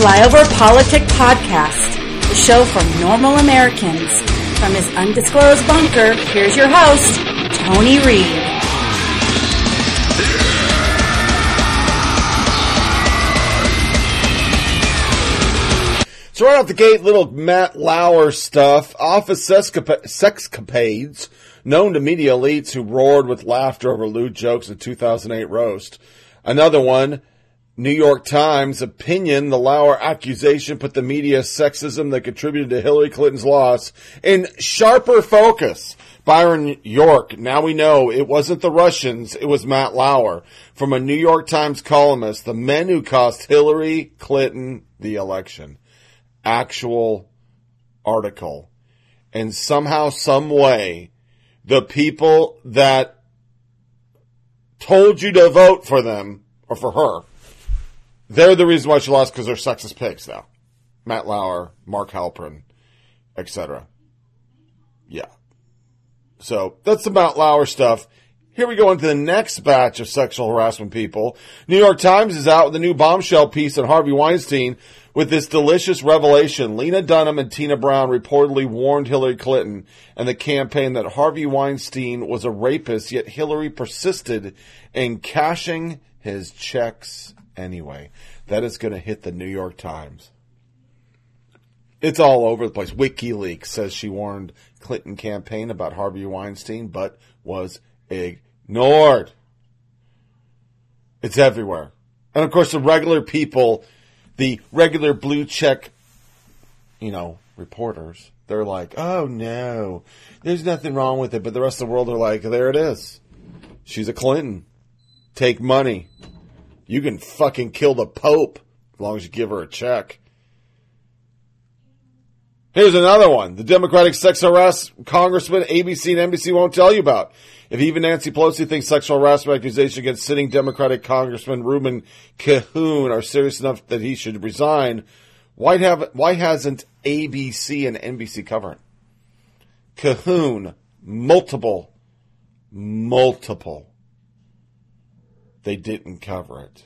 Flyover Politic Podcast, the show for normal Americans. From his undisclosed bunker, here's your host, Tony Reed. So right off the gate, little Matt Lauer stuff. Office sexcapades known to media elites who roared with laughter over lewd jokes in 2008 roast. Another one, New York Times opinion, the Lauer accusation put the media sexism that contributed to Hillary Clinton's loss in sharper focus. Byron York, now we know it wasn't the Russians, it was Matt Lauer from a New York Times columnist, the men who cost Hillary Clinton the election actual article. And somehow, some way, the people that told you to vote for them or for her, they're the reason why she lost because they're sexist pigs now. Matt Lauer, Mark Halperin, etc. Yeah. So that's about Lauer stuff. Here we go into the next batch of sexual harassment people. New York Times is out with a new bombshell piece on Harvey Weinstein with this delicious revelation. Lena Dunham and Tina Brown reportedly warned Hillary Clinton and the campaign that Harvey Weinstein was a rapist, yet Hillary persisted in cashing his checks anyway. That is going to hit the New York Times. It's all over the place. WikiLeaks says she warned Clinton campaign about Harvey Weinstein, but was ignored. It's everywhere. And of course, the regular people, the regular blue check, you know, reporters, they're like, oh no, there's nothing wrong with it. But the rest of the world are like, there it is. She's a Clinton. Take money. You can fucking kill the Pope as long as you give her a check. Here's another one. The Democratic sex harass congressman ABC and NBC won't tell you about. If even Nancy Pelosi thinks sexual harassment accusations against sitting Democratic Congressman Ruben Kihuen are serious enough that he should resign, why have why hasn't ABC and NBC covered? It? Kihuen, multiple, multiple. They didn't cover it.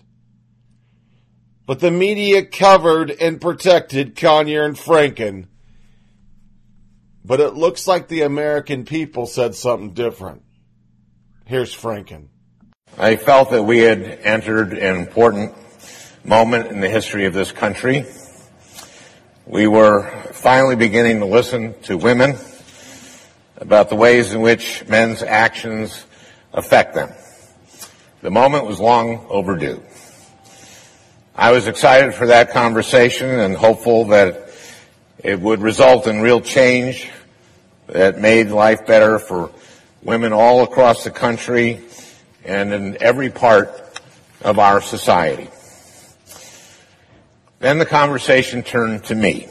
But the media covered and protected Conyer and Franken. But it looks like the American people said something different. Here's Franken. I felt that we had entered an important moment in the history of this country. We were finally beginning to listen to women about the ways in which men's actions affect them. The moment was long overdue. I was excited for that conversation and hopeful that it would result in real change that made life better for women all across the country and in every part of our society. Then the conversation turned to me.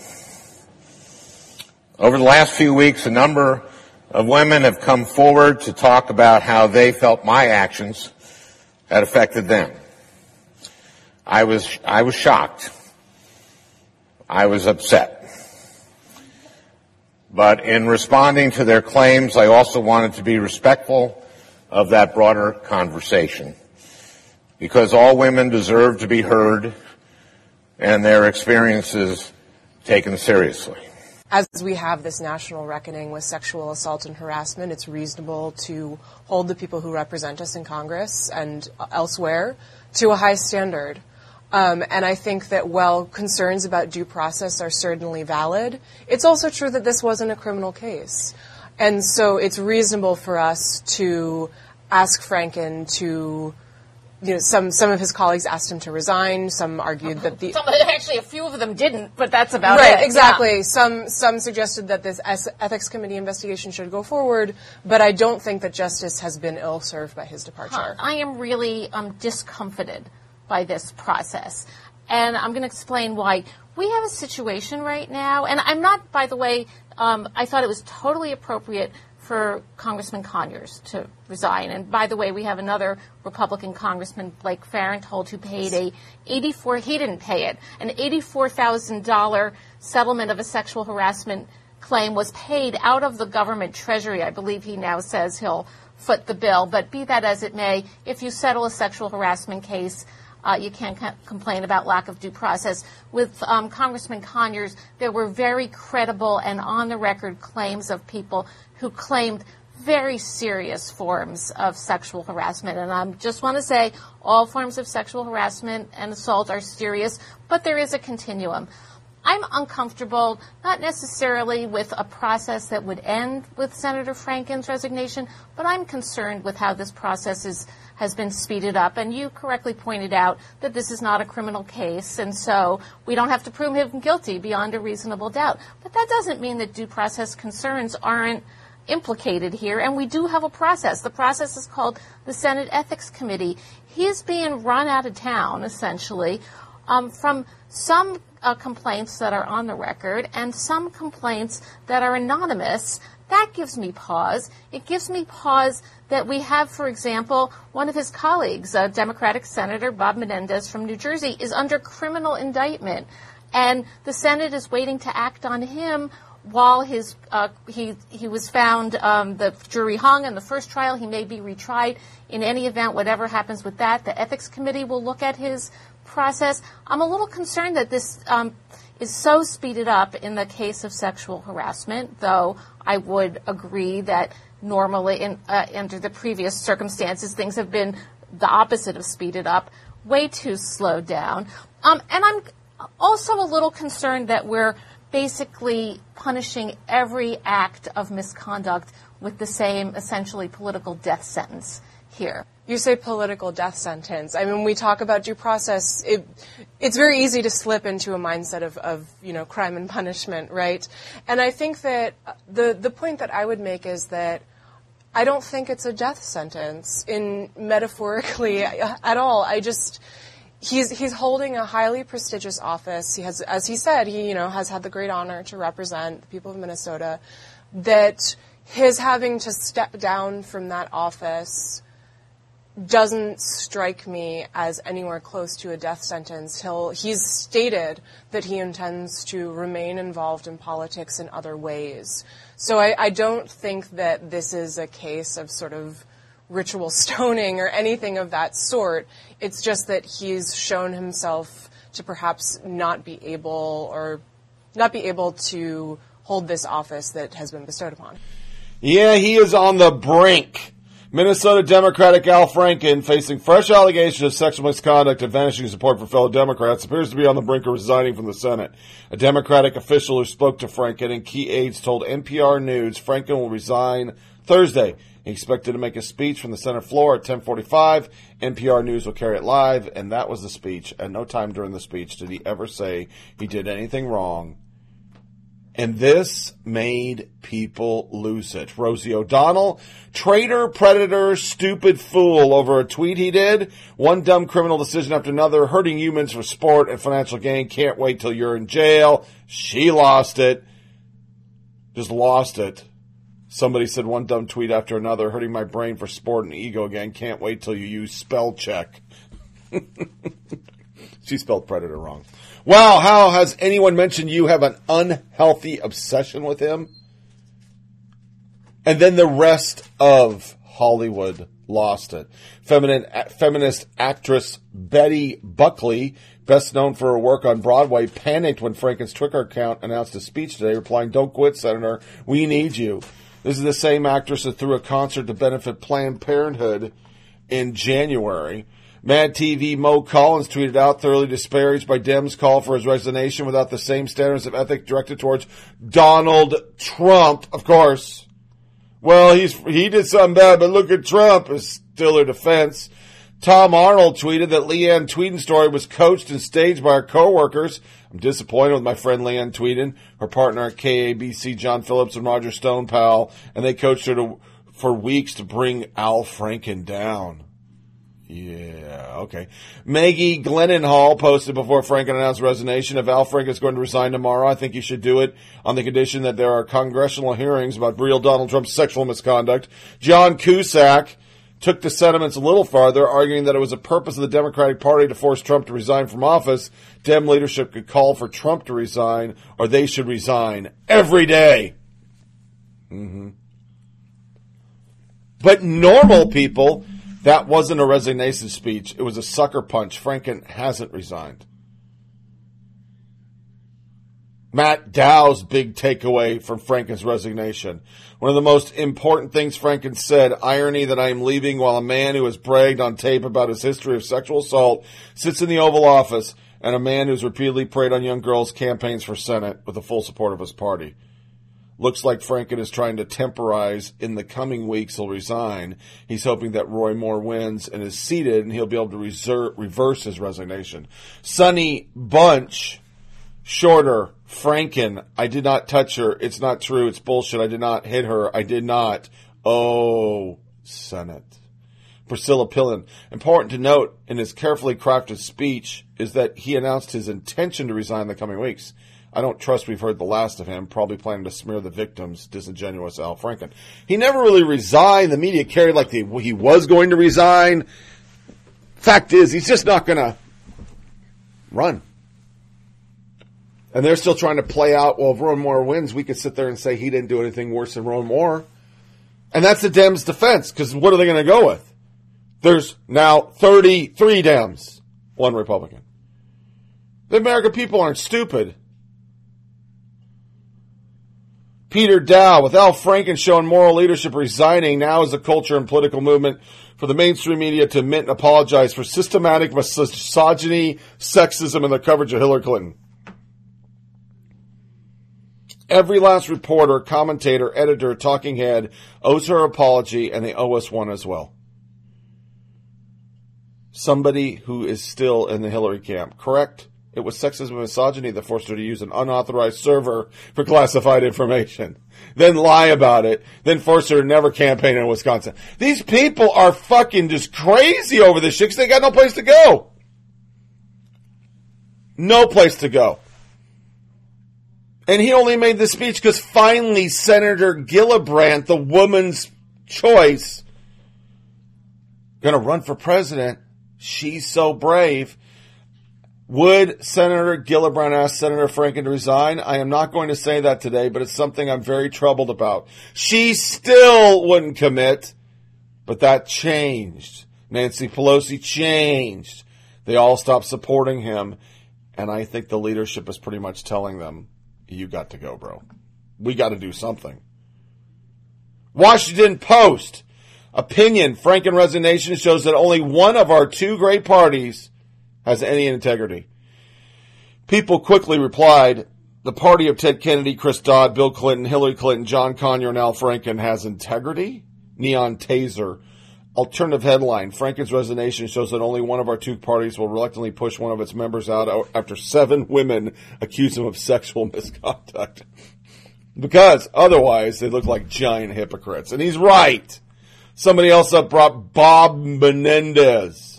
Over the last few weeks, a number of women have come forward to talk about how they felt my actions had affected them. I was, I was shocked. I was upset. But in responding to their claims, I also wanted to be respectful of that broader conversation. Because all women deserve to be heard and their experiences taken seriously. As we have this national reckoning with sexual assault and harassment, it's reasonable to hold the people who represent us in Congress and elsewhere to a high standard. Um, and I think that while concerns about due process are certainly valid, it's also true that this wasn't a criminal case. And so it's reasonable for us to ask Franken to, you know, some, some of his colleagues asked him to resign. Some argued that the. Some, actually, a few of them didn't, but that's about right, it. Right, exactly. Yeah. Some, some suggested that this ethics committee investigation should go forward, but I don't think that justice has been ill served by his departure. Huh. I am really um, discomfited by this process. And I'm going to explain why. We have a situation right now, and I'm not, by the way, um, I thought it was totally appropriate for Congressman Conyers to resign. And by the way, we have another Republican Congressman, Blake Farenthold, who paid a 84, he didn't pay it, an $84,000 settlement of a sexual harassment claim was paid out of the government treasury. I believe he now says he'll foot the bill. But be that as it may, if you settle a sexual harassment case, uh, you can't c- complain about lack of due process. With um, Congressman Conyers, there were very credible and on the record claims of people who claimed very serious forms of sexual harassment. And I just want to say all forms of sexual harassment and assault are serious, but there is a continuum. I'm uncomfortable, not necessarily with a process that would end with Senator Franken's resignation, but I'm concerned with how this process is, has been speeded up. And you correctly pointed out that this is not a criminal case, and so we don't have to prove him guilty beyond a reasonable doubt. But that doesn't mean that due process concerns aren't implicated here, and we do have a process. The process is called the Senate Ethics Committee. He is being run out of town, essentially, um, from some uh, complaints that are on the record and some complaints that are anonymous. That gives me pause. It gives me pause that we have, for example, one of his colleagues, a Democratic Senator Bob Menendez from New Jersey, is under criminal indictment. And the Senate is waiting to act on him while his uh, he he was found um, the jury hung in the first trial he may be retried in any event whatever happens with that the ethics committee will look at his process. I'm a little concerned that this um, is so speeded up in the case of sexual harassment though i would agree that normally in, uh, under the previous circumstances things have been the opposite of speeded up way too slowed down. Um, and i'm also a little concerned that we're basically punishing every act of misconduct with the same essentially political death sentence here. You say political death sentence. I mean, we talk about due process. It, it's very easy to slip into a mindset of, of, you know, crime and punishment, right? And I think that the, the point that I would make is that I don't think it's a death sentence in metaphorically at all. I just, he's he's holding a highly prestigious office. He has, as he said, he you know has had the great honor to represent the people of Minnesota. That his having to step down from that office doesn't strike me as anywhere close to a death sentence. He'll, he's stated that he intends to remain involved in politics in other ways. So I, I don't think that this is a case of sort of ritual stoning or anything of that sort. It's just that he's shown himself to perhaps not be able or not be able to hold this office that has been bestowed upon. Yeah, he is on the brink. Minnesota Democratic Al Franken, facing fresh allegations of sexual misconduct and vanishing support for fellow Democrats, appears to be on the brink of resigning from the Senate. A Democratic official who spoke to Franken and key aides told NPR News Franken will resign Thursday. He expected to make a speech from the Senate floor at 1045. NPR News will carry it live, and that was the speech. At no time during the speech did he ever say he did anything wrong. And this made people lose it. Rosie O'Donnell, traitor, predator, stupid fool over a tweet he did. One dumb criminal decision after another, hurting humans for sport and financial gain. Can't wait till you're in jail. She lost it. Just lost it. Somebody said one dumb tweet after another, hurting my brain for sport and ego again. Can't wait till you use spell check. she spelled predator wrong. Wow, how has anyone mentioned you have an unhealthy obsession with him? And then the rest of Hollywood lost it. Feminine, feminist actress Betty Buckley, best known for her work on Broadway, panicked when Franken's Twitter account announced a speech today replying, Don't quit, Senator. We need you. This is the same actress that threw a concert to benefit Planned Parenthood in January. Mad TV Mo Collins tweeted out, thoroughly disparaged by Dems' call for his resignation without the same standards of ethic directed towards Donald Trump, of course. Well, he's, he did something bad, but look at Trump is still their defense. Tom Arnold tweeted that Leeann Tweeden story was coached and staged by her coworkers. I'm disappointed with my friend Leeann Tweeden, her partner at KABC, John Phillips and Roger Stone pal, and they coached her to, for weeks to bring Al Franken down. Yeah, okay. Maggie Gyllenhaal posted before Franken announced resignation. If Al Franken is going to resign tomorrow, I think he should do it on the condition that there are congressional hearings about real Donald Trump's sexual misconduct. John Cusack took the sentiments a little farther, arguing that it was a purpose of the Democratic Party to force Trump to resign from office. Dem leadership could call for Trump to resign, or they should resign every day. Mm-hmm. But normal people That wasn't a resignation speech. It was a sucker punch. Franken hasn't resigned. Matt Dowd's big takeaway from Franken's resignation. One of the most important things Franken said, irony that I am leaving while a man who has bragged on tape about his history of sexual assault sits in the Oval Office and a man who's repeatedly preyed on young girls campaigns for Senate with the full support of his party. Looks like Franken is trying to temporize. In the coming weeks, he'll resign. He's hoping that Roy Moore wins and is seated, and he'll be able to reserve, reverse his resignation. Sonny Bunch, shorter, Franken, I did not touch her. It's not true. It's bullshit. I did not hit her. I did not. Oh, Senate. Priscilla Pillin. Important to note in his carefully crafted speech is that he announced his intention to resign in the coming weeks. I don't trust we've heard the last of him, probably planning to smear the victims, disingenuous Al Franken. He never really resigned. The media carried like the, he was going to resign. Fact is, he's just not going to run. And they're still trying to play out, well, if Roy Moore wins, we could sit there and say he didn't do anything worse than Roy Moore. And that's the Dems' defense, because what are they going to go with? There's now 33 Dems, one Republican. The American people aren't stupid. Peter Daou, with Al Franken showing moral leadership resigning, now is the culture and political movement for the mainstream media to admit and apologize for systematic misogyny, sexism, and their coverage of Hillary Clinton. Every last reporter, commentator, editor, talking head owes her apology, and they owe us one as well. Somebody who is still in the Hillary camp, correct? It was sexism and misogyny that forced her to use an unauthorized server for classified information. Then lie about it. Then force her to never campaign in Wisconsin. These people are fucking just crazy over this shit because they got no place to go. No place to go. And he only made the speech because finally Senator Gillibrand, the woman's choice, gonna run for president. She's so brave. Would Senator Gillibrand ask Senator Franken to resign? I am not going to say that today, but it's something I'm very troubled about. She still wouldn't commit, but that changed. Nancy Pelosi changed. They all stopped supporting him, and I think the leadership is pretty much telling them, you got to go, bro. We got to do something. Washington Post. Opinion. Franken resignation shows that only one of our two great parties has any integrity. People quickly replied, the party of Ted Kennedy, Chris Dodd, Bill Clinton, Hillary Clinton, John Conyers, and Al Franken has integrity? Neon Taser. Alternative headline Franken's resignation shows that only one of our two parties will reluctantly push one of its members out after seven women accuse him of sexual misconduct. because otherwise they look like giant hypocrites. And he's right. Somebody else up brought Bob Menendez.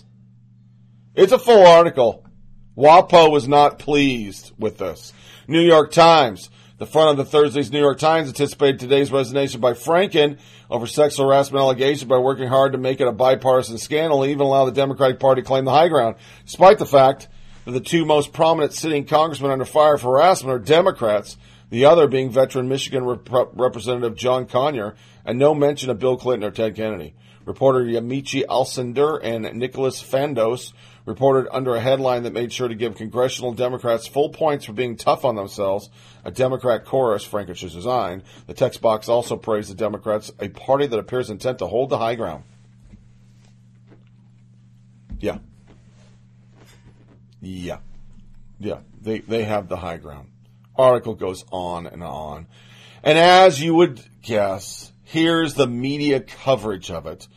It's a full article. WAPO was not pleased with this. New York Times. The front of the Thursday's New York Times anticipated today's resignation by Franken over sexual harassment allegations by working hard to make it a bipartisan scandal and even allow the Democratic Party to claim the high ground, despite the fact that the two most prominent sitting congressmen under fire for harassment are Democrats, the other being veteran Michigan Rep- Representative John Conyers, and no mention of Bill Clinton or Ted Kennedy. Reporter Yamiche Alcindor and Nicholas Fandos reported under a headline that made sure to give congressional Democrats full points for being tough on themselves. A Democrat chorus, Frankish design. The text box also praised the Democrats, a party that appears intent to hold the high ground. Yeah. Yeah. Yeah. They, they have the high ground. Article goes on and on. And as you would guess, here's the media coverage of it.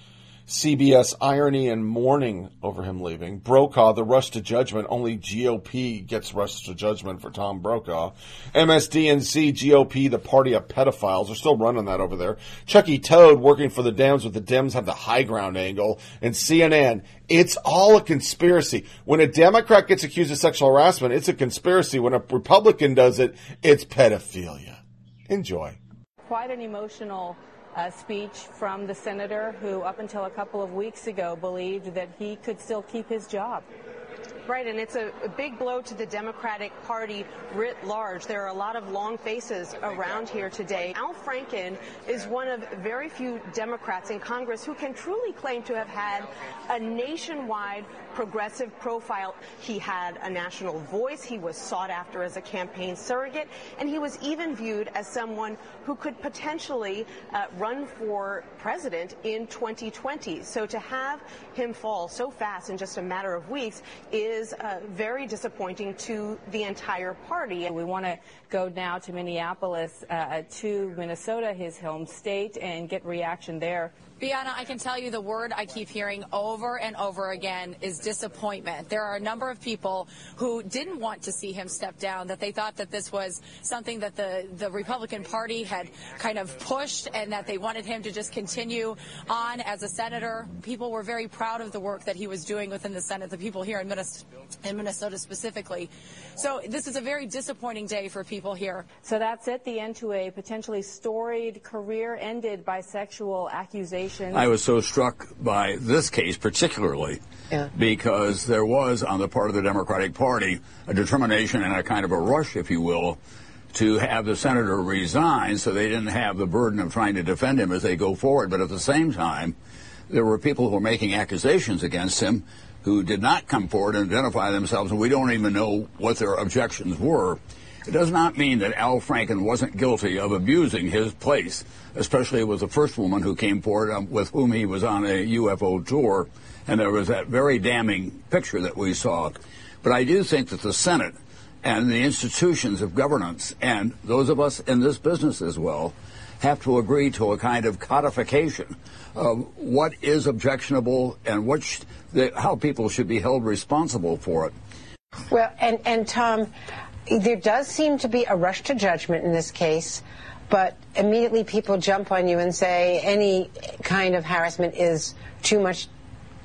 CBS irony and mourning over him leaving. Brokaw, the rush to judgment. Only GOP gets rush to judgment for Tom Brokaw. MSDNC, GOP, the party of pedophiles. They're still running that over there. Chucky Toad working for the Dems with the Dems have the high ground angle. And CNN, it's all a conspiracy. When a Democrat gets accused of sexual harassment, it's a conspiracy. When a Republican does it, it's pedophilia. Enjoy. Quite an emotional uh, speech from the senator who, up until a couple of weeks ago, believed that he could still keep his job. Right, and it's a, a, big blow to the Democratic Party writ large. There are a lot of long faces around here today. Al Franken is one of very few Democrats in Congress who can truly claim to have had a nationwide progressive profile. He had a national voice. He was sought after as a campaign surrogate, and he was even viewed as someone who could potentially uh, run for president in 2020. So to have him fall so fast in just a matter of weeks is uh, very disappointing to the entire party. We want to go now to Minneapolis, uh, to Minnesota, his home state, and get reaction there. Bianna, I can tell you the word I keep hearing over and over again is disappointment. There are a number of people who didn't want to see him step down, that they thought that this was something that the, the Republican Party had kind of pushed and that they wanted him to just continue on as a senator. People were very proud of the work that he was doing within the Senate, the people here in Minnesota, in Minnesota specifically. So this is a very disappointing day for people here. So that's it. The end to a potentially storied career ended by sexual I was so struck by this case particularly yeah. because there was on the part of the Democratic Party a determination and a kind of a rush, if you will, to have the senator resign so they didn't have the burden of trying to defend him as they go forward. But at the same time, there were people who were making accusations against him who did not come forward and identify themselves, and we don't even know what their objections were. It does not mean that Al Franken wasn't guilty of abusing his place, especially with the first woman who came forward um, with whom he was on a USO tour. And there was that very damning picture that we saw. But I do think that the Senate and the institutions of governance and those of us in this business as well have to agree to a kind of codification of what is objectionable and what sh- the, how people should be held responsible for it. Well, and, and Tom, there does seem to be a rush to judgment in this case, but immediately people jump on you and say any kind of harassment is too much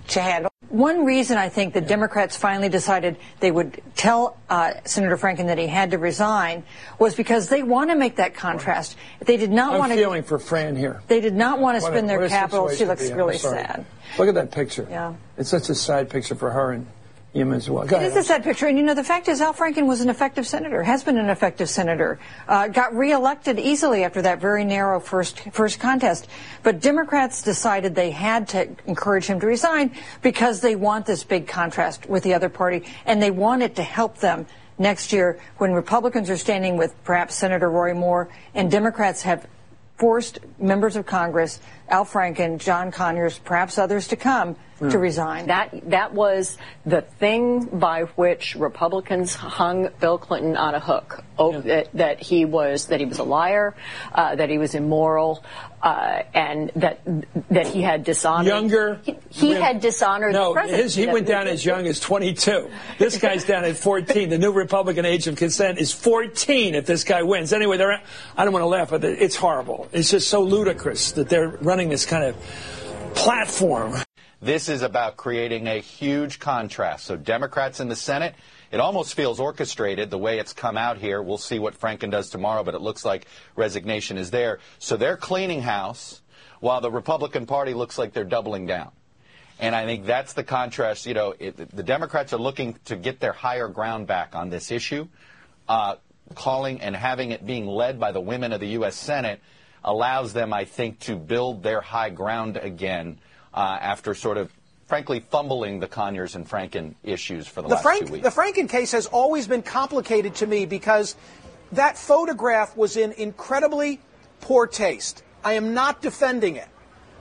to handle. One reason I think the Democrats finally decided they would tell uh, Senator Franken that he had to resign was because they want to make that contrast. They did not I'm want to. feeling for Fran here. They did not want to spend a, their capital. She looks really sad. Look at that picture. Yeah. It's such a sad picture for her and him as well. Go it is a sad picture. And, you know, the fact is Al Franken was an effective senator, has been an effective senator, uh, got reelected easily after that very narrow first, first contest. But Democrats decided they had to encourage him to resign because they want this big contrast with the other party, and they want it to help them next year when Republicans are standing with perhaps Senator Roy Moore and Democrats have forced members of Congress, Al Franken, John Conyers, perhaps others to come, mm. to resign. That that was the thing by which Republicans hung Bill Clinton on a hook. Oh, yeah. that, that, he was that he was a liar, uh, that he was immoral, uh, and that that he had dishonored. Younger. He, he had dishonored no, the president. His, he went down as young as 22. This guy's down at 14. The new Republican age of consent is 14 if this guy wins. Anyway, they're, I don't want to laugh, but it's horrible. It's just so ludicrous that they're running this kind of platform. This is about creating a huge contrast. So Democrats in the Senate, it almost feels orchestrated the way it's come out here. We'll see what Franken does tomorrow, but it looks like resignation is there. So they're cleaning house while the Republican Party looks like they're doubling down. And I think that's the contrast. You know, it, the Democrats are looking to get their higher ground back on this issue. Uh, calling and having it being led by the women of the U.S. Senate allows them, I think, to build their high ground again uh, after sort of frankly fumbling the Conyers and Franken issues for the, the last Frank, two weeks. The Franken case has always been complicated to me because that photograph was in incredibly poor taste. I am not defending it.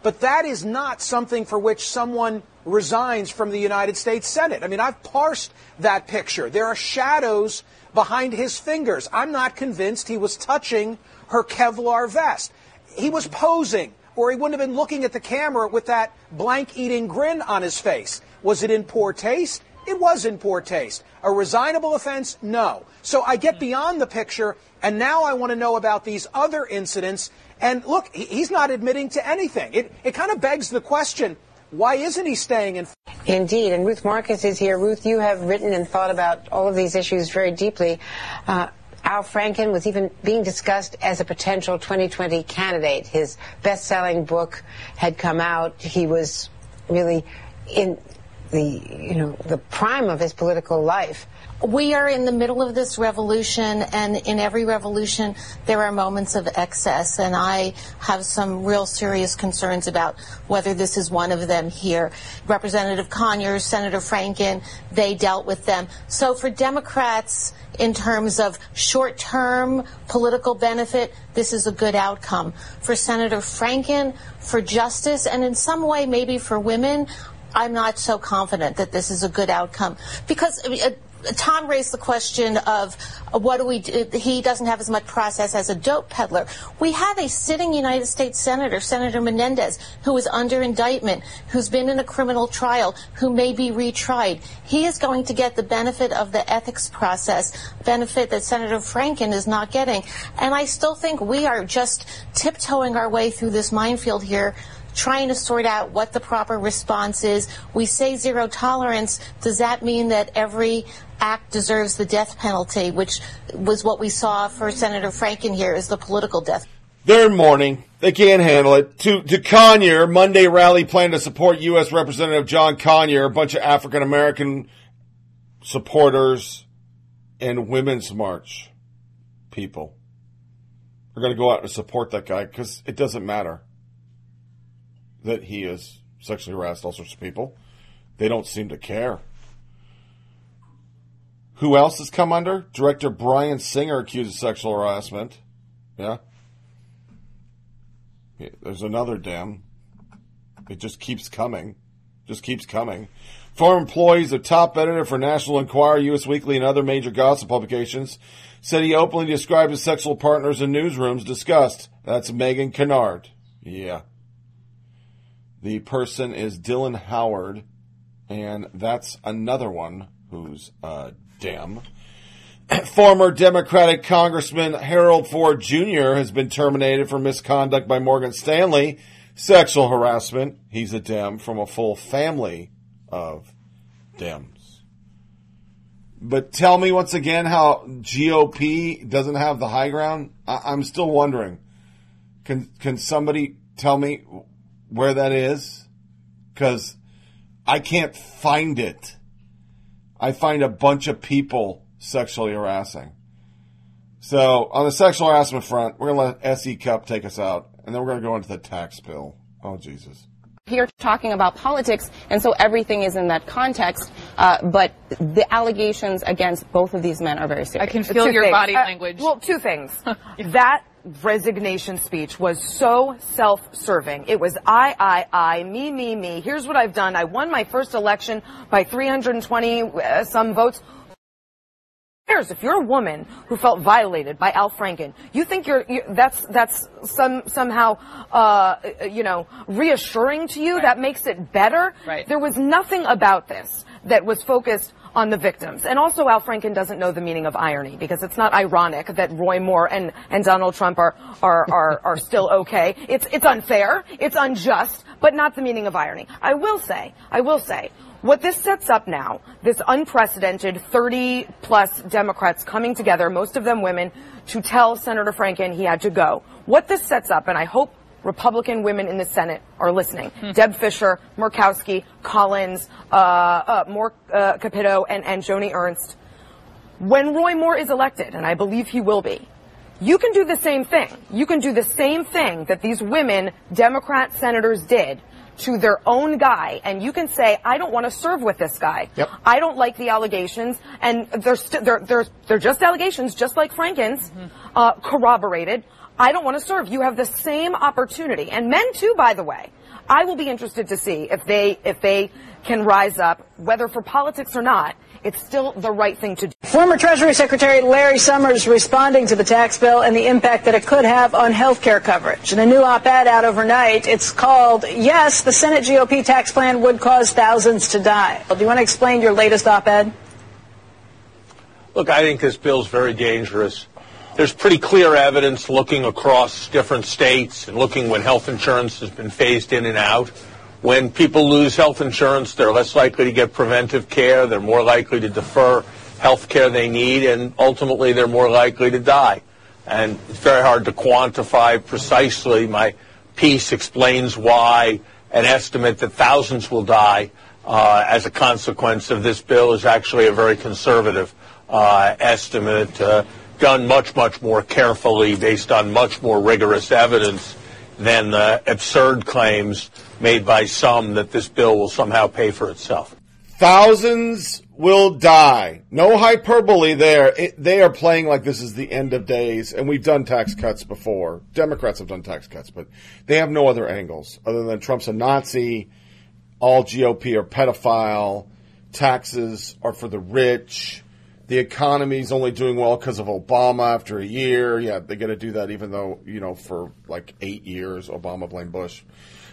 But that is not something for which someone resigns from the United States Senate. I mean, I've parsed that picture. There are shadows behind his fingers. I'm not convinced he was touching her Kevlar vest. He was posing or he wouldn't have been looking at the camera with that blank eating grin on his face. Was it in poor taste? It was in poor taste. A resignable offense? No. So I get beyond the picture, and now I want to know about these other incidents. And look, he's not admitting to anything. It, it kind of begs the question why isn't he staying in? Indeed, and Ruth Marcus is here. Ruth, you have written and thought about all of these issues very deeply. Uh, Al Franken was even being discussed as a potential 2020 candidate. His best-selling book had come out. He was really in the you know the prime of his political life. We are in the middle of this revolution, and in every revolution, there are moments of excess, and I have some real serious concerns about whether this is one of them here. Representative Conyers, Senator Franken, they dealt with them. So for Democrats, in terms of short term political benefit, this is a good outcome. For Senator Franken, for justice, and in some way, maybe for women, I'm not so confident that this is a good outcome. Because uh, Tom raised the question of uh, what do we do? He doesn't have as much process as a dope peddler. We have a sitting United States Senator, Senator Menendez, who is under indictment, who's been in a criminal trial, who may be retried. He is going to get the benefit of the ethics process, benefit that Senator Franken is not getting. And I still think we are just tiptoeing our way through this minefield here trying to sort out what the proper response is. We say zero tolerance. Does that mean that every act deserves the death penalty, which was what we saw for Senator Franken here, is the political death? They're mourning. They can't handle it. To, to Conyer, Monday rally plan to support U.S. Representative John Conyer, a bunch of African American supporters, and Women's March people. We're going to go out and support that guy because it doesn't matter that he has sexually harassed all sorts of people. They don't seem to care. Who else has come under? Director Bryan Singer accused of sexual harassment. Yeah. yeah there's another Dem. It just keeps coming. Just keeps coming. Former employees of top editor for National Enquirer, U.S. Weekly, and other major gossip publications said he openly described his sexual partners in newsrooms discussed. That's Megan Kennard. Yeah. The person is Dylan Howard, and that's another one who's a Dem. Former Democratic Congressman Harold Ford Jr. has been terminated for misconduct by Morgan Stanley, sexual harassment. He's a Dem from a full family of Dems. But tell me once again how GOP doesn't have the high ground. I- am still wondering. Can can somebody tell me where that is because I can't find it. I find a bunch of people sexually harassing. So on the sexual harassment front, we're going to let SE Cupp take us out, and then we're going to go into the tax bill. Oh, Jesus. Here talking about politics, and so everything is in that context. Uh, but the allegations against both of these men are very serious. I can feel two your things. body uh, language. Well, two things. that resignation speech was so self-serving. It was I, I, I, me, me, me. Here's what I've done. I won my first election by 320 uh, some votes. There's if you're a woman who felt violated by Al Franken, you think you're, you, that's that's some somehow uh, you know reassuring to you. Right. That makes it better. Right. There was nothing about this that was focused on the victims. And also Al Franken doesn't know the meaning of irony because it's not ironic that Roy Moore and, and Donald Trump are, are, are, are still okay. It's, it's unfair. It's unjust, but not the meaning of irony. I will say, I will say, what this sets up now, this unprecedented 30 plus Democrats coming together, most of them women, to tell Senator Franken he had to go. What this sets up, and I hope Republican women in the Senate are listening. Hmm. Deb Fischer, Murkowski, Collins, uh, uh, Moore, uh, Capito, and, and Joni Ernst. When Roy Moore is elected, and I believe he will be, you can do the same thing. You can do the same thing that these women, Democrat senators did to their own guy and you can say, I don't want to serve with this guy. Yep. I don't like the allegations and they're, st- they're, they're, they're just allegations, just like Franken's, mm-hmm. uh, corroborated. I don't want to serve. You have the same opportunity. And men too, by the way. I will be interested to see if they, if they can rise up, whether for politics or not. It's still the right thing to do. Former Treasury Secretary Larry Summers responding to the tax bill and the impact that it could have on health care coverage. In a new op-ed out overnight, it's called, Yes, the Senate GOP tax plan would cause thousands to die. Do you want to explain your latest op-ed? Look, I think this bill is very dangerous there's pretty clear evidence looking across different states and looking when health insurance has been phased in and out. When people lose health insurance, they're less likely to get preventive care. They're more likely to defer health care they need, and ultimately they're more likely to die. And it's very hard to quantify precisely. My piece explains why an estimate that thousands will die uh, as a consequence of this bill is actually a very conservative uh, estimate, uh, done much, much more carefully based on much more rigorous evidence than the absurd claims made by some that this bill will somehow pay for itself. Thousands will die. No hyperbole there. It, they are playing like this is the end of days, and we've done tax cuts before. Democrats have done tax cuts, but they have no other angles other than Trump's a Nazi, all GOP are pedophile, taxes are for the rich, the economy's only doing well because of Obama after a year. Yeah, they got to do that even though, you know, for like eight years, Obama blamed Bush.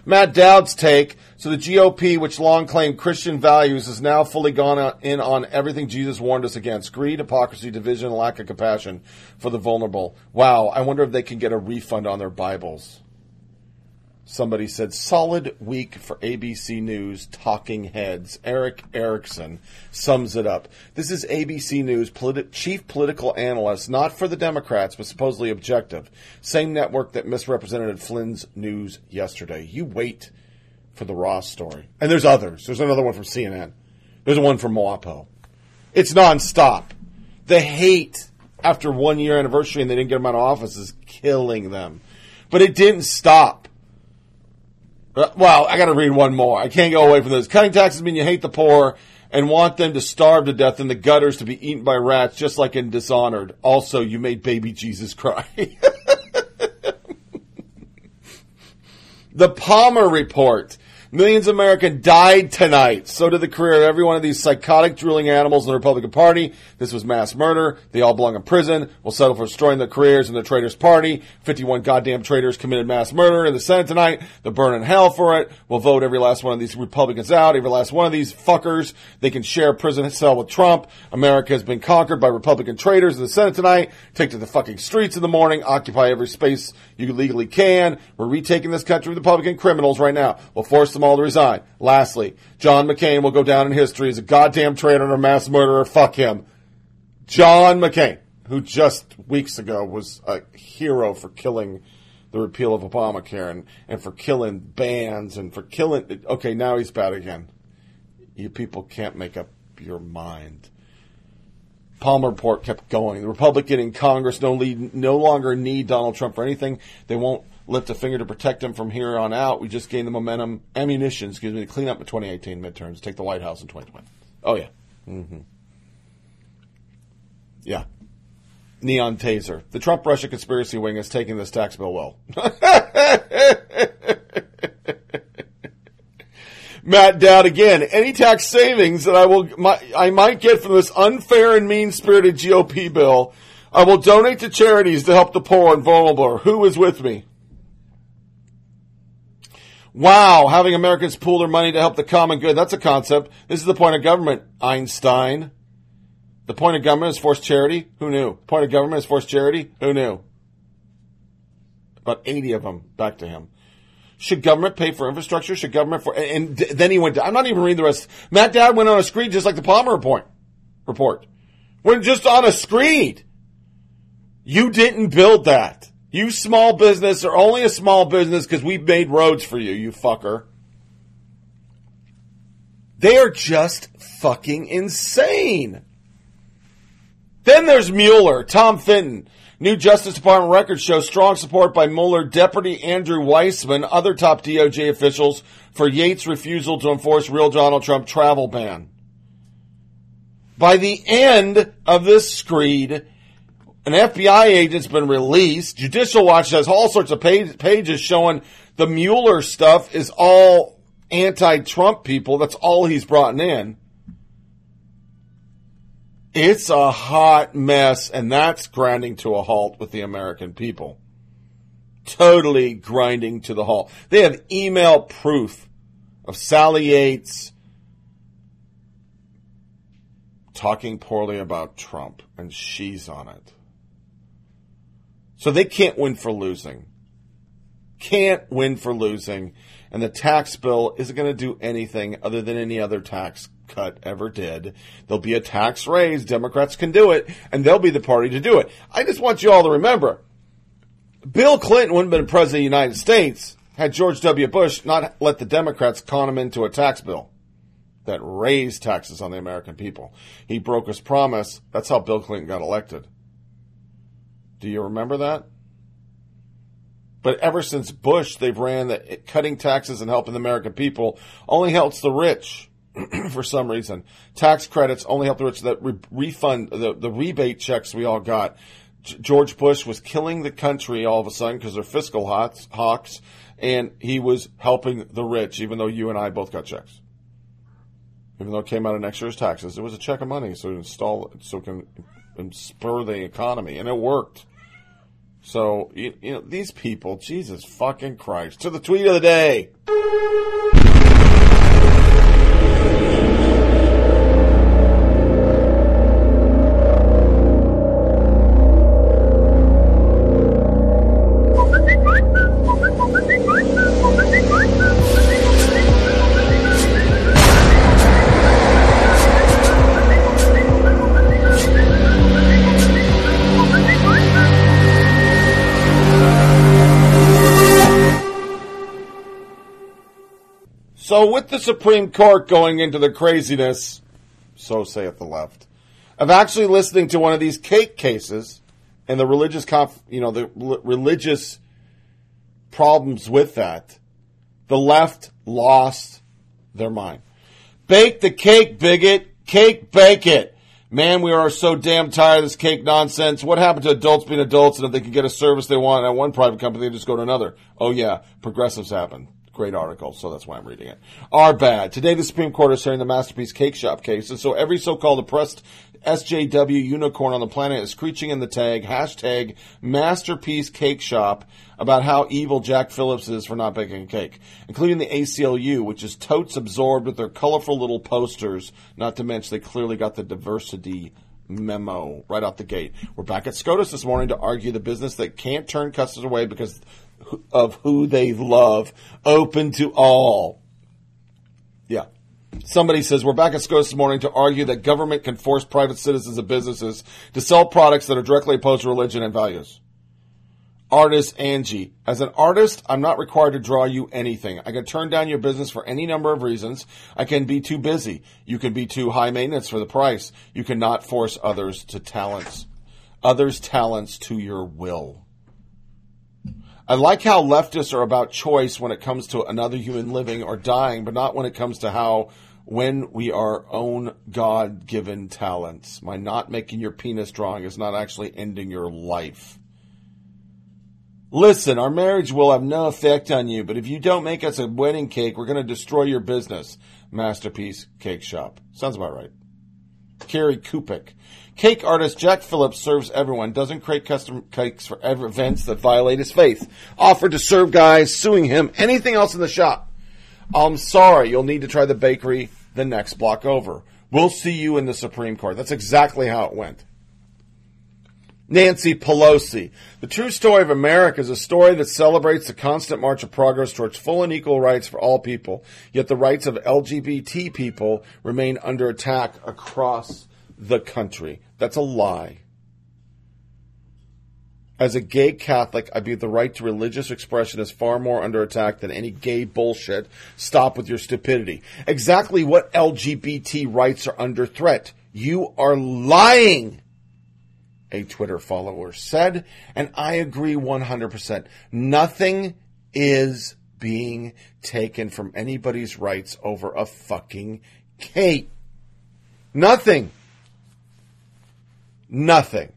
Matt Dowd's take. So the GOP, which long claimed Christian values, has now fully gone in on everything Jesus warned us against greed, hypocrisy, division, lack of compassion for the vulnerable. Wow, I wonder if they can get a refund on their Bibles. Somebody said, solid week for ABC News talking heads. Erick Erickson sums it up. This is ABC News politi- chief political analyst, not for the Democrats, but supposedly objective. Same network that misrepresented Flynn's news yesterday. You wait for the Ross story. And there's others. There's another one from CNN. There's one from WAPO. It's nonstop. The hate after one year anniversary and they didn't get him out of office is killing them. But it didn't stop. Uh, well, I got to read one more. I can't go away from this. Cutting taxes mean you hate the poor and want them to starve to death in the gutters to be eaten by rats, just like in Dishonored. Also, you made baby Jesus cry. the Palmer Report. Millions of Americans died tonight. So did the career of every one of these psychotic drooling animals in the Republican Party. This was mass murder. They all belong in prison. We'll settle for destroying their careers in the traitors' party. 51 goddamn traitors committed mass murder in the Senate tonight. They'll burn in hell for it. We'll vote every last one of these Republicans out. Every last one of these fuckers. They can share a prison cell with Trump. America has been conquered by Republican traitors in the Senate tonight. Take to the fucking streets in the morning. Occupy every space you legally can. We're retaking this country with Republican criminals right now. We'll force them all to resign. Lastly, John McCain will go down in history as a goddamn traitor and a mass murderer. Fuck him. John McCain, who just weeks ago was a hero for killing the repeal of Obamacare and, and for killing bans and for killing. Okay, now he's bad again. You people can't make up your mind. Palmer report kept going. The Republican in Congress no, lead, no longer need Donald Trump for anything. They won't lift a finger to protect him from here on out. We just gained the momentum, ammunition, excuse me, to clean up the 2018 midterms, take the White House in 2020. Oh, yeah. Mm-hmm. Yeah. Neon taser. The Trump Russia conspiracy wing is taking this tax bill well. Matt Dowd again. Any tax savings that I will, my, I might get from this unfair and mean spirited GOP bill, I will donate to charities to help the poor and vulnerable. Who is with me? Wow, having Americans pool their money to help the common good. That's a concept. This is the point of government, Einstein. The point of government is forced charity. Who knew? Point of government is forced charity. Who knew? About 80 of them. Back to him. Should government pay for infrastructure? Should government for, and then he went, I'm not even reading the rest. Matt Dowd went on a screed just like the Palmer report. Report. Went just on a screed. You didn't build that. You small business are only a small business because we've made roads for you, you fucker. They are just fucking insane. Then there's Mueller, Tom Fitton. New Justice Department records show strong support by Mueller Deputy Andrew Weissmann, other top DOJ officials, for Yates' refusal to enforce real Donald Trump travel ban. By the end of this screed, an FBI agent's been released. Judicial Watch has all sorts of page, pages showing the Mueller stuff is all anti-Trump people. That's all he's brought in. It's a hot mess, and that's grinding to a halt with the American people. Totally grinding to the halt. They have email proof of Sally Yates talking poorly about Trump, and she's on it. So they can't win for losing. Can't win for losing. And the tax bill isn't going to do anything other than any other tax cut ever did. There'll be a tax raise. Democrats can do it, and they'll be the party to do it. I just want you all to remember Bill Clinton wouldn't have been president of the United States had George W. Bush not let the Democrats con him into a tax bill. that raised taxes on the American people. He broke his promise. That's how Bill Clinton got elected. Do you remember that? But ever since Bush, they've ran that cutting taxes and helping the American people only helps the rich for some reason. Tax credits only help the rich. That re- refund, the, the rebate checks we all got. George Bush was killing the country all of a sudden because they're fiscal hawks, hawks, and he was helping the rich, even though you and I both got checks. Even though it came out of next year's taxes, it was a check of money so install so it can spur the economy, and it worked. So, you, you know, these people, Jesus fucking Christ. To the tweet of the day. So, with the Supreme Court going into the craziness, so saith the left, of actually listening to one of these cake cases and the religious, conf, you know, the l- religious problems with that, the left lost their mind. Bake the cake, bigot. Cake, bake it. Man, we are so damn tired of this cake nonsense. What happened to adults being adults and if they can get a service they want at one private company, they just go to another? Oh yeah, progressives happen. Great article, so that's why I'm reading it. Are bad. Today, the Supreme Court is hearing the Masterpiece Cake Shop case, and so every so-called oppressed SJW unicorn on the planet is screeching in the tag, hashtag Masterpiece Cake Shop, about how evil Jack Phillips is for not baking a cake, including the ACLU, which is totes absorbed with their colorful little posters, not to mention they clearly got the diversity memo right out the gate. We're back at SCOTUS this morning to argue the business that can't turn customers away because of who they love, open to all. Yeah. Somebody says, we're back at SCOTUS this morning to argue that government can force private citizens and businesses to sell products that are directly opposed to religion and values. Artist Angie. As an artist, I'm not required to draw you anything. I can turn down your business for any number of reasons. I can be too busy. You can be too high maintenance for the price. You cannot force others to talents, others' talents to your will. I like how leftists are about choice when it comes to another human living or dying, but not when it comes to how when we are own God given talents. My not making your penis drawing is not actually ending your life. Listen, our marriage will have no effect on you, but if you don't make us a wedding cake, we're going to destroy your business. Masterpiece Cake Shop. Sounds about right. Carrie Kupik. Cake artist Jack Phillips serves everyone, doesn't create custom cakes for events that violate his faith. Offered to serve guys, suing him, anything else in the shop. I'm sorry, you'll need to try the bakery the next block over. We'll see you in the Supreme Court. That's exactly how it went. Nancy Pelosi. The true story of America is a story that celebrates the constant march of progress towards full and equal rights for all people, yet the rights of LGBT people remain under attack across the country. That's a lie. As a gay Catholic, I believe the right to religious expression is far more under attack than any gay bullshit. Stop with your stupidity. Exactly what LGBT rights are under threat? You are lying a Twitter follower said, and I agree 100%. Nothing is being taken from anybody's rights over a fucking cake. Nothing. Nothing.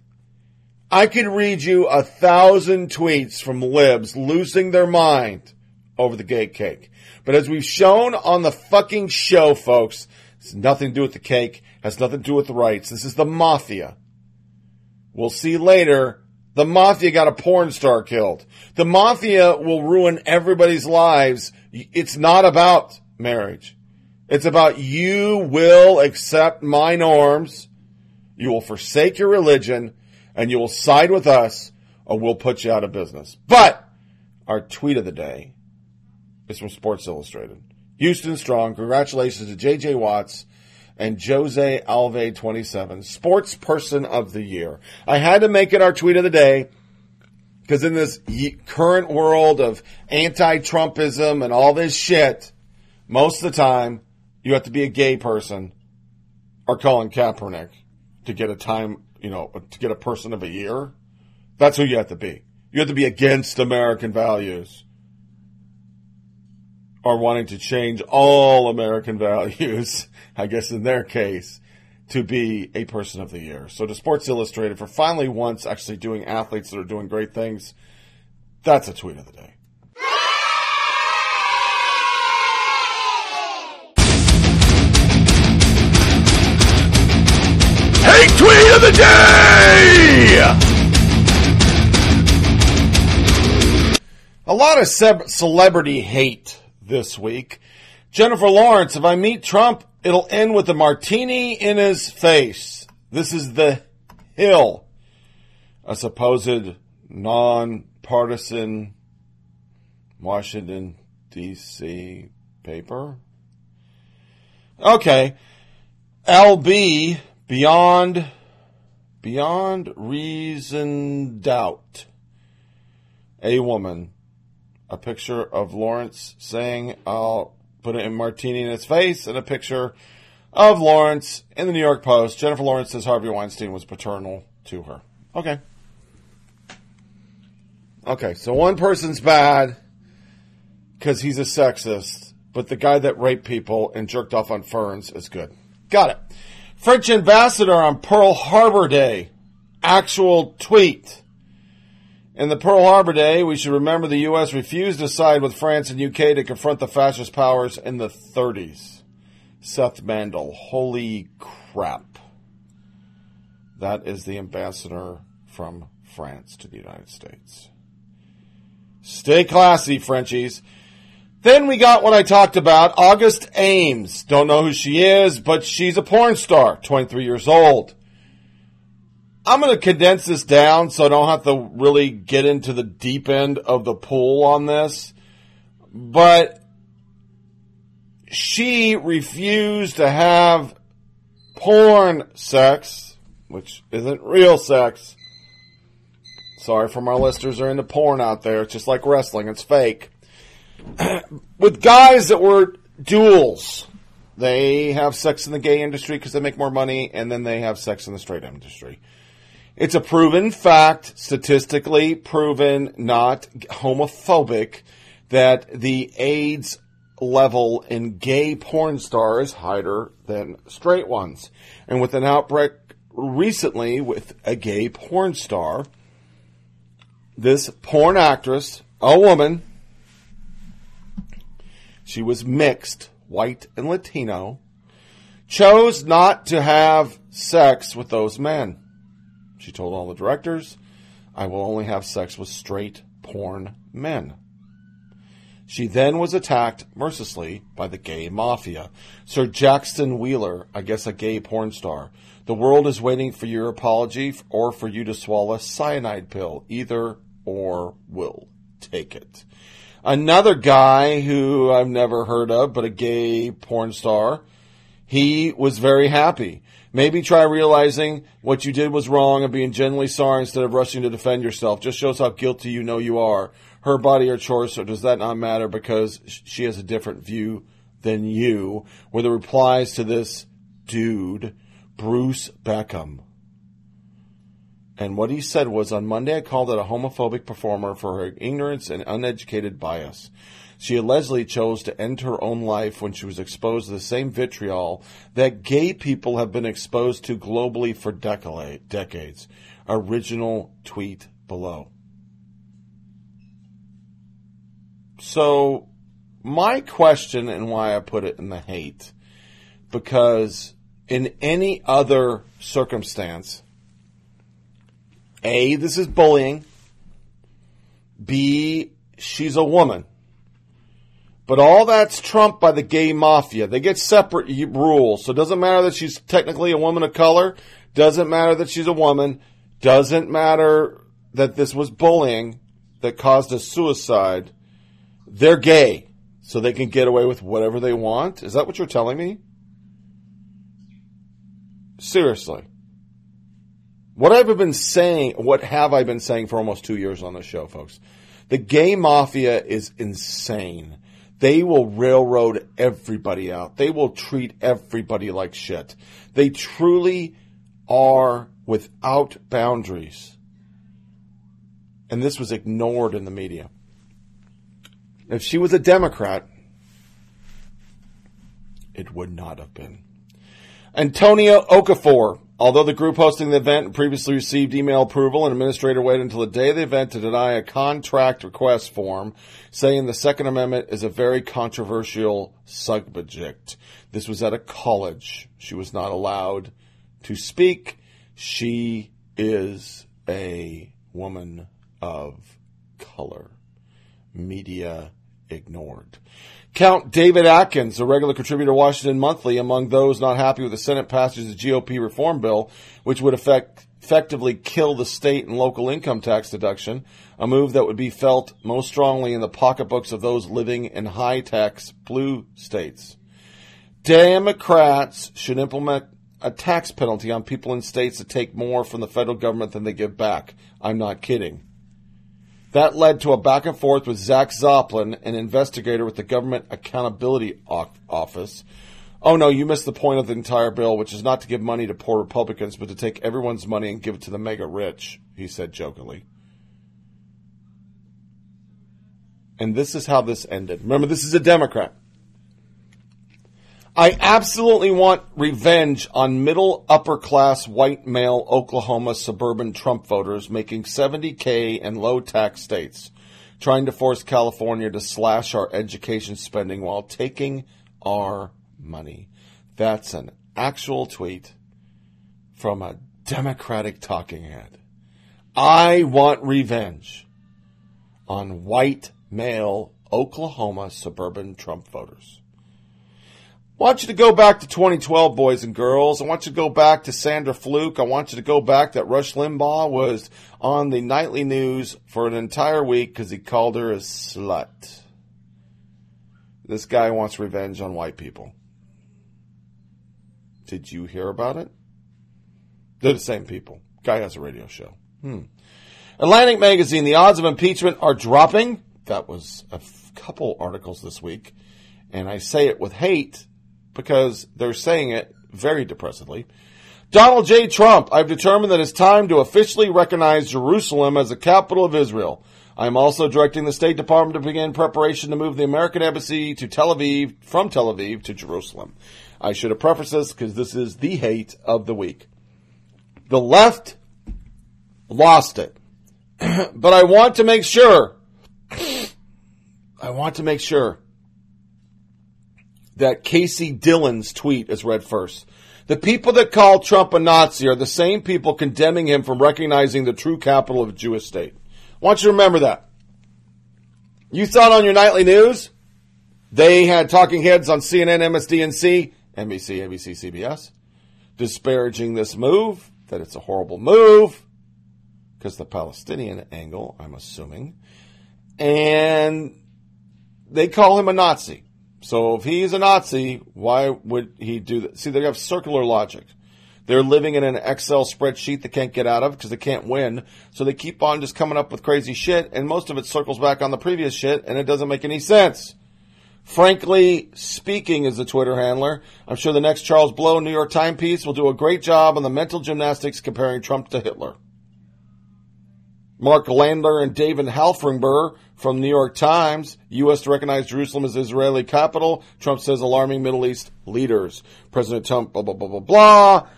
I could read you a thousand tweets from libs losing their mind over the gay cake. But as we've shown on the fucking show, folks, it's nothing to do with the cake, has nothing to do with the rights. This is the mafia. We'll see later. The mafia got a porn star killed. The mafia will ruin everybody's lives. It's not about marriage. It's about you will accept my norms. You will forsake your religion and you will side with us or we'll put you out of business. But our tweet of the day is from Sports Illustrated. Houston Strong. Congratulations to JJ Watts and Jose Altuve 27, Sports Person of the Year. I had to make it our tweet of the day because in this current world of anti-Trumpism and all this shit, most of the time, You have to be a gay person or Colin Kaepernick to get a time, you know, to get a person of a year. That's who you have to be. You have to be against American values or wanting to change all American values, I guess in their case, to be a person of the year. So to Sports Illustrated for finally once actually doing athletes that are doing great things, that's a tweet of the day. The day! A lot of ce- celebrity hate this week. Jennifer Lawrence, if I meet Trump, it'll end with a martini in his face. This is the Hill, a supposed non-partisan Washington, D.C. paper. Okay. LB, beyond, beyond reason doubt. A woman a picture of Lawrence saying, I'll put it in martini in his face, and a picture of Lawrence in the New York Post. Jennifer Lawrence says Harvey Weinstein was paternal to her. Okay. Okay, so one person's bad because he's a sexist, but the guy that raped people and jerked off on ferns is good. Got it. French ambassador on Pearl Harbor Day. Actual tweet. In the Pearl Harbor Day, we should remember the U.S. refused to side with France and UK to confront the fascist powers in the 30s. Seth Mandel. Holy crap. That is the ambassador from France to the United States. Stay classy, Frenchies. Then we got what I talked about, August Ames. Don't know who she is, but she's a porn star, 23 years old. I'm going to condense this down so I don't have to really get into the deep end of the pool on this. But she refused to have porn sex, which isn't real sex. Sorry for my listeners are into porn out there. It's just like wrestling. It's fake. With guys that were duels. They have sex in the gay industry because they make more money, and then they have sex in the straight industry. It's a proven fact, statistically proven, not homophobic, that the AIDS level in gay porn stars higher than straight ones. And with an outbreak recently with a gay porn star, this porn actress, a woman, she was mixed, white and Latino, chose not to have sex with those men. She told all the directors, I will only have sex with straight porn men. She then was attacked mercilessly by the gay mafia. Sir Jackson Wheeler, I guess a gay porn star. The world is waiting for your apology or for you to swallow a cyanide pill. Either or will take it. Another guy who I've never heard of, but a gay porn star, he was very happy. Maybe try realizing what you did was wrong and being genuinely sorry instead of rushing to defend yourself. Just shows how guilty you know you are. Her body or choice, or does that not matter because she has a different view than you? Were the replies to this dude, Bruce Beckham. And what he said was on Monday, I called it a homophobic performer for her ignorance and uneducated bias. She allegedly chose to end her own life when she was exposed to the same vitriol that gay people have been exposed to globally for decades. Original tweet below. So, my question and why I put it in the hate, because in any other circumstance, A, this is bullying. B, she's a woman. But all that's trumped by the gay mafia. They get separate rules. So it doesn't matter that she's technically a woman of color. Doesn't matter that she's a woman. Doesn't matter that this was bullying that caused a suicide. They're gay. So they can get away with whatever they want. Is that what you're telling me? Seriously. What I've been saying, what have I been saying for almost two years on this show, folks? The gay mafia is insane. They will railroad everybody out. They will treat everybody like shit. They truly are without boundaries. And this was ignored in the media. If she was a Democrat, it would not have been. Antonia Okafor, although the group hosting the event previously received email approval, an administrator waited until the day of the event to deny a contract request form, saying the Second Amendment is a very controversial subject. This was at a college. She was not allowed to speak. She is a woman of color. Media ignored. Count David Atkins, a regular contributor to Washington Monthly, among those not happy with the Senate passage of the GOP reform bill, which would affect, effectively kill the state and local income tax deduction, a move that would be felt most strongly in the pocketbooks of those living in high tax blue states. Democrats should implement a tax penalty on people in states that take more from the federal government than they give back. I'm not kidding. That led to a back and forth with Zach Zoplin, an investigator with the Government Accountability Office. Oh no, you missed the point of the entire bill, which is not to give money to poor Republicans, but to take everyone's money and give it to the mega rich, he said jokingly. And this is how this ended. Remember, this is a Democrat. I absolutely want revenge on middle upper class white male Oklahoma suburban Trump voters making 70K in low tax states, trying to force California to slash our education spending while taking our money. That's an actual tweet from a Democratic talking head. I want revenge on white male Oklahoma suburban Trump voters. I want you to go back to 2012, boys and girls. I want you to go back to Sandra Fluke. I want you to go back that Rush Limbaugh was on the nightly news for an entire week because he called her a slut. This guy wants revenge on white people. Did you hear about it? They're the same people. Guy has a radio show. Hmm. Atlantic Magazine, the odds of impeachment are dropping. That was a f- couple articles this week. And I say it with hate because they're saying it very depressively. Donald J. Trump, I've determined that it's time to officially recognize Jerusalem as the capital of Israel. I am also directing the State Department to begin preparation to move the American Embassy to Tel Aviv, from Tel Aviv to Jerusalem. I should have prefaced this because this is the hate of the week. The left lost it. but I want to make sure, I want to make sure that Casey Dillon's tweet is read first. The people that call Trump a Nazi are the same people condemning him from recognizing the true capital of a Jewish state. I want you to remember that. You saw it on your nightly news. They had talking heads on CNN, MSDNC, NBC, ABC, CBS, disparaging this move, that it's a horrible move, because the Palestinian angle, I'm assuming. And they call him a Nazi. So if he's a Nazi, why would he do that? See, they have circular logic. They're living in an Excel spreadsheet they can't get out of because they can't win. So they keep on just coming up with crazy shit, and most of it circles back on the previous shit, and it doesn't make any sense. Frankly speaking, is the Twitter handler. I'm sure the next Charles Blow New York Times piece will do a great job on the mental gymnastics comparing Trump to Hitler. Mark Landler and David Halbfinger from New York Times. U.S. to recognize Jerusalem as Israeli capital. Trump says alarming Middle East leaders. President Trump, blah, blah, blah, blah, blah.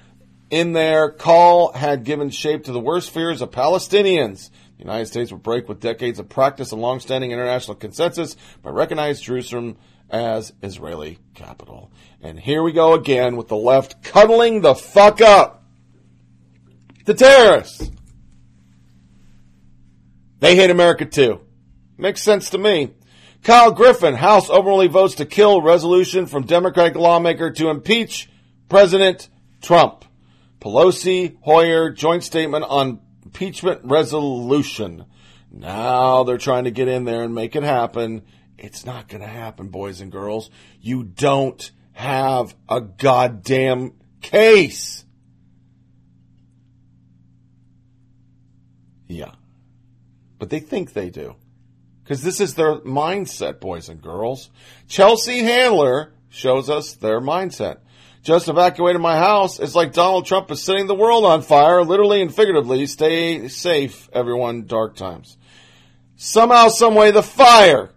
In their call had given shape to the worst fears of Palestinians. The United States would break with decades of practice and longstanding international consensus by recognizing Jerusalem as Israeli capital. And here we go again with the left cuddling the fuck up. The terrorists. They hate America too. Makes sense to me. Kyle Griffin, House overwhelmingly votes to kill resolution from Democratic lawmaker to impeach President Trump. Pelosi, Hoyer, joint statement on impeachment resolution. Now they're trying to get in there and make it happen. It's not going to happen, boys and girls. You don't have a goddamn case. Yeah but they think they do. Because this is their mindset, boys and girls. Chelsea Handler shows us their mindset. Just evacuated my house. It's like Donald Trump is setting the world on fire, literally and figuratively. Stay safe, everyone. Dark times. Somehow, someway, the fire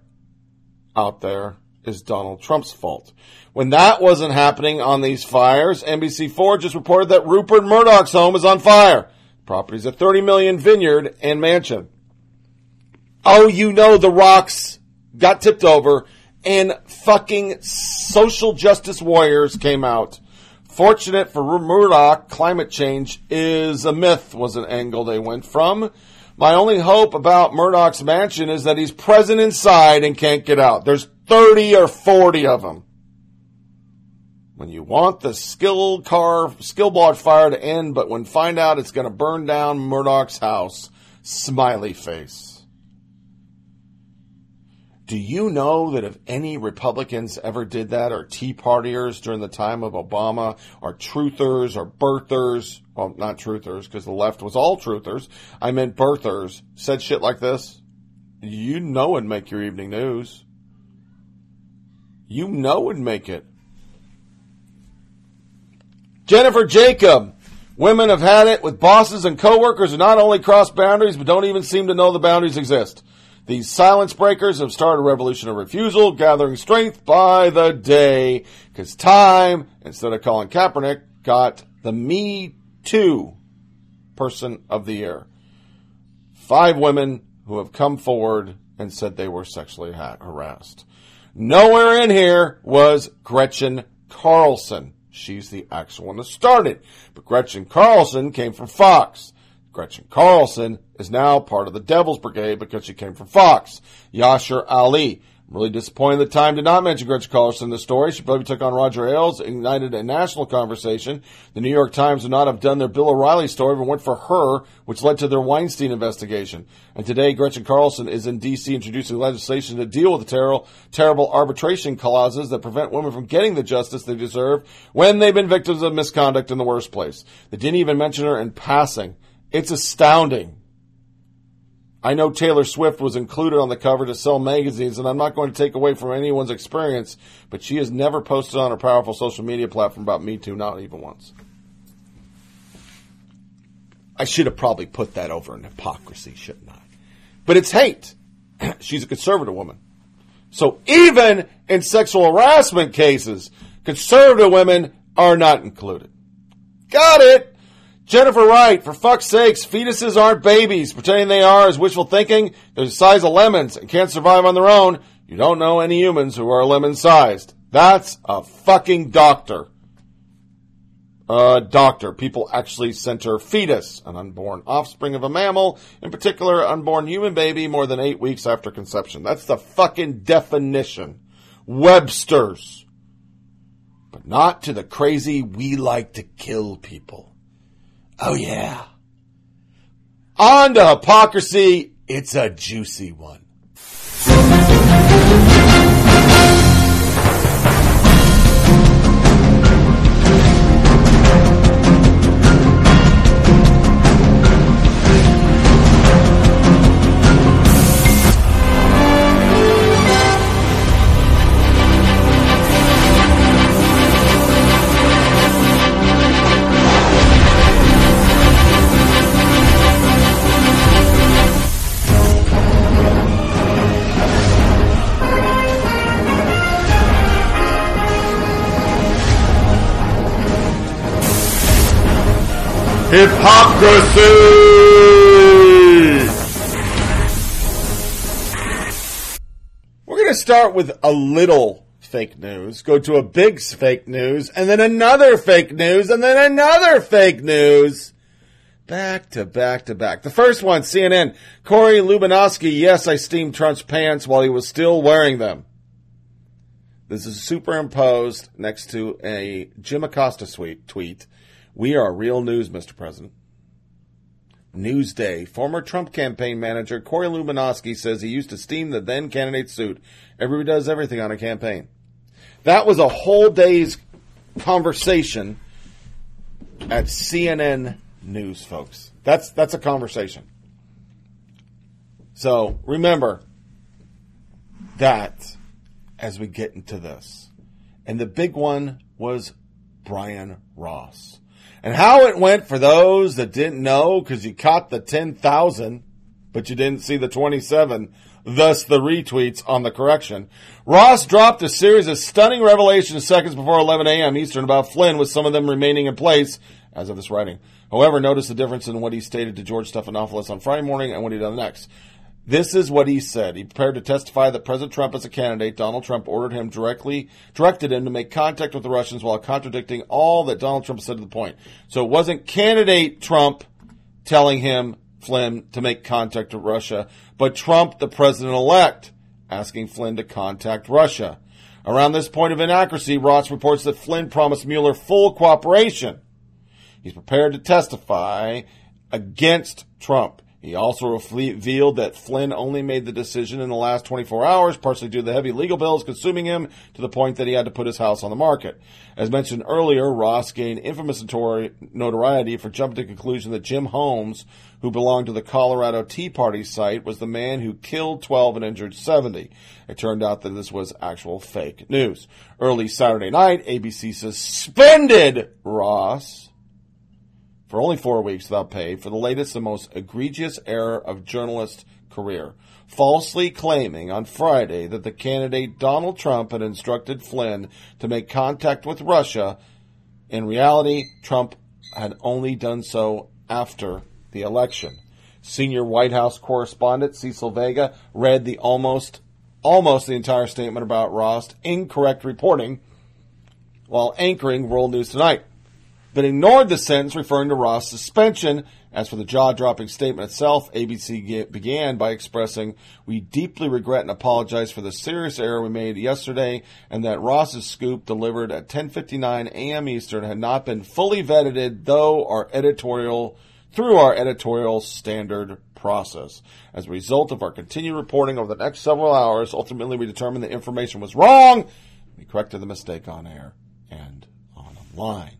out there is Donald Trump's fault. When that wasn't happening on these fires, NBC4 just reported that Rupert Murdoch's home is on fire. Properties at 30 million vineyard and mansion. Oh, you know the rocks got tipped over and fucking social justice warriors came out. Fortunate for Murdoch, climate change is a myth was an angle they went from. My only hope about Murdoch's mansion is that he's present inside and can't get out. There's 30 or 40 of them. When you want the skill car, skill fire to end, but when find out it's going to burn down Murdoch's house, smiley face. Do you know that if any Republicans ever did that, or Tea Partiers during the time of Obama, or truthers, or birthers, well, not truthers, because the left was all truthers, I meant birthers, said shit like this, you know it'd make your evening news. You know it'd make it. Jennifer Jacob. Women have had it with bosses and coworkers who not only cross boundaries, but don't even seem to know the boundaries exist. These silence breakers have started a revolution of refusal, gathering strength by the day. Because Time, instead of Colin Kaepernick, got the Me Too Person of the Year. Five women who have come forward and said they were sexually ha- harassed. Nowhere in here was Gretchen Carlson. She's the actual one that started. But Gretchen Carlson came from Fox. Gretchen Carlson is now part of the Devil's Brigade because she came from Fox. Yashar Ali. I'm really disappointed the Time did not mention Gretchen Carlson in the story. She probably took on Roger Ailes, ignited a national conversation. The New York Times would not have done their Bill O'Reilly story, but went for her, which led to their Weinstein investigation. And today, Gretchen Carlson is in D.C. introducing legislation to deal with the terrible, terrible arbitration clauses that prevent women from getting the justice they deserve when they've been victims of misconduct in the worst place. They didn't even mention her in passing. It's astounding. I know Taylor Swift was included on the cover to sell magazines, and I'm not going to take away from anyone's experience, but she has never posted on a powerful social media platform about Me Too, not even once. I should have probably put that over in hypocrisy, shouldn't I? But it's hate. She's a conservative woman. So even in sexual harassment cases, conservative women are not included. Got it! Jennifer Wright, for fuck's sakes, fetuses aren't babies. Pretending they are is wishful thinking. They're the size of lemons and can't survive on their own. You don't know any humans who are lemon sized. That's a fucking doctor. A doctor. People actually center fetus, an unborn offspring of a mammal, in particular, unborn human baby more than eight weeks after conception. That's the fucking definition. Webster's. But not to the crazy we like to kill people. Oh, yeah. On to hypocrisy. It's a juicy one. Hypocrisy! We're going to start with a little fake news, go to a big fake news, and then another fake news, and then another fake news. Back to back to back. The first one, CNN. Corey Lewandowski, yes, I steamed Trump's pants while he was still wearing them. This is superimposed next to a Jim Acosta tweet. We are real news, Mr. President. Newsday. Former Trump campaign manager Corey Lewandowski says he used to steam the then candidate's suit. Everybody does everything on a campaign. That was a whole day's conversation at CNN News, folks. That's that's a conversation. So remember, that as we get into this. And the big one was Brian Ross. And how it went for those that didn't know because you caught the 10,000, but you didn't see the 27, thus the retweets on the correction. Ross dropped a series of stunning revelations seconds before 11 a.m. Eastern about Flynn, with some of them remaining in place as of this writing. However, notice the difference in what he stated to George Stephanopoulos on Friday morning and what he done next. This is what he said. He prepared to testify that President Trump as a candidate, Donald Trump ordered him directly, directed him to make contact with the Russians while contradicting all that Donald Trump said to the point. So it wasn't candidate Trump telling him, Flynn, to make contact with Russia, but Trump, the president elect, asking Flynn to contact Russia. Around this point of inaccuracy, Ross reports that Flynn promised Mueller full cooperation. He's prepared to testify against Trump. He also revealed that Flynn only made the decision in the last 24 hours, partially due to the heavy legal bills consuming him to the point that he had to put his house on the market. As mentioned earlier, Ross gained infamous notoriety for jumping to the conclusion that Jim Holmes, who belonged to the Colorado Tea Party site, was the man who killed 12 and injured 70. It turned out that this was actual fake news. Early Saturday night, ABC suspended Ross for only four weeks without pay for the latest and most egregious error of journalist career, falsely claiming on Friday that the candidate Donald Trump had instructed Flynn to make contact with Russia. In reality, Trump had only done so after the election. Senior White House correspondent Cecilia Vega read the almost almost the entire statement about Ross incorrect reporting while anchoring World News Tonight but ignored the sentence referring to Ross' suspension. As for the jaw dropping statement itself, ABC began by expressing, We deeply regret and apologize for the serious error we made yesterday and that Ross's scoop delivered at 10:59 a.m. Eastern had not been fully vetted though our editorial through our editorial standard process. As a result of our continued reporting over the next several hours, ultimately we determined the information was wrong. We corrected the mistake on air and on online.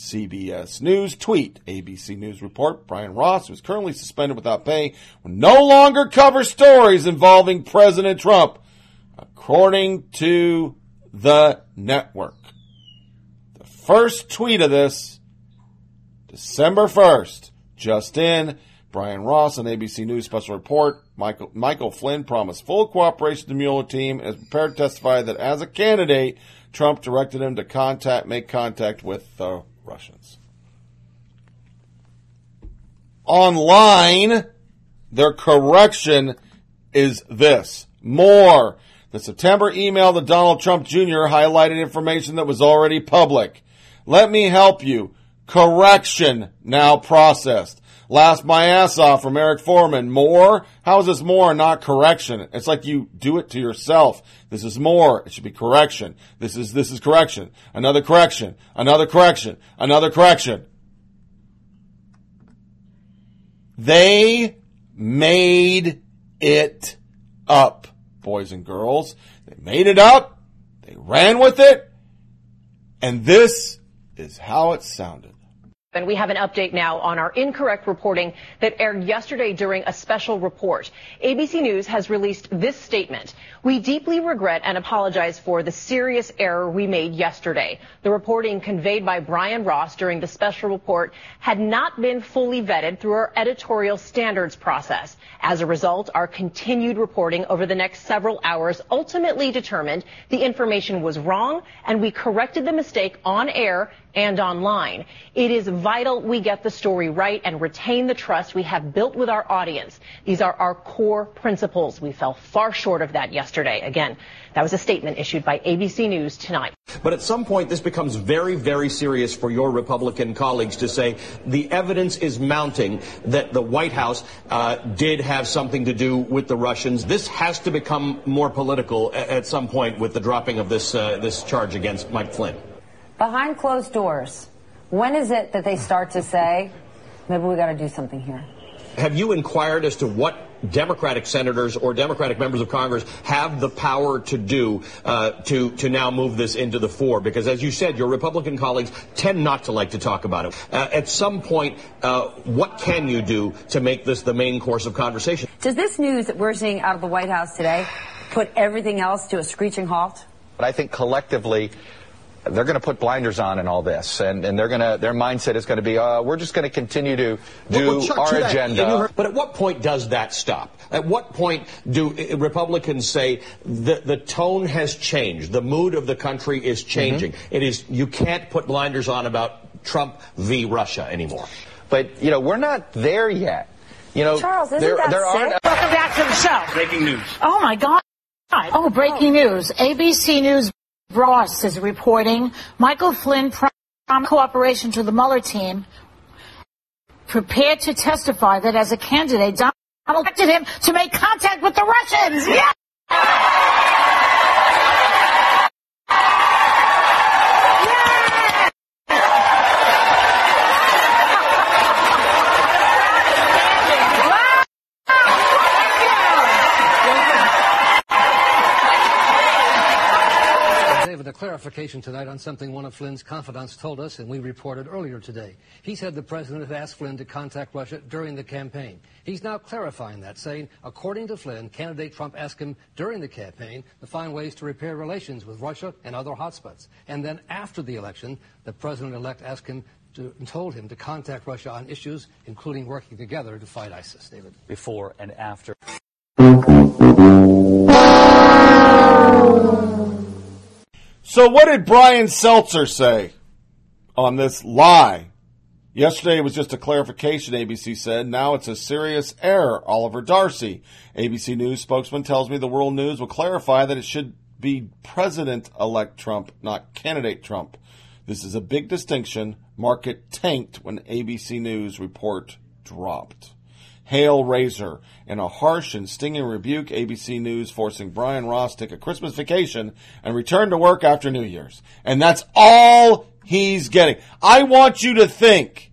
CBS News tweet. ABC News report Brian Ross, who is currently suspended without pay, will no longer cover stories involving President Trump, according to the network. The first tweet of this, December 1st, just in. Brian Ross on ABC News special report. Michael, Michael Flynn promised full cooperation to the Mueller team and is prepared to testify that as a candidate, Trump directed him to contact, make contact with the Russians. Online, their correction is this. More. The September email to Donald Trump Jr. highlighted information that was already public. Let me help you. Correction now processed. Laughed my ass off from Eric Foreman. More? How is this more not correction? It's like you do it to yourself. This is more. It should be correction. This is, this is correction. Another correction. Another correction. Another correction. They made it up, boys and girls. They made it up. They ran with it. And this is how it sounded. And we have an update now on our incorrect reporting that aired yesterday during a special report. ABC News has released this statement. We deeply regret and apologize for the serious error we made yesterday. The reporting conveyed by Brian Ross during the special report had not been fully vetted through our editorial standards process. As a result, our continued reporting over the next several hours ultimately determined the information was wrong and we corrected the mistake on air and online. It is vital we get the story right and retain the trust we have built with our audience. These are our core principles. We fell far short of that yesterday. Again, that was a statement issued by ABC News tonight. But at some point, this becomes very, very serious for your Republican colleagues to say the evidence is mounting that the White House uh, did have something to do with the Russians. This has to become more political at some point with the dropping of this uh, this charge against Mike Flynn behind closed doors, when is it that they start to say, maybe we got to do something here? Have you inquired as to what Democratic senators or Democratic members of Congress have the power to do uh, to to now move this into the fore? Because as you said, your Republican colleagues tend not to like to talk about it. Uh, at some point, uh, what can you do to make this the main course of conversation? Does this news that we're seeing out of the White House today put everything else to a screeching halt? But I think collectively, they're going to put blinders on in all this, and, and they're going to their mindset is going to be, uh, we're just going to continue to do Well, well, Chuck, our to that, agenda. you heard- but at what point does that stop? At what point do uh, Republicans say the the tone has changed, the mood of the country is changing? Mm-hmm. It is you can't put blinders on about Trump v. Russia anymore. But you know, we're not there yet. You know, Charles, isn't there, that there sick? aren't. Welcome back to the show. Breaking news. Oh my God. Oh, breaking news. ABC News Ross is reporting Michael Flynn promised cooperation to the Mueller team, prepared to testify that as a candidate, Donald elected him to make contact with the Russians. Yeah! David, a clarification tonight on something one of Flynn's confidants told us, and we reported earlier today. He said the president had asked Flynn to contact Russia during the campaign. He's now clarifying that, saying, according to Flynn, candidate Trump asked him during the campaign to find ways to repair relations with Russia and other hotspots. And then after the election, the president-elect asked him to, told him to contact Russia on issues, including working together to fight ISIS. David. Before and after. So what did Brian Stelter say on this lie? Yesterday it was just a clarification, ABC said. Now it's a serious error. Oliver Darcy, ABC News spokesman, tells me the World News will clarify that it should be President-elect Trump, not candidate Trump. This is a big distinction. Market tanked when ABC News report dropped. Hail Razor. In a harsh and stinging rebuke, ABC News forcing Brian Ross to take a Christmas vacation and return to work after New Year's. And that's all he's getting. I want you to think,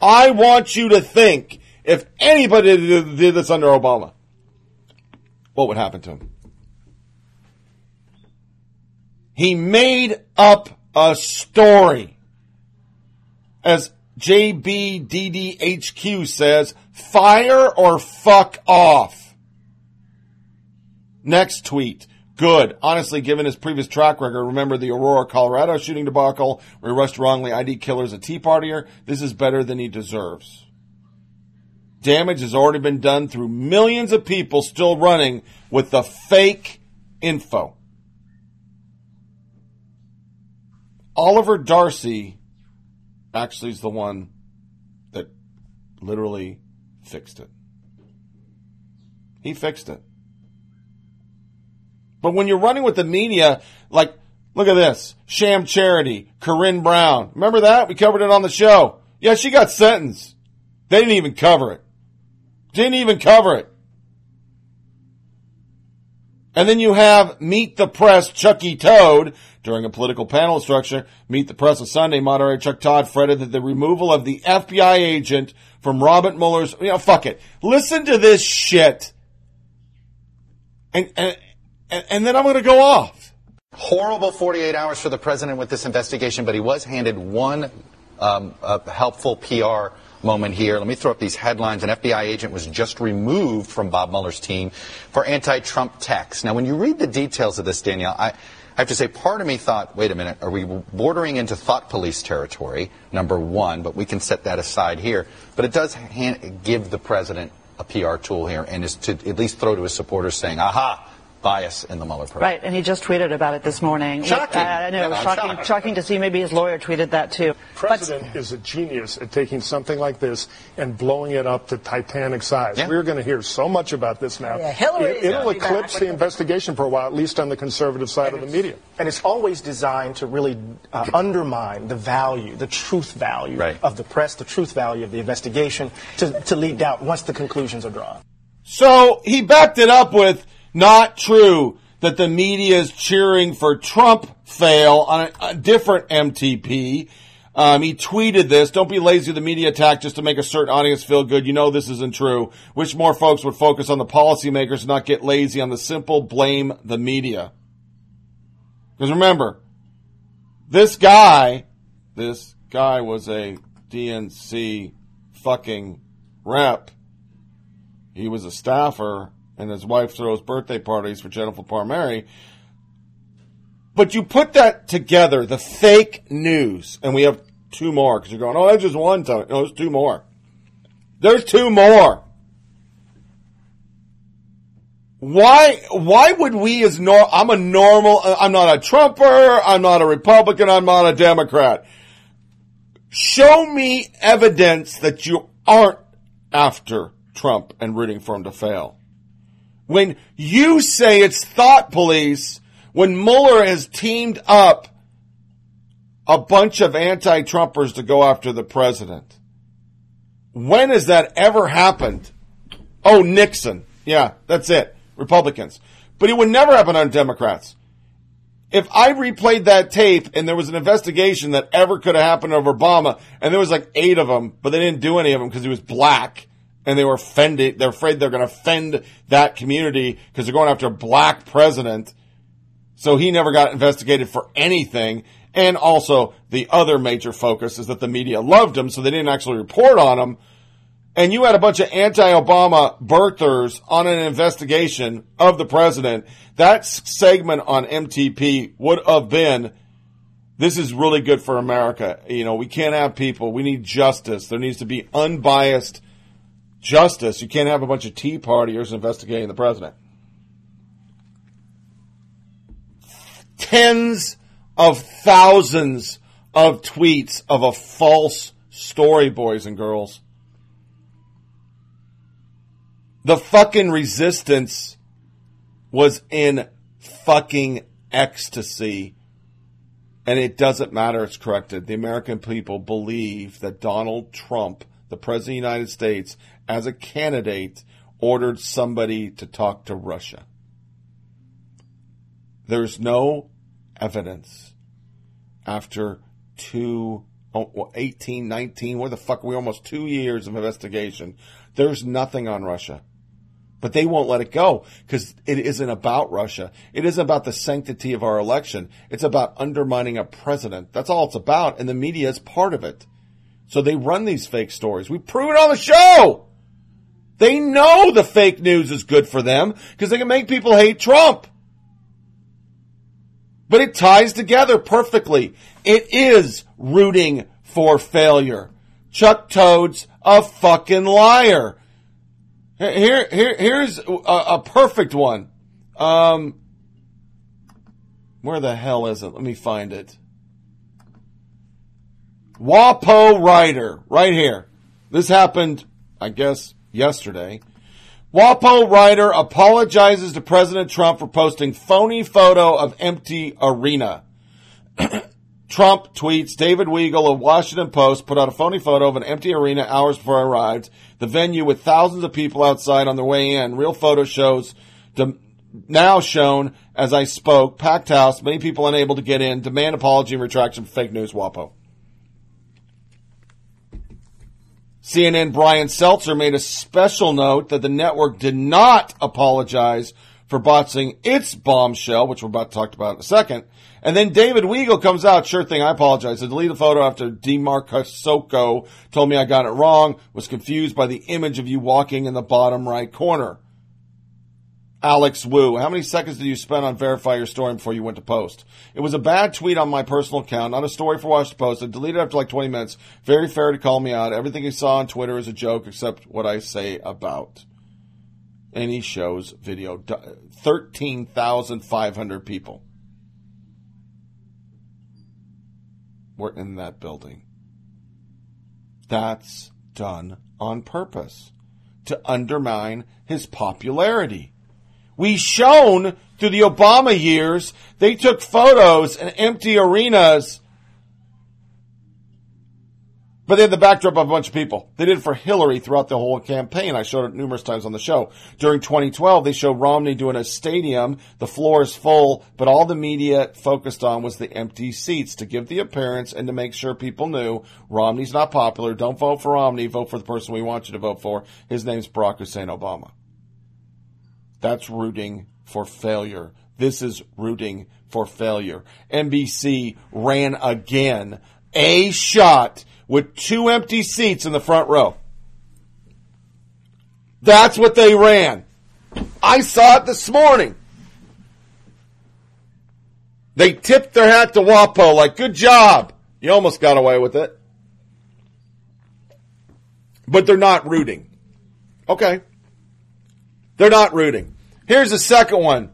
I want you to think, if anybody did did this under Obama, what would happen to him? He made up a story. As JBDDHQ says, fire or fuck off. Next tweet. Good. Honestly, given his previous track record, remember the Aurora, Colorado shooting debacle where he rushed wrongly ID killers a Tea Partier? This is better than he deserves. Damage has already been done through millions of people still running with the fake info. Oliver Darcy actually is the one that literally fixed it. He fixed it. But when you're running with the media, like, look at this. Sham Charity, Corrine Brown. Remember that? We covered it on the show. Yeah, she got sentenced. They didn't even cover it. Didn't even cover it. And then you have Meet the Press Chucky Toad during a political panel structure. Meet the Press on Sunday. Moderator Chuck Todd fretted that the removal of the FBI agent from Robert Mueller's, you know, fuck it. Listen to this shit. And, and, and, then I'm going to go off. Horrible 48 hours for the president with this investigation, but he was handed one um, uh, helpful PR moment here. Let me throw up these headlines. An FBI agent was just removed from Bob Mueller's team for anti-Trump texts. Now, when you read the details of this, Danielle, I, I have to say, part of me thought, wait a minute, are we bordering into thought police territory, number one, but we can set that aside here. But it does hand, give the president a PR tool here and is to at least throw to his supporters saying, aha, bias in the Mueller probe. Right, and he just tweeted about it this morning. Shocking. Uh, I know, Yeah, I'm shocking, shocked. shocking to see. Maybe his lawyer tweeted that too. president is a genius at taking something like this and blowing it up to titanic size. We're going to hear so much about this now. Yeah, Hillary it, is will eclipse back. the investigation for a while, at least on the conservative side of the media. And it's always designed to really uh, undermine the value, the truth value of the press, the truth value of the investigation, to, to lead doubt once the conclusions are drawn. So he backed it up with not true that the media is cheering for Trump fail on a, a different MTP. Um, he tweeted this, don't be lazy with the media attack just to make a certain audience feel good. You know this isn't true. Wish more folks would focus on the policymakers not get lazy on the simple blame the media. Because remember, this guy, this guy was a DNC fucking rep. He was a staffer and his wife throws birthday parties for Jennifer Palmieri. But you put that together, the fake news, and we have two more because you're going, oh, that's just one time. No, there's two more. There's two more. Why? Why would we as nor? I'm a normal. I'm not a Trumper. I'm not a Republican. I'm not a Democrat. Show me evidence that you aren't after Trump and rooting for him to fail. When you say it's thought police, when Mueller has teamed up a bunch of anti-Trumpers to go after the president. When has that ever happened? Oh, Nixon. Yeah, that's it. Republicans. But it would never happen on Democrats. If I replayed that tape and there was an investigation that ever could have happened of Obama, and there was like eight of them, but they didn't do any of them because he was black, and they were offended, they're afraid they're going to offend that community because they're going after a black president. So he never got investigated for anything. And also the other major focus is that the media loved him, so they didn't actually report on him. And you had a bunch of anti-Obama birthers on an investigation of the president. That segment on MTP would have been, this is really good for America. You know, we can't have people. We need justice. There needs to be unbiased justice. You can't have a bunch of Tea Partiers investigating the president. Tens of thousands of tweets of a false story, boys and girls. The fucking resistance was in fucking ecstasy. And it doesn't matter, it's corrected. The American people believe that Donald Trump, the President of the United States, as a candidate, ordered somebody to talk to Russia. There's no evidence after two, oh, 18, 19, where the fuck, we almost two years of investigation. There's nothing on Russia. But they won't let it go because it isn't about Russia. It isn't about the sanctity of our election. It's about undermining a president. That's all it's about. And the media is part of it. So they run these fake stories. We prove it on the show. They know the fake news is good for them because they can make people hate Trump. But it ties together perfectly. It is rooting for failure. Chuck Toad's a fucking liar. Here, here, here's a, a perfect one. Um, where the hell is it? Let me find it. WAPO writer, right here. This happened, I guess, yesterday. WAPO writer apologizes to President Trump for posting phony photo of empty arena. Trump tweets David Weigel of Washington Post put out a phony photo of an empty arena hours before I arrived. The venue with thousands of people outside on their way in. Real photo shows now shown as I spoke. Packed house, many people unable to get in. Demand apology and retraction. Fake news. WAPO. CNN Brian Stelter made a special note that the network did not apologize for botching its bombshell, which we're about to talk about in a second. And then David Weigel comes out, sure thing, I apologize. I deleted the photo after DeMarco told me I got it wrong, was confused by the image of you walking in the bottom right corner. Alex Wu, how many seconds did you spend on verify your story before you went to post? It was a bad tweet on my personal account, not a story for Washington Post. I deleted after like 20 minutes. Very fair to call me out. Everything you saw on Twitter is a joke except what I say about. any shows video. 13,500 people. were in that building. That's done on purpose to undermine his popularity. We shown through the Obama years, they took photos in empty arenas but they had the backdrop of a bunch of people. They did it for Hillary throughout the whole campaign. I showed it numerous times on the show. During 2012, they showed Romney doing a stadium. The floor is full, but all the media focused on was the empty seats to give the appearance and to make sure people knew Romney's not popular. Don't vote for Romney. Vote for the person we want you to vote for. His name's Barack Hussein Obama. That's rooting for failure. This is rooting for failure. NBC ran again a shot with two empty seats in the front row. That's what they ran. I saw it this morning. They tipped their hat to WAPO like, good job. You almost got away with it. But they're not rooting. Okay. They're not rooting. Here's the second one.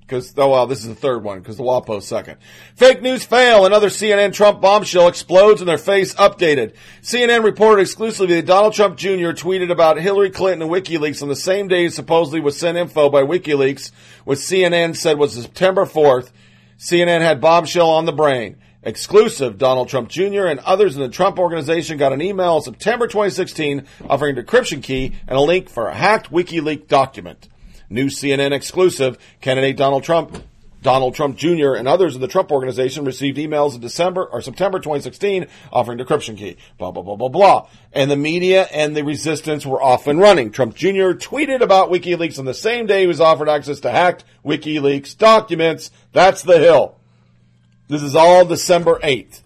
Because, oh well, this is the third one, because the WAPO second. Fake news fail. Another CNN Trump bombshell explodes in their face updated. CNN reported exclusively that Donald Trump Jr. tweeted about Hillary Clinton and WikiLeaks on the same day he supposedly was sent info by WikiLeaks, which CNN said was September 4th. CNN had bombshell on the brain. Exclusive, Donald Trump Jr. and others in the Trump organization got an email in September 2016 offering a decryption key and a link for a hacked WikiLeaks document. New CNN exclusive, candidate Donald Trump, Donald Trump Jr. and others in the Trump organization received emails in December or September 2016 offering decryption key. Blah, blah, blah, blah, blah. And the media and the resistance were off and running. Trump Jr. tweeted about WikiLeaks on the same day he was offered access to hacked WikiLeaks documents. That's the Hill. This is all December 8th.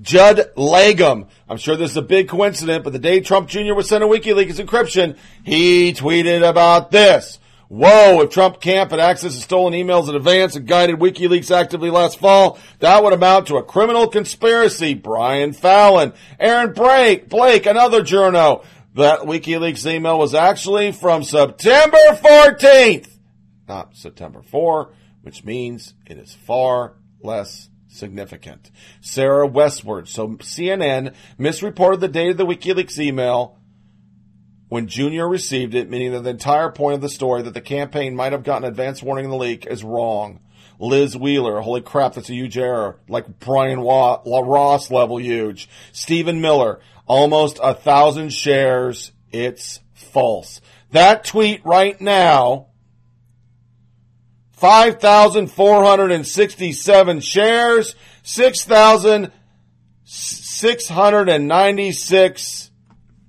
Judd Legum. I'm sure this is a big coincidence, but the day Trump Jr. was sent a WikiLeaks encryption, he tweeted about this. Whoa, if Trump camp had access to stolen emails in advance and guided WikiLeaks actively last fall, that would amount to a criminal conspiracy. Brian Fallon, Aaron Blake, Blake, another journo. That WikiLeaks email was actually from September 14th, not September 4, which means it is far less significant. Sarah Westwood. So CNN misreported the date of the WikiLeaks email when Junior received it, meaning that the entire point of the story that the campaign might have gotten advance warning in the leak is wrong. Liz Wheeler, holy crap, that's a huge error. Like Brian Wa- Ross level huge. Stephen Miller, almost a thousand shares. It's false. That tweet right now, 5,467 shares, 6,696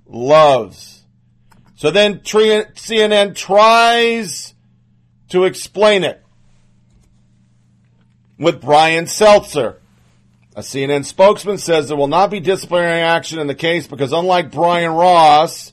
loves. So then CNN tries to explain it with Brian Seltzer. A CNN spokesman says there will not be disciplinary action in the case because unlike Brian Ross,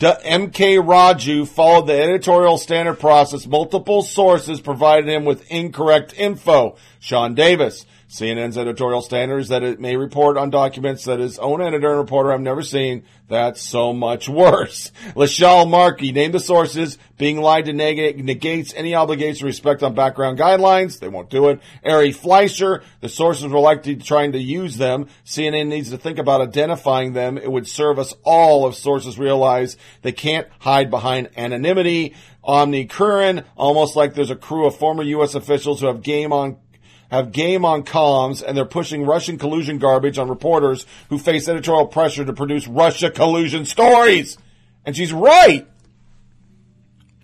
Manu Raju followed the editorial standard process. Multiple sources provided him with incorrect info. Sean Davis. CNN's editorial standard is that it may report on documents that its own editor and reporter have never seen. That's so much worse. Lachlan Markay named the sources. Being lied to neg- negates any obligation to respect on background guidelines. They won't do it. Ari Fleischer, the sources were likely trying to use them. CNN needs to think about identifying them. It would serve us all if sources realize they can't hide behind anonymity. Omni Curran, almost like there's a crew of former U.S. officials who have game on have game on comms and they're pushing Russian collusion garbage on reporters who face editorial pressure to produce Russia collusion stories. And she's right.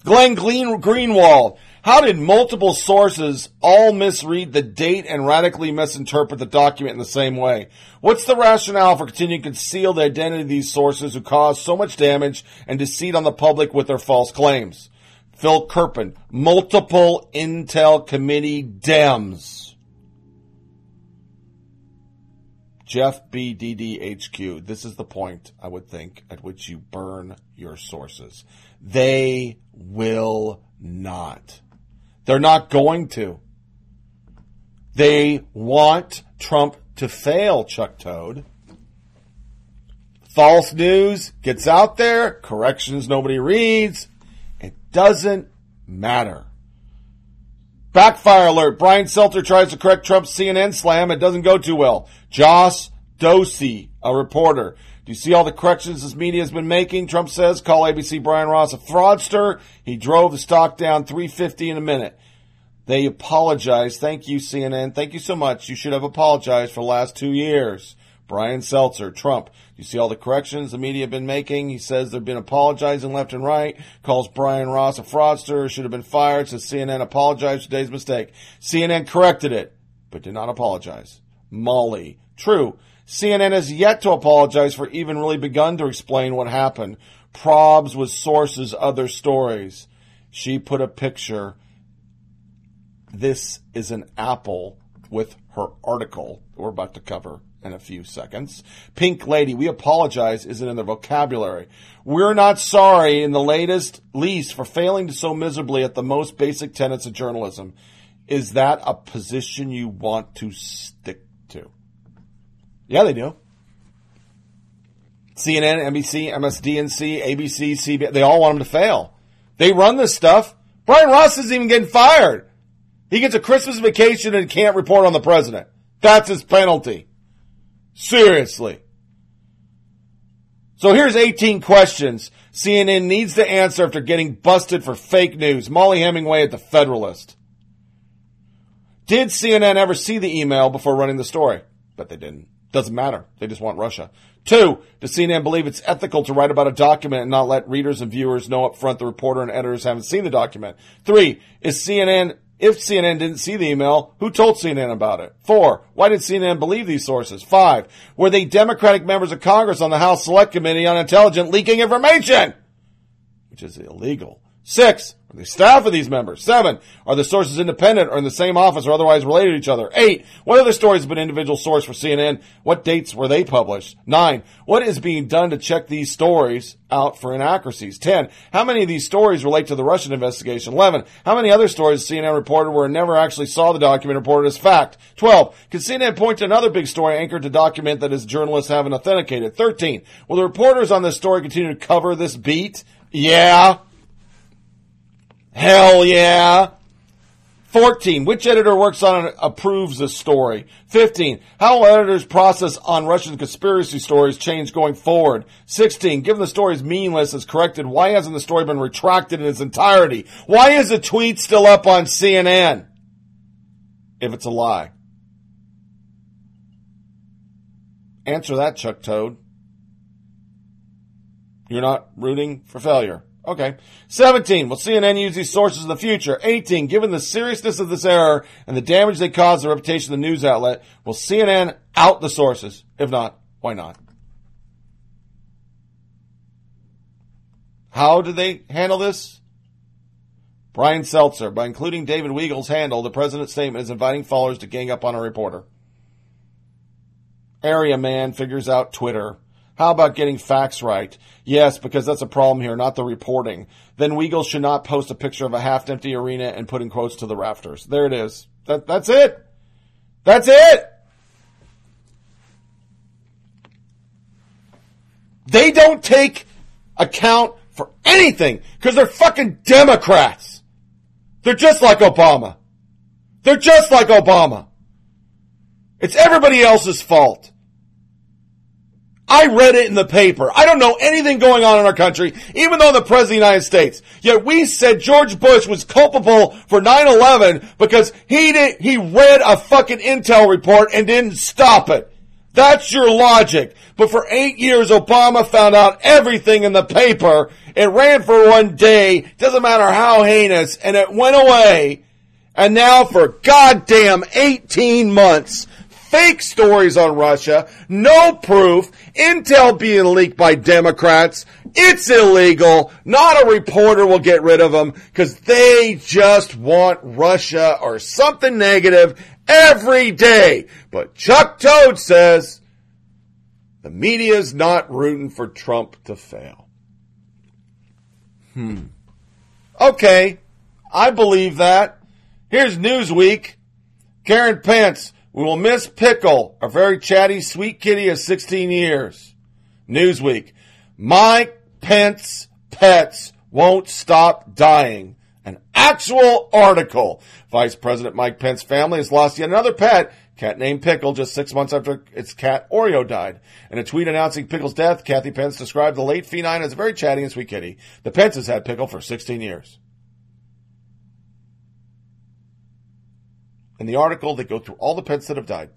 Glenn Greenwald. How did multiple sources all misread the date and radically misinterpret the document in the same way? What's the rationale for continuing to conceal the identity of these sources who caused so much damage and deceit on the public with their false claims? Phil Kerpen, multiple Intel committee Dems. Jeff BDDHQ, this is the point, I would think, at which you burn your sources. They will not. They're not going to. They want Trump to fail, Chuck Toad. False news gets out there, corrections nobody reads. It doesn't matter. Backfire alert. Brian Stelter tries to correct Trump's CNN slam. It doesn't go too well. Josh Dawsey, a reporter. Do you see all the corrections this media has been making? Trump says, call ABC Brian Ross a fraudster. He drove the stock down 350 in a minute. They apologize. Thank you, CNN. Thank you so much. You should have apologized for the last two years. Brian Stelter, Trump. You see all the corrections the media have been making. He says they've been apologizing left and right. Calls Brian Ross a fraudster. Should have been fired. Says CNN apologized for today's mistake. CNN corrected it, but did not apologize. Mollie. True. CNN has yet to apologize for even really begun to explain what happened. Probs with sources, other stories. She put a picture. This is an apple with her article we're about to cover in a few seconds. Pink Lady, we apologize, isn't in their vocabulary. We're not sorry in the latest least for failing to so miserably at the most basic tenets of journalism. Is that a position you want to stick to? Yeah, they do. CNN, NBC, MSDNC, ABC, CBS, they all want them to fail. They run this stuff. Brian Ross isn't even getting fired. He gets a Christmas vacation and can't report on the president. That's his penalty. Seriously. So here's 18 questions CNN needs to answer after getting busted for fake news. Mollie Hemingway at the Federalist. Did CNN ever see the email before running the story? But they didn't. Doesn't matter. They just want Russia. Two, does CNN believe it's ethical to write about a document and not let readers and viewers know up front the reporter and editors haven't seen the document? Three, is CNN, if CNN didn't see the email, who told CNN about it? Four, why did CNN believe these sources? Five, were they Democratic members of Congress on the House Select Committee on Intelligent leaking information? Which is illegal. Six, are the staff of these members? Seven, are the sources independent or in the same office or otherwise related to each other? Eight, what other stories have been individual source for CNN? What dates were they published? Nine, what is being done to check these stories out for inaccuracies? Ten, how many of these stories relate to the Russian investigation? Eleven, how many other stories CNN reported where it never actually saw the document reported as fact? Twelve, can CNN point to another big story anchored to document that its journalists haven't authenticated? Thirteen, will the reporters on this story continue to cover this beat? Yeah. Hell yeah. 14. Which editor works on and approves this story? 15. How will editors' process on Russian conspiracy stories change going forward? 16. Given the story is meaningless as corrected, why hasn't the story been retracted in its entirety? Why is the tweet still up on CNN? If it's a lie. Answer that, Chuck Toad. You're not rooting for failure. Okay. 17. Will CNN use these sources in the future? 18. Given the seriousness of this error and the damage they caused the reputation of the news outlet, will CNN out the sources? If not, why not? How do they handle this? Brian Seltzer, by including David Weigel's handle, the president's statement is inviting followers to gang up on a reporter. Area man figures out Twitter. How about getting facts right? Yes, because that's a problem here, not the reporting. Then Weigel should not post a picture of a half-empty arena and put in quotes to the rafters. There it is. That, that's it. That's it. They don't take account for anything because they're fucking Democrats. They're just like Obama. They're just like Obama. It's everybody else's fault. I read it in the paper. I don't know anything going on in our country, even though I'm the President of the United States. Yet we said George Bush was culpable for 9-11 because he did, he read a fucking intel report and didn't stop it. That's your logic. But for eight years, Obama found out everything in the paper. It ran for one day. Doesn't matter how heinous. And it went away. And now for goddamn 18 months, fake stories on Russia, no proof, intel being leaked by Democrats. It's illegal. Not a reporter will get rid of them because they just want Russia or something negative every day. But Chuck Toad says the media's not rooting for Trump to fail. Hmm. Okay. I believe that. Here's Newsweek. Karen Pence we will miss Pickle, a very chatty, sweet kitty of 16 years. Newsweek. Mike Pence pets won't stop dying. An actual article. Vice President Mike Pence family has lost yet another pet, cat named Pickle, just six months after its cat Oreo died. In a tweet announcing Pickle's death, Kathy Pence described the late feline as a very chatty and sweet kitty. The Pences had Pickle for 16 years. In the article, they go through all the pets that have died.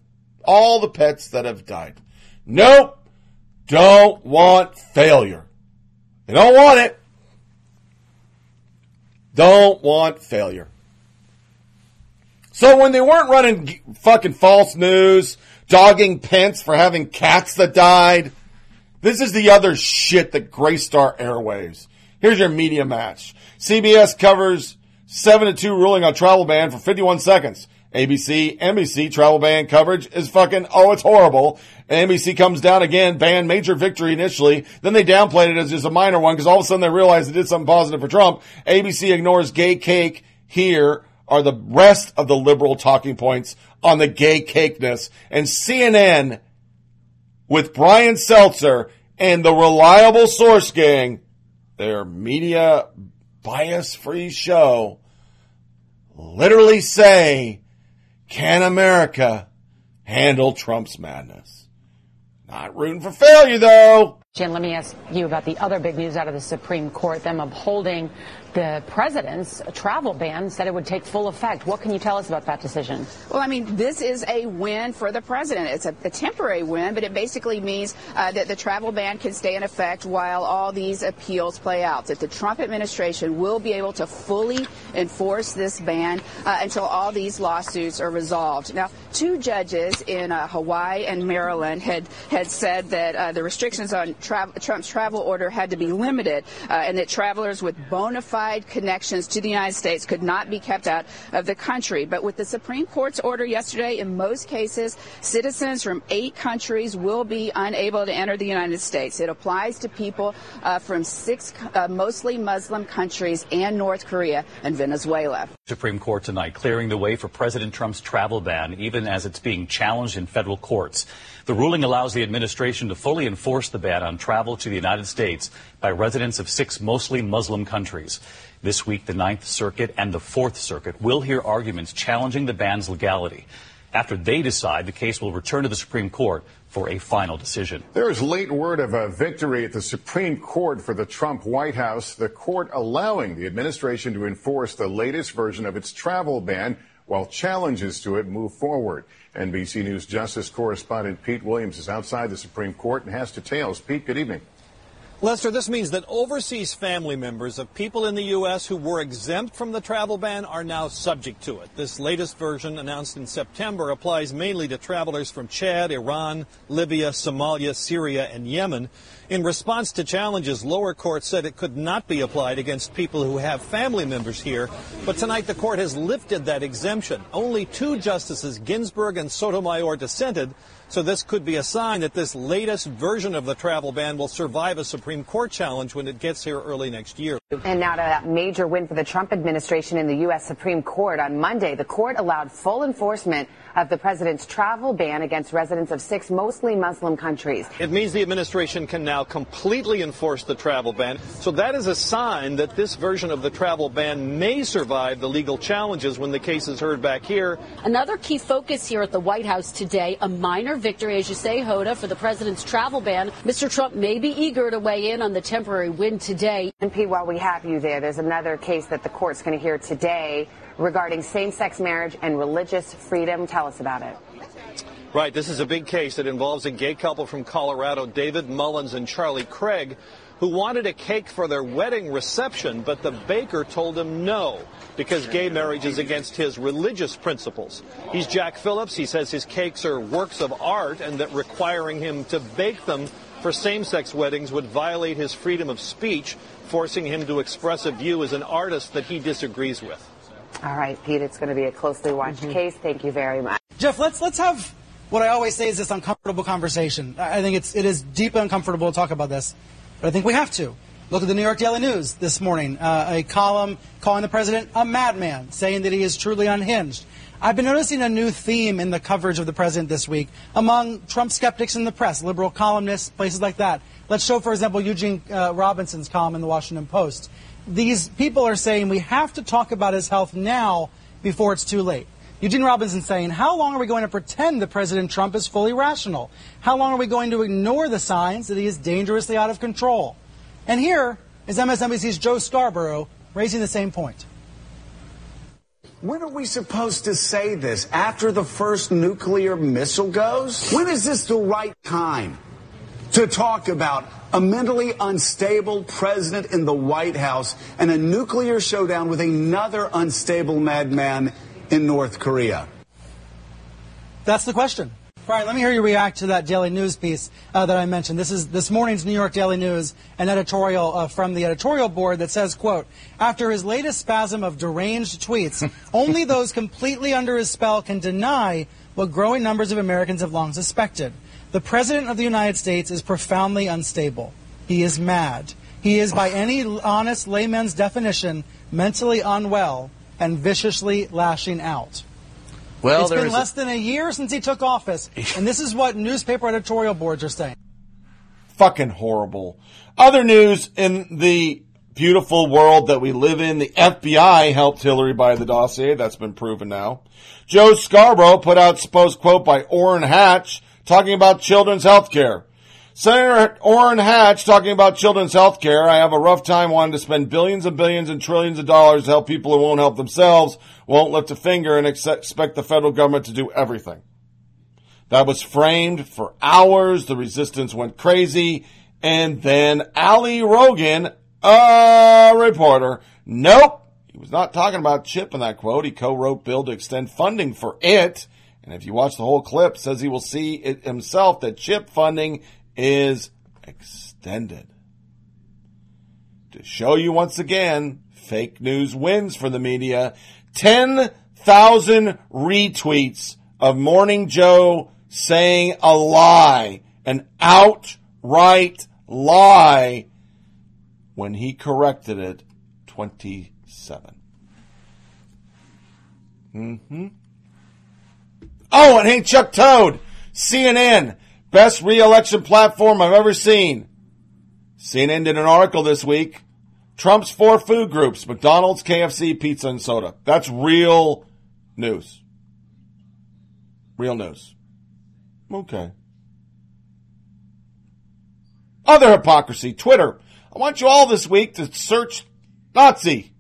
All the pets that have died. Nope. Don't want failure. They don't want it. Don't want failure. So when they weren't running fucking false news, dogging Pence for having cats that died, this is the other shit that Graystar Airwaves. Here's your media match. CBS covers 7 to 2 ruling on travel ban for 51 seconds. ABC, NBC travel ban coverage is fucking, oh, it's horrible. NBC comes down again, ban major victory initially. Then they downplayed it as just a minor one because all of a sudden they realized they did something positive for Trump. ABC ignores gay cake. Here are the rest of the liberal talking points on the gay cakeness. And CNN with Brian Seltzer and the reliable source gang, their media bias free show, literally say, can America handle Trump's madness? Not rooting for failure though. Jen, let me ask you about the other big news out of the Supreme Court, them upholding the president's travel ban, said it would take full effect. What can you tell us about that decision? Well, I mean, this is a win for the president. It's a, a temporary win, but it basically means uh, that the travel ban can stay in effect while all these appeals play out. That the Trump administration will be able to fully enforce this ban uh, until all these lawsuits are resolved. Now, two judges in uh, Hawaii and Maryland had had said that uh, the restrictions on Trump's travel order had to be limited, uh, and that travelers with bona fide connections to the United States could not be kept out of the country. But with the Supreme Court's order yesterday, in most cases, citizens from eight countries will be unable to enter the United States. It applies to people uh, from six uh, mostly Muslim countries and North Korea and Venezuela. Supreme Court tonight clearing the way for President Trump's travel ban, even as it's being challenged in federal courts. The ruling allows the administration to fully enforce the ban on travel to the United States by residents of six mostly Muslim countries. This week, the Ninth Circuit and the Fourth Circuit will hear arguments challenging the ban's legality. After they decide, the case will return to the Supreme Court for a final decision. There is late word of a victory at the Supreme Court for the Trump White House, the court allowing the administration to enforce the latest version of its travel ban while challenges to it move forward. NBC News Justice correspondent Pete Williams is outside the Supreme Court and has details. Pete, good evening. Lester, this means that overseas family members of people in the U.S. who were exempt from the travel ban are now subject to it. This latest version, announced in September, applies mainly to travelers from Chad, Iran, Libya, Somalia, Syria, and Yemen. In response to challenges, lower courts said it could not be applied against people who have family members here. But tonight the court has lifted that exemption. Only two justices, Ginsburg and Sotomayor, dissented. So this could be a sign that this latest version of the travel ban will survive a Supreme Court challenge when it gets here early next year. And now to that major win for the Trump administration in the U.S. Supreme Court. On Monday, the court allowed full enforcement of the president's travel ban against residents of six mostly Muslim countries. It means the administration can now completely enforce the travel ban. So that is a sign that this version of the travel ban may survive the legal challenges when the case is heard back here. Another key focus here at the White House today, a minor victory, as you say, Hoda, for the president's travel ban. Mr. Trump may be eager to weigh in on the temporary win today. And while we have you there, there's another case that the court's going to hear today regarding same-sex marriage and religious freedom. Tell us about it. Right. This is a big case that involves a gay couple from Colorado, David Mullins and Charlie Craig, who wanted a cake for their wedding reception, but the baker told him no because gay marriage is against his religious principles. He's Jack Phillips. He says his cakes are works of art and that requiring him to bake them for same-sex weddings would violate his freedom of speech, forcing him to express a view as an artist that he disagrees with. All right, Pete, it's going to be a closely watched Mm-hmm. case. Thank you very much. Jeff, let's let's have what I always say is this uncomfortable conversation. I I think it's it is deeply uncomfortable to talk about this, but I think we have to. Look at the New York Daily News this morning, uh, a column calling the president a madman, saying that he is truly unhinged. I've been noticing a new theme in the coverage of the president this week among Trump skeptics in the press, liberal columnists, places like that. Let's show, for example, Eugene uh, Robinson's column in the Washington Post. These people are saying we have to talk about his health now before it's too late. Eugene Robinson saying, how long are we going to pretend that President Trump is fully rational? How long are we going to ignore the signs that he is dangerously out of control? And here is MSNBC's Joe Scarborough raising the same point. When are we supposed to say this? After the first nuclear missile goes? When is this the right time to talk about a mentally unstable president in the White House and a nuclear showdown with another unstable madman in North Korea? That's the question. Brian, let me hear you react to that Daily News piece uh, that I mentioned. This is this morning's New York Daily News, an editorial uh, from the editorial board that says, quote, after his latest spasm of deranged tweets, only those completely under his spell can deny what growing numbers of Americans have long suspected. The President of the United States is profoundly unstable. He is mad. He is, by any honest layman's definition, mentally unwell and viciously lashing out. Well, it's been there's a- less than a year since he took office, and this is what newspaper editorial boards are saying. Fucking horrible. Other news in the beautiful world that we live in, the FBI helped Hillary buy the dossier. That's been proven now. Joe Scarborough put out supposed quote by Orrin Hatch talking about children's health care. Senator Orrin Hatch talking about children's health care. I have a rough time wanting to spend billions and billions and trillions of dollars to help people who won't help themselves, won't lift a finger and expect the federal government to do everything. That was framed for hours. The resistance went crazy. And then Ali Rogin, a reporter, nope. He was not talking about CHIP in that quote. He co-wrote bill to extend funding for it. And if you watch the whole clip, says he will see it himself that CHIP funding is extended. To show you once again, fake news wins for the media. 10,000 retweets of Morning Joe saying a lie, an outright lie, when he corrected it 27. Mm-hmm. Oh, and hey, Chuck Toad, CNN, best re-election platform I've ever seen. CNN did an article this week. Trump's four food groups, McDonald's, KFC, pizza, and soda. That's real news. Real news. Okay. Other hypocrisy, Twitter. I want you all this week to search Nazi.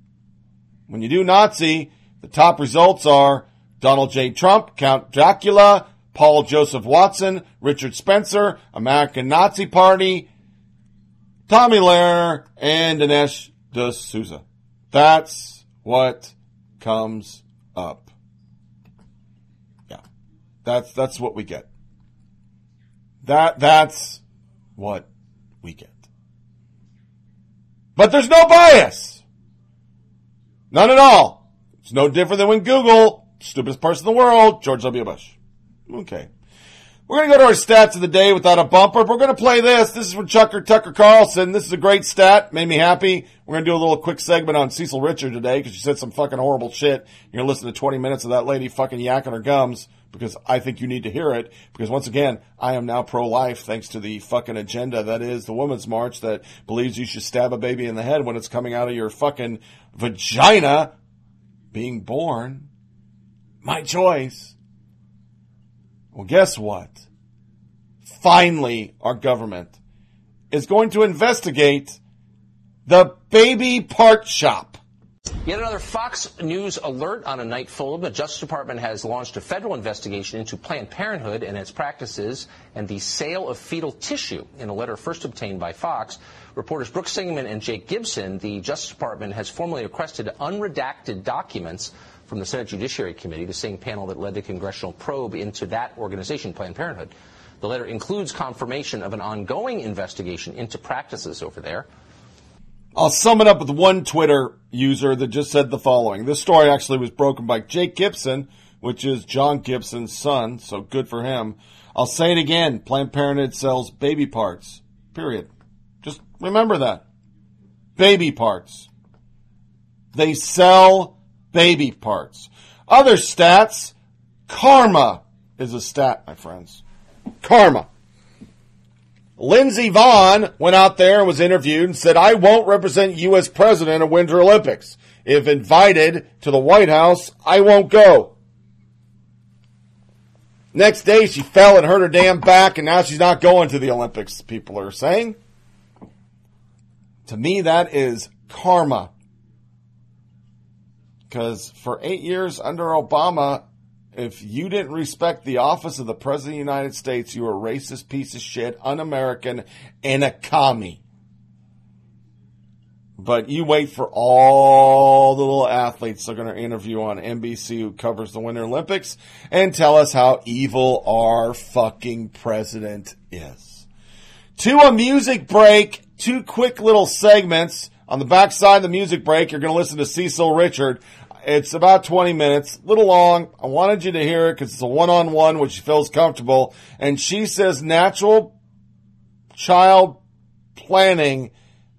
When you do Nazi, the top results are Donald J. Trump, Count Dracula, Paul Joseph Watson, Richard Spencer, American Nazi Party, Tomi Lahren, and Dinesh D'Souza. That's what comes up. Yeah. That's, that's what we get. That, that's what we get. But there's no bias. None at all. It's no different than when Google, stupidest person in the world, George W. Bush. Okay. We're going to go to our stats of the day without a bumper. We're going to play this. This is from Chucker Tucker Carlson. This is a great stat. Made me happy. We're going to do a little quick segment on Cecile Richard today because she said some fucking horrible shit. You're going to listen to 20 minutes of that lady fucking yakking her gums because I think you need to hear it. Because once again, I am now pro-life thanks to the fucking agenda that is the Women's March that believes you should stab a baby in the head when it's coming out of your fucking vagina being born. My choice. Well, guess what? Finally, our government is going to investigate the baby part shop. Yet another Fox News alert on a night full. Of the Justice Department has launched a federal investigation into Planned Parenthood and its practices and the sale of fetal tissue. In a letter first obtained by Fox, reporters Brooke Singman and Jake Gibson, the Justice Department has formally requested unredacted documents from the Senate Judiciary Committee, the same panel that led the congressional probe into that organization, Planned Parenthood. The letter includes confirmation of an ongoing investigation into practices over there. I'll sum it up with one Twitter user that just said the following. This story actually was broken by Jake Gibson, which is John Gibson's son, so good for him. I'll say it again. Planned Parenthood sells baby parts. Period. Just remember that. Baby parts. They sell baby parts. Other stats. Karma is a stat, my friends. Karma. Lindsey Vonn went out there and was interviewed and said, I won't represent you as president of Winter Olympics. If invited to the White House, I won't go. Next day, she fell and hurt her damn back, and now she's not going to the Olympics, people are saying. To me, that is karma. Because for eight years under Obama, if you didn't respect the office of the President of the United States, you were a racist piece of shit, un American, and a commie. But you wait for all the little athletes they're going to interview on NBC who covers the Winter Olympics and tell us how evil our fucking president is. To a music break, two quick little segments. On the backside of the music break, you're going to listen to Cecil Richard. It's about 20 minutes, a little long. I wanted you to hear it because it's a one-on-one, which feels comfortable. And she says natural child planning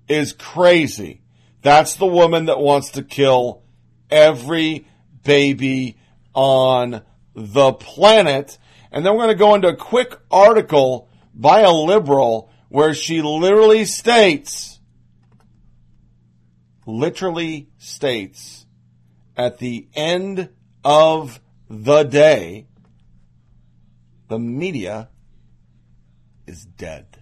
is crazy. That's the woman that wants to kill every baby on the planet. And then we're going to go into a quick article by a liberal where she literally states, literally states at the end of the day, the media is dead.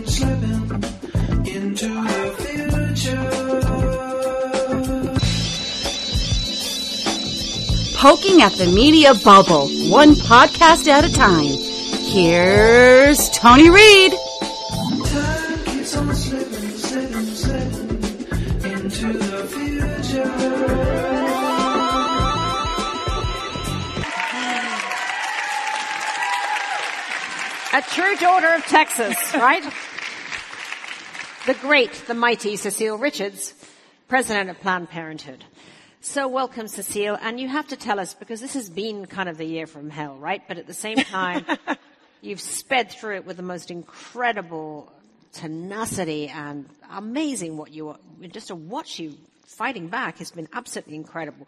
Poking at the media bubble, one podcast at a time. Here's Tony Reed. A true daughter of Texas, right? the great, the mighty Cecile Richards, president of Planned Parenthood. So welcome, Cecile. And you have to tell us, because this has been kind of the year from hell, right? But at the same time, you've sped through it with the most incredible tenacity and amazing what you, are, just to watch you fighting back has been absolutely incredible.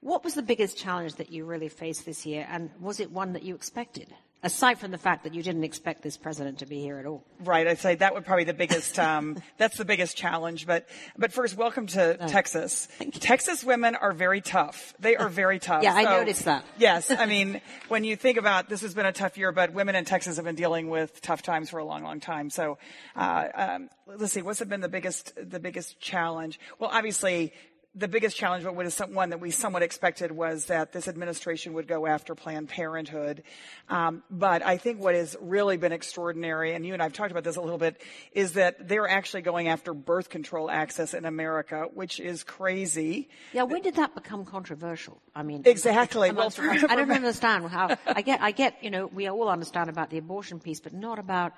What was the biggest challenge that you really faced this year? And was it one that you expected? Aside from the fact that you didn't expect this president to be here at all. Right, I'd say that would probably be the biggest. Um, that's the biggest challenge. But but first, welcome to Oh. Texas. Texas women are very tough. They are very tough. Yeah, I noticed that. Yes, I mean when you think about this has been a tough year, but women in Texas have been dealing with tough times for a long, long time. So uh, um, let's see, what's been the biggest the biggest challenge? Well, obviously. The biggest challenge, but was one that we somewhat expected, was that this administration would go after Planned Parenthood. Um, but I think what has really been extraordinary, and you and I have talked about this a little bit, is that they're actually going after birth control access in America, which is crazy. Yeah, when did that become controversial? I mean, Exactly. Well, I don't understand how. I get, I get. You know, we all understand about the abortion piece, but not about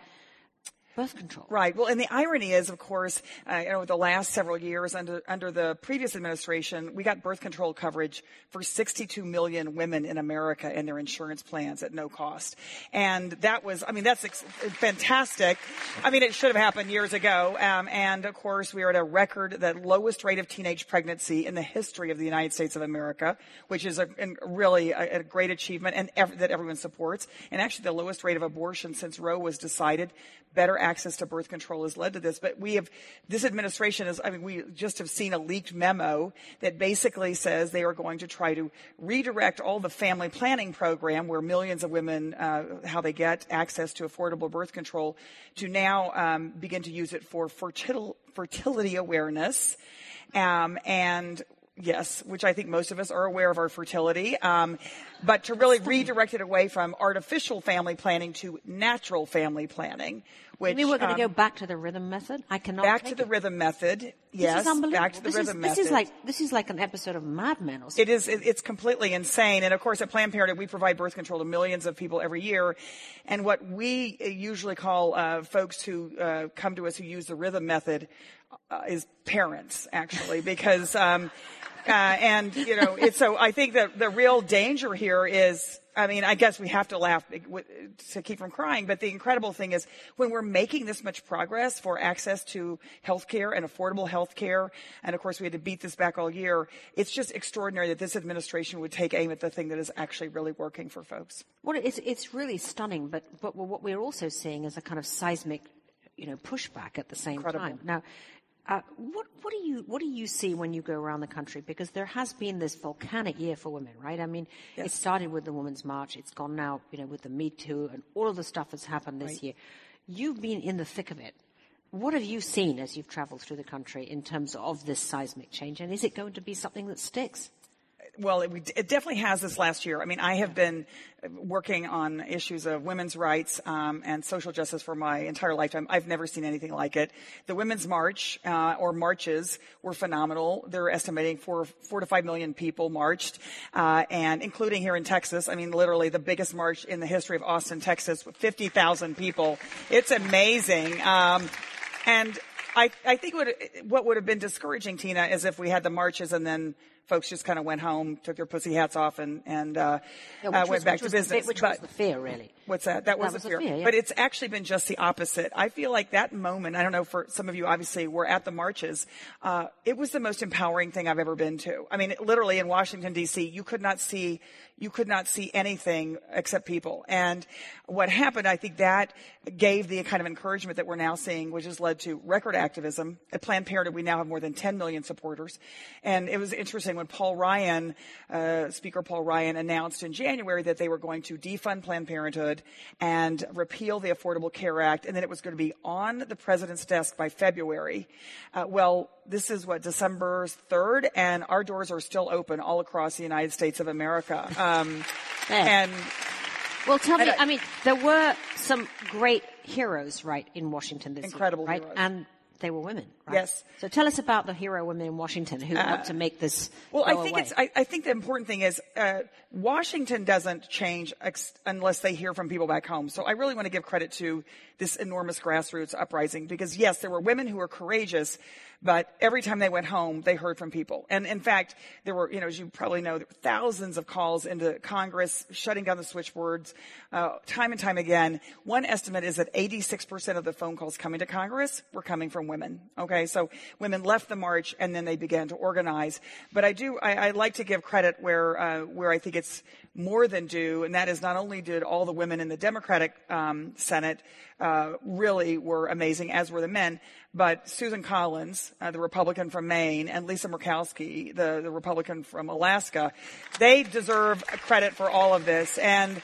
birth control. Right. Well, and the irony is, of course, uh, you know, the last several years under under the previous administration, we got birth control coverage for 62 million women in America in their insurance plans at no cost, and that was, I mean, that's ex- fantastic. I mean, it should have happened years ago. Um, and of course, we are at a record, the lowest rate of teenage pregnancy in the history of the United States of America, which is a, a really a, a great achievement and ev- that everyone supports, and actually the lowest rate of abortion since Roe was decided. Better access to birth control has led to this, but we have this administration is. I mean, we just have seen a leaked memo that basically says they are going to try to redirect all the family planning program, where millions of women uh, how they get access to affordable birth control, to now um, begin to use it for fertil- fertility awareness, um, and Yes, which I think most of us are aware of our fertility, um, but to really redirect it away from artificial family planning to natural family planning. Which mean, we're going to um, go back to the rhythm method. I cannot back to the it. rhythm method. This Yes, back to the this rhythm is, method. This is like this is like an episode of Mad Men or something. It is. it- It's completely insane. And of course, at Planned Parenthood, we provide birth control to millions of people every year. And what we uh, usually call uh, folks who uh, come to us who use the rhythm method uh, is parents, actually, because. Um, uh, and you know, it's so. I think that the real danger here is. I mean, I guess we have to laugh to keep from crying, but the incredible thing is when we're making this much progress for access to healthcare and affordable healthcare, and of course we had to beat this back all year, it's just extraordinary that this administration would take aim at the thing that is actually really working for folks. Well, it's it's really stunning, but but what we're also seeing is a kind of seismic, you know, pushback at the same Incredible. time. Now, uh, what what do you what do you see when you go around the country? Because there has been this volcanic year for women, right? I mean, it started with the Women's March. It's gone now, you know, with the Me Too and all of the stuff that's happened this Right. year. You've been in the thick of it. What have you seen as you've travelled through the country in terms of this seismic change, and is it going to be something that sticks? Well, it, it definitely has this last year. I mean, I have been working on issues of women's rights um, and social justice for my entire lifetime. I've never seen anything like it. The Women's March uh, or marches were phenomenal. They're estimating four, four to five million people marched, uh, and including here in Texas. I mean, literally the biggest march in the history of Austin, Texas, with 50,000 people. It's amazing. Um, and I, I think what, what would have been discouraging, Tina, is if we had the marches and then folks just kind of went home, took their pussy hats off, and, and uh, Yeah, uh, was- went back which to was the business. which but was the fear, really. What's that? That was, That was the the fear. fear, yeah. But it's actually been just the opposite. I feel like that moment, I don't know, for some of you obviously were at the marches, uh, it was the most empowering thing I've ever been to. I mean, literally in Washington DC, you could not see, you could not see anything except people. And what happened, I think that gave the kind of encouragement that we're now seeing, which has led to record activism. At Planned Parenthood, we now have more than 10 million supporters. And it was interesting when Paul Ryan, uh, Speaker Paul Ryan, announced in January that they were going to defund Planned Parenthood and repeal the Affordable Care Act, and then it was going to be on the president's desk by February. Uh, well, this is what December 3rd, and our doors are still open all across the United States of America. Um, and Well, tell me, I, I mean, there were some great heroes, right, in Washington this Incredible year, right? heroes. And they were women, right? Yes. So tell us about the hero women in Washington who Uh, want to make this Well, I think away. it's. I, I think the important thing is uh, Washington doesn't change ex- unless they hear from people back home. So I really want to give credit to this enormous grassroots uprising because yes, there were women who were courageous, but every time they went home, they heard from people. And in fact, there were, you know, as you probably know, thousands of calls into Congress shutting down the switchboards, uh, time and time again. One estimate is that 86% of the phone calls coming to Congress were coming from women. Okay, so women left the march and then they began to organize. But I do, I, I like to give credit where uh, where I think it's more than due, and that is not only did all the women in the Democratic um, Senate uh, really were amazing, as were the men, but Susan Collins, uh, the Republican from Maine, and Lisa Murkowski, the, the Republican from Alaska, they deserve credit for all of this. And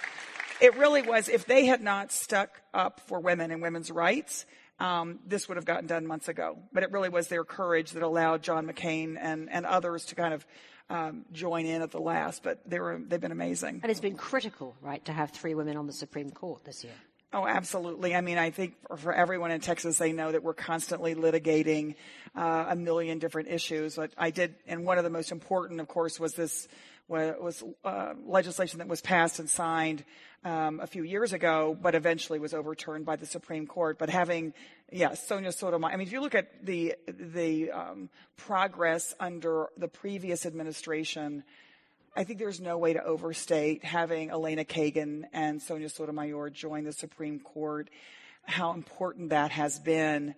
it really was, if they had not stuck up for women and women's rights, um, this would have gotten done months ago. But it really was their courage that allowed John McCain and, and others to kind of um, join in at the last. But they were, they've been amazing. and it's been critical, right, to have three women on the Supreme Court this year. Oh, absolutely. I mean, I think for, everyone in Texas, they know that we're constantly litigating uh, a million different issues. But I did, and one of the most important, of course, was this was uh, legislation that was passed and signed um, a few years ago, but eventually was overturned by the Supreme Court. But having, yeah, Sonia Sotomayor. I mean, if you look at the the um, progress under the previous administration. I think there's no way to overstate having Elena Kagan and Sonia Sotomayor join the Supreme Court, how important that has been.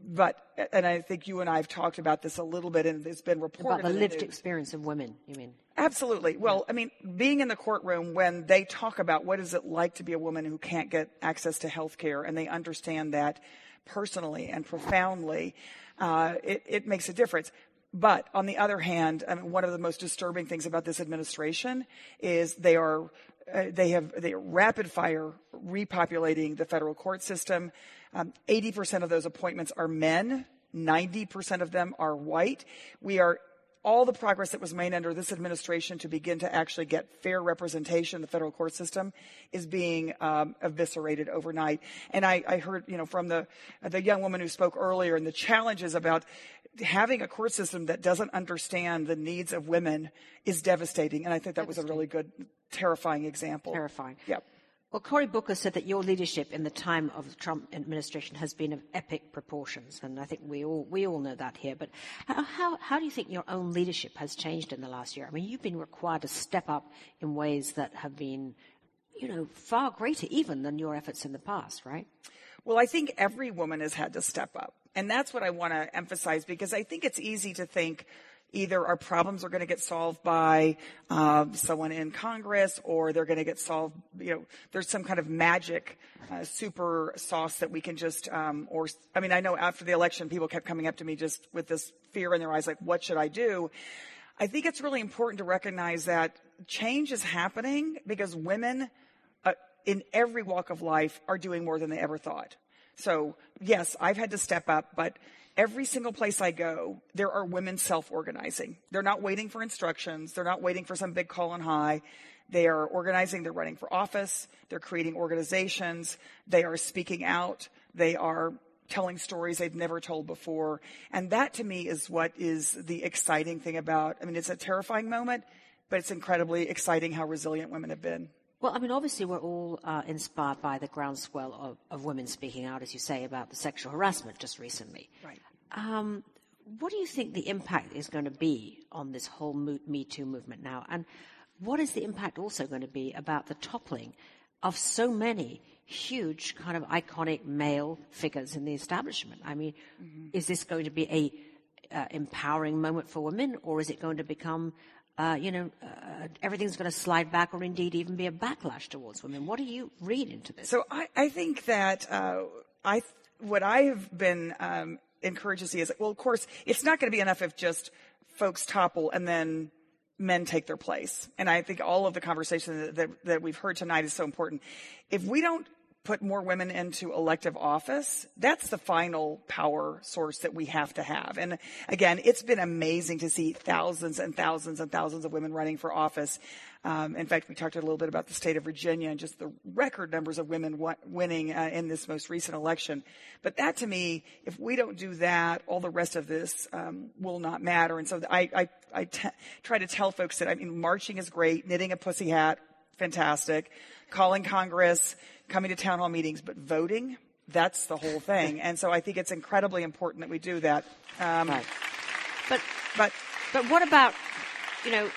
But, and I think you and I have talked about this a little bit, and it's been reported. About the lived news. experience of women, you mean? Absolutely. Well, I mean, being in the courtroom when they talk about what is it like to be a woman who can't get access to health care, and they understand that personally and profoundly, uh, it, it makes a difference. But on the other hand, I mean, one of the most disturbing things about this administration is they are uh, they have they rapid fire repopulating the federal court system. Um, 80% of those appointments are men. 90% of them are white. We are all the progress that was made under this administration to begin to actually get fair representation in the federal court system is being um, eviscerated overnight. And I, I heard, you know, from the the young woman who spoke earlier, and the challenges about having a court system that doesn't understand the needs of women is devastating. And I think that was a really good, terrifying example. Terrifying. Yep. Well, Cory Booker said that your leadership in the time of the Trump administration has been of epic proportions, and I think we all we all know that here. But how how, how do you think your own leadership has changed in the last year? I mean, you've been required to step up in ways that have been, you know, far greater even than your efforts in the past, right? Well, I think every woman has had to step up. And that's what I want to emphasize because I think it's easy to think either our problems are going to get solved by uh, someone in Congress or they're going to get solved, you know, there's some kind of magic uh, super sauce that we can just, um, or, I mean, I know after the election, people kept coming up to me just with this fear in their eyes, like, what should I do? I think it's really important to recognize that change is happening because women uh, in every walk of life are doing more than they ever thought. So yes, I've had to step up, but every single place I go, there are women self-organizing. They're not waiting for instructions. They're not waiting for some big call on high. They are organizing. They're running for office. They're creating organizations. They are speaking out. They are telling stories they've never told before. And that to me is what is the exciting thing about, I mean, it's a terrifying moment, but it's incredibly exciting how resilient women have been. Well, I mean, obviously, we're all uh, inspired by the groundswell of, of women speaking out, as you say, about the sexual harassment just recently. Right. Um, what do you think the impact is going to be on this whole Me Too movement now? And what is the impact also going to be about the toppling of so many huge, kind of iconic male figures in the establishment? I mean, is this going to be a uh, empowering moment for women, or is it going to become uh, you know, uh, everything's going to slide back or indeed even be a backlash towards women. What do you read into this? So I, I think that uh, I what I have been um, encouraged to see is well, of course, it's not going to be enough if just folks topple and then men take their place. And I think all of the conversation that, that, that we've heard tonight is so important. If we don't put more women into elective office, that's the final power source that we have to have. And again, it's been amazing to see thousands and thousands and thousands of women running for office. Um, in fact, we talked a little bit about the state of Virginia and just the record numbers of women w- winning uh, in this most recent election. But that to me, if we don't do that, all the rest of this um, will not matter. And so I, I, I t- try to tell folks that I mean, marching is great, knitting a pussy hat, fantastic, calling Congress, coming to town hall meetings, but voting, that's the whole thing. And so I think it's incredibly important that we do that. Um, Right. But but but what about you know?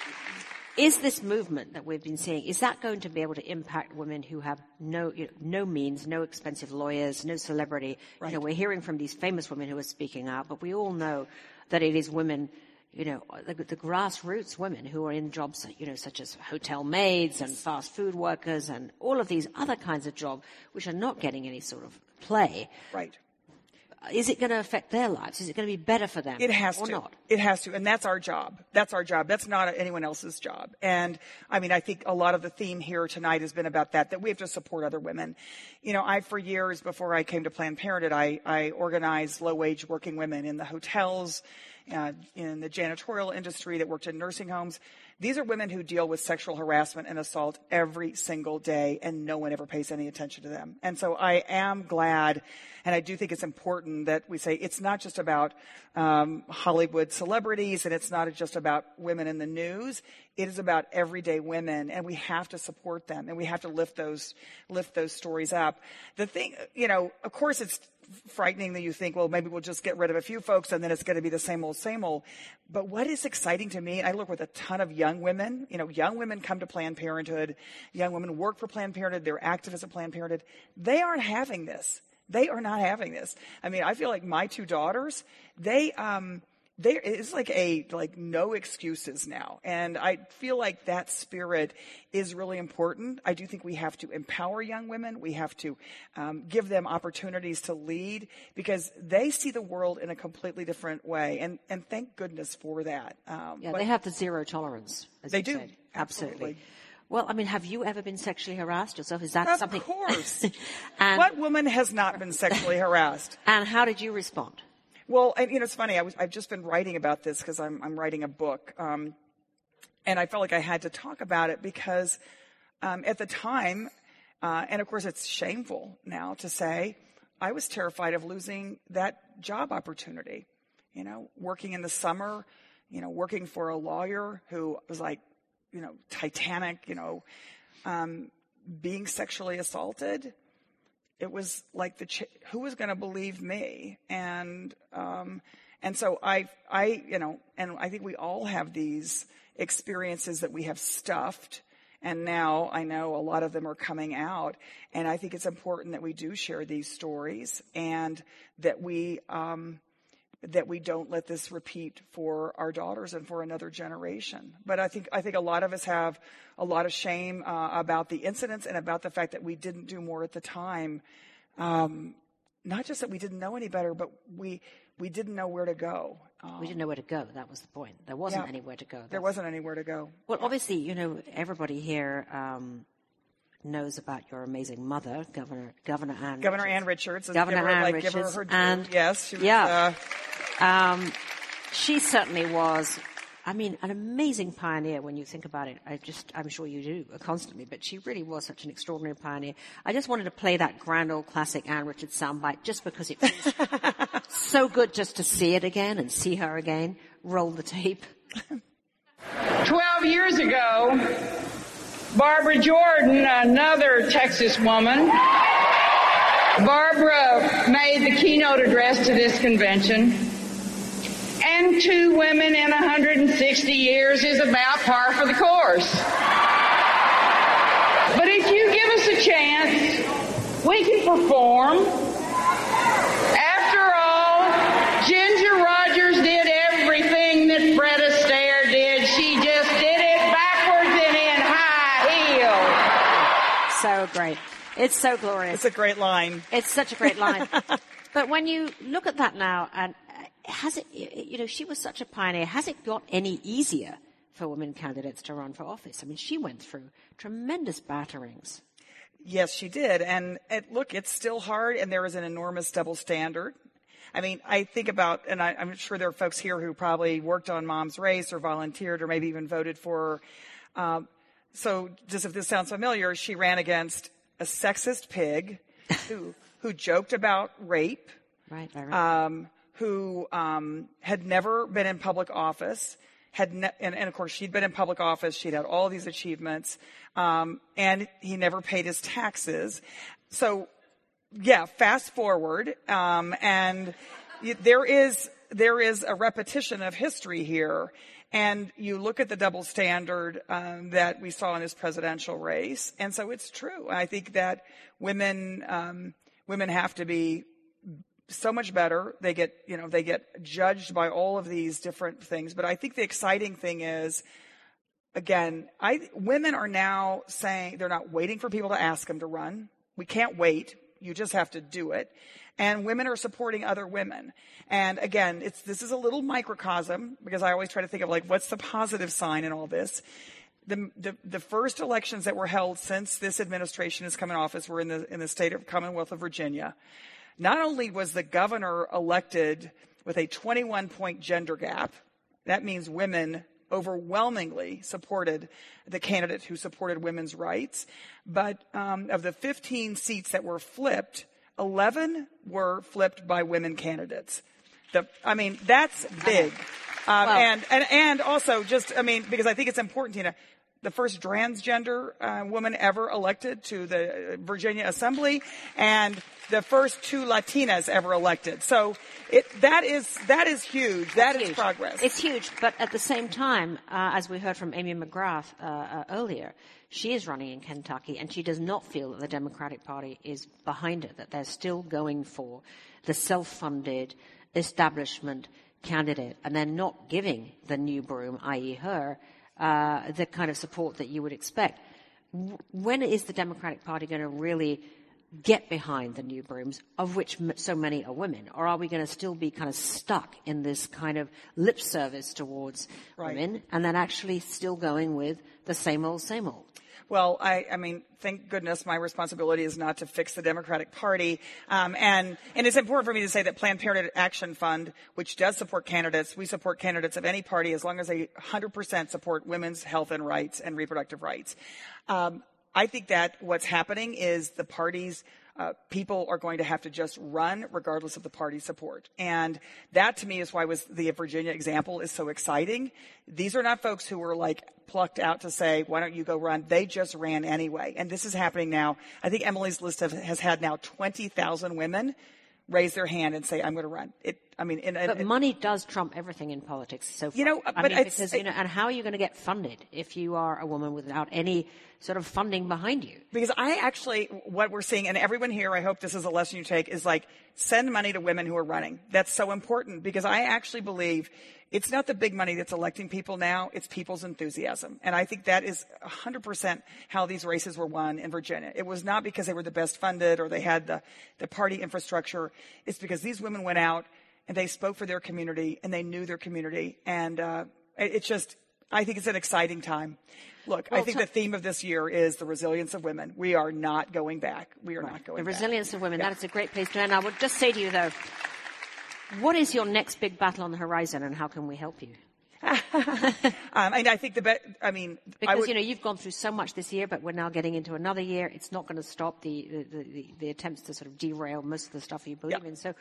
Is this movement that we've been seeing is that going to be able to impact women who have no you know, no means, no expensive lawyers, no celebrity? You know, we're hearing from these famous women who are speaking out, but we all know that it is women you know, the, the grassroots women who are in jobs, you know, such as hotel maids and fast food workers and all of these other kinds of jobs, which are not getting any sort of play. Right. Is it going to affect their lives? Is it going to be better for them? It has or to. not? It has to. And that's our job. That's our job. That's not anyone else's job. And I mean, I think a lot of the theme here tonight has been about that, that we have to support other women. You know, I, for years before I came to Planned Parenthood, I, I organized low wage working women in the hotels, uh, in the janitorial industry that worked in nursing homes. These are women who deal with sexual harassment and assault every single day, and no one ever pays any attention to them. And so I am glad, and I do think it's important that we say it's not just about um, Hollywood celebrities, and it's not just about women in the news. It is about everyday women, and we have to support them, and we have to lift those lift those stories up. The thing, you know, of course, it's frightening that you think, well, maybe we'll just get rid of a few folks and then it's going to be the same old, same old. But what is exciting to me, I look with a ton of young women, you know, young women come to Planned Parenthood, young women work for Planned Parenthood, they're activists at Planned Parenthood. They aren't having this. They are not having this. I mean, I feel like my two daughters, they, um, there is like a like no excuses now and i feel like that spirit is really important i do think we have to empower young women we have to um, give them opportunities to lead because they see the world in a completely different way and and thank goodness for that um, Yeah, they have the zero tolerance. As They you do. said. Absolutely. Absolutely. Well, I mean, have you ever been sexually harassed yourself? Is that Of something? course. and, what woman has not been sexually harassed and how did you respond? Well, and, you know, it's funny. I was, I've just been writing about this because I'm, I'm writing a book. Um, and I felt like I had to talk about it because um, at the time, uh, and of course it's shameful now to say, I was terrified of losing that job opportunity. You know, working in the summer, you know, working for a lawyer who was like, you know, Titanic, you know, um, being sexually assaulted it was like the ch- who was going to believe me? And um and so i i you know and i think we all have these experiences that we have stuffed and now i know a lot of them are coming out. And i think it's important that we do share these stories and that we um that we don't let this repeat for our daughters and for another generation. But I think I think a lot of us have a lot of shame uh, about the incidents and about the fact that we didn't do more at the time. Um, not just that we didn't know any better, but we we didn't know where to go. Um, we didn't know where to go. That was the point. There wasn't yeah. anywhere to go. There wasn't anywhere to go. Well, obviously, you know, everybody here um, knows about your amazing mother, Governor Governor Ann. Governor Richards. Ann Richards. Governor Ann like, give her Richards, her due. and yes, she was, yeah, uh, um, she certainly was. I mean, an amazing pioneer when you think about it. I just, I'm sure you do constantly, but she really was such an extraordinary pioneer. I just wanted to play that grand old classic Ann Richards soundbite just because it feels so good just to see it again and see her again. Roll the tape. 12 years ago, Barbara Jordan, another Texas woman, Barbara made the keynote address to this convention. And two women in 160 years is about par for the course. But if you give us a chance, we can perform. After all, Ginger Rogers did everything that Fred Astaire did. She just did it backwards and in high heels. So great. It's so glorious. It's a great line. It's such a great line. but when you look at that now, and has it, you know, she was such a pioneer. Has it got any easier for women candidates to run for office? I mean, she went through tremendous batterings. Yes, she did. And it, look, it's still hard, and there is an enormous double standard. I mean, I think about, and I, am sure there are folks here who probably worked on Mom's Race or volunteered or maybe even voted for. Um, so, just if this sounds familiar, she ran against a sexist pig who who joked about rape, right, right, right. Um, who um, had never been in public office, had ne- and, and, of course she'd been in public office. She'd had all these achievements, um, and he never paid his taxes. So, yeah, fast forward, um, and there is there is a repetition of history here. And you look at the double standard um, that we saw in this presidential race, and so it's true. I think that women um, women have to be so much better. They get, you know, they get judged by all of these different things. But I think the exciting thing is, again, I, women are now saying they're not waiting for people to ask them to run. We can't wait. You just have to do it. And women are supporting other women. And again, it's, this is a little microcosm because I always try to think of like, what's the positive sign in all this? The, the, the, first elections that were held since this administration has come in office were in the, in the state of Commonwealth of Virginia. Not only was the governor elected with a 21 point gender gap, that means women overwhelmingly supported the candidate who supported women's rights, but um, of the 15 seats that were flipped, 11 were flipped by women candidates. The, I mean, that's big. Um, well, and, and, and also just, I mean, because I think it's important, Tina, the first transgender uh, woman ever elected to the Virginia Assembly, and the first two Latinas ever elected. So it, that is that is huge. That That's is huge. progress. It's huge, but at the same time, uh, as we heard from Amy McGrath uh, uh, earlier, she is running in Kentucky, and she does not feel that the Democratic Party is behind her. That they're still going for the self-funded establishment candidate, and they're not giving the new broom, i.e., her, uh, the kind of support that you would expect. When is the Democratic Party going to really get behind the new brooms, of which so many are women? Or are we going to still be kind of stuck in this kind of lip service towards right. women and then actually still going with the same old, same old? Well, I, I mean, thank goodness my responsibility is not to fix the Democratic Party. Um, and, and it's important for me to say that Planned Parenthood Action Fund, which does support candidates, we support candidates of any party as long as they 100% support women's health and rights and reproductive rights. Um, I think that what's happening is the parties uh, people are going to have to just run regardless of the party support. And that to me is why was the Virginia example is so exciting. These are not folks who were like plucked out to say, why don't you go run? They just ran anyway. And this is happening now. I think Emily's list have, has had now 20,000 women raise their hand and say, I'm going to run. It, I mean, in, but in, money does trump everything in politics. So far. you know, I but mean, because, you know, and how are you going to get funded if you are a woman without any sort of funding behind you? Because I actually, what we're seeing, and everyone here, I hope this is a lesson you take, is like send money to women who are running. That's so important because I actually believe it's not the big money that's electing people now, it's people's enthusiasm. And I think that is 100% how these races were won in Virginia. It was not because they were the best funded or they had the, the party infrastructure. It's because these women went out and they spoke for their community and they knew their community. And uh, it, it's just, I think it's an exciting time. Look, well, I think t- the theme of this year is the resilience of women. We are not going back. We are right. not going the back. The resilience of women. Yeah. That is a great place to end. I would just say to you, though, what is your next big battle on the horizon and how can we help you? um, and I think the bet. I mean, because would, you know you've gone through so much this year, but we're now getting into another year. It's not going to stop the the, the the, attempts to sort of derail most of the stuff you believe yeah. in. So,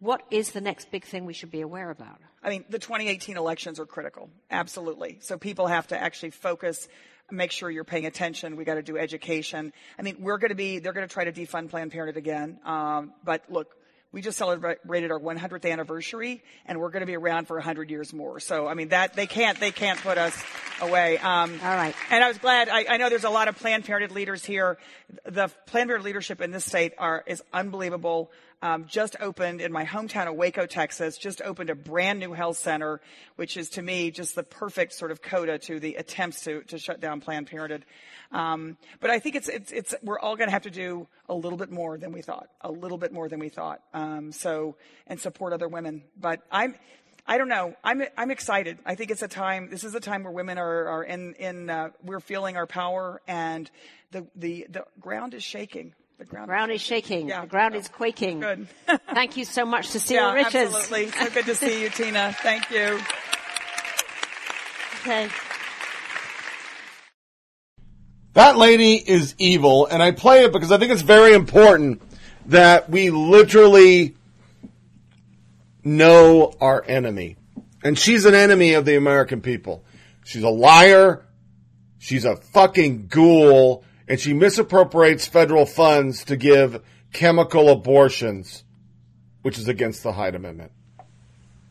what is the next big thing we should be aware about? I mean, the 2018 elections are critical, absolutely. So people have to actually focus make sure you're paying attention. We got to do education. I mean, we're going to be, they're going to try to defund Planned Parenthood again. Um, but look, we just celebrated our 100th anniversary and we're going to be around for 100 years more. So, I mean, that, they can't, they can't put us away. Um, All right. And I was glad, I, I, know there's a lot of Planned Parenthood leaders here. The Planned Parenthood leadership in this state are, is unbelievable. Um, just opened in my hometown of Waco, Texas, just opened a brand new health center, which is to me just the perfect sort of coda to the attempts to, to shut down Planned Parenthood. Um, but I think it's, it's, it's, we're all going to have to do a little bit more than we thought, a little bit more than we thought. Um, so, and support other women. But I'm, I don't know. I'm I'm excited. I think it's a time. This is a time where women are are in in. Uh, we're feeling our power, and the the the ground is shaking. The ground, ground is shaking. Yeah. The ground is quaking. Good. Thank you so much, Cecile yeah, Richards. Absolutely. So good to see you, Tina. Thank you. Okay. That lady is evil, and I play it because I think it's very important that we literally know our enemy. And she's an enemy of the American people. She's a liar. She's a fucking ghoul. And she misappropriates federal funds to give chemical abortions, which is against the Hyde Amendment.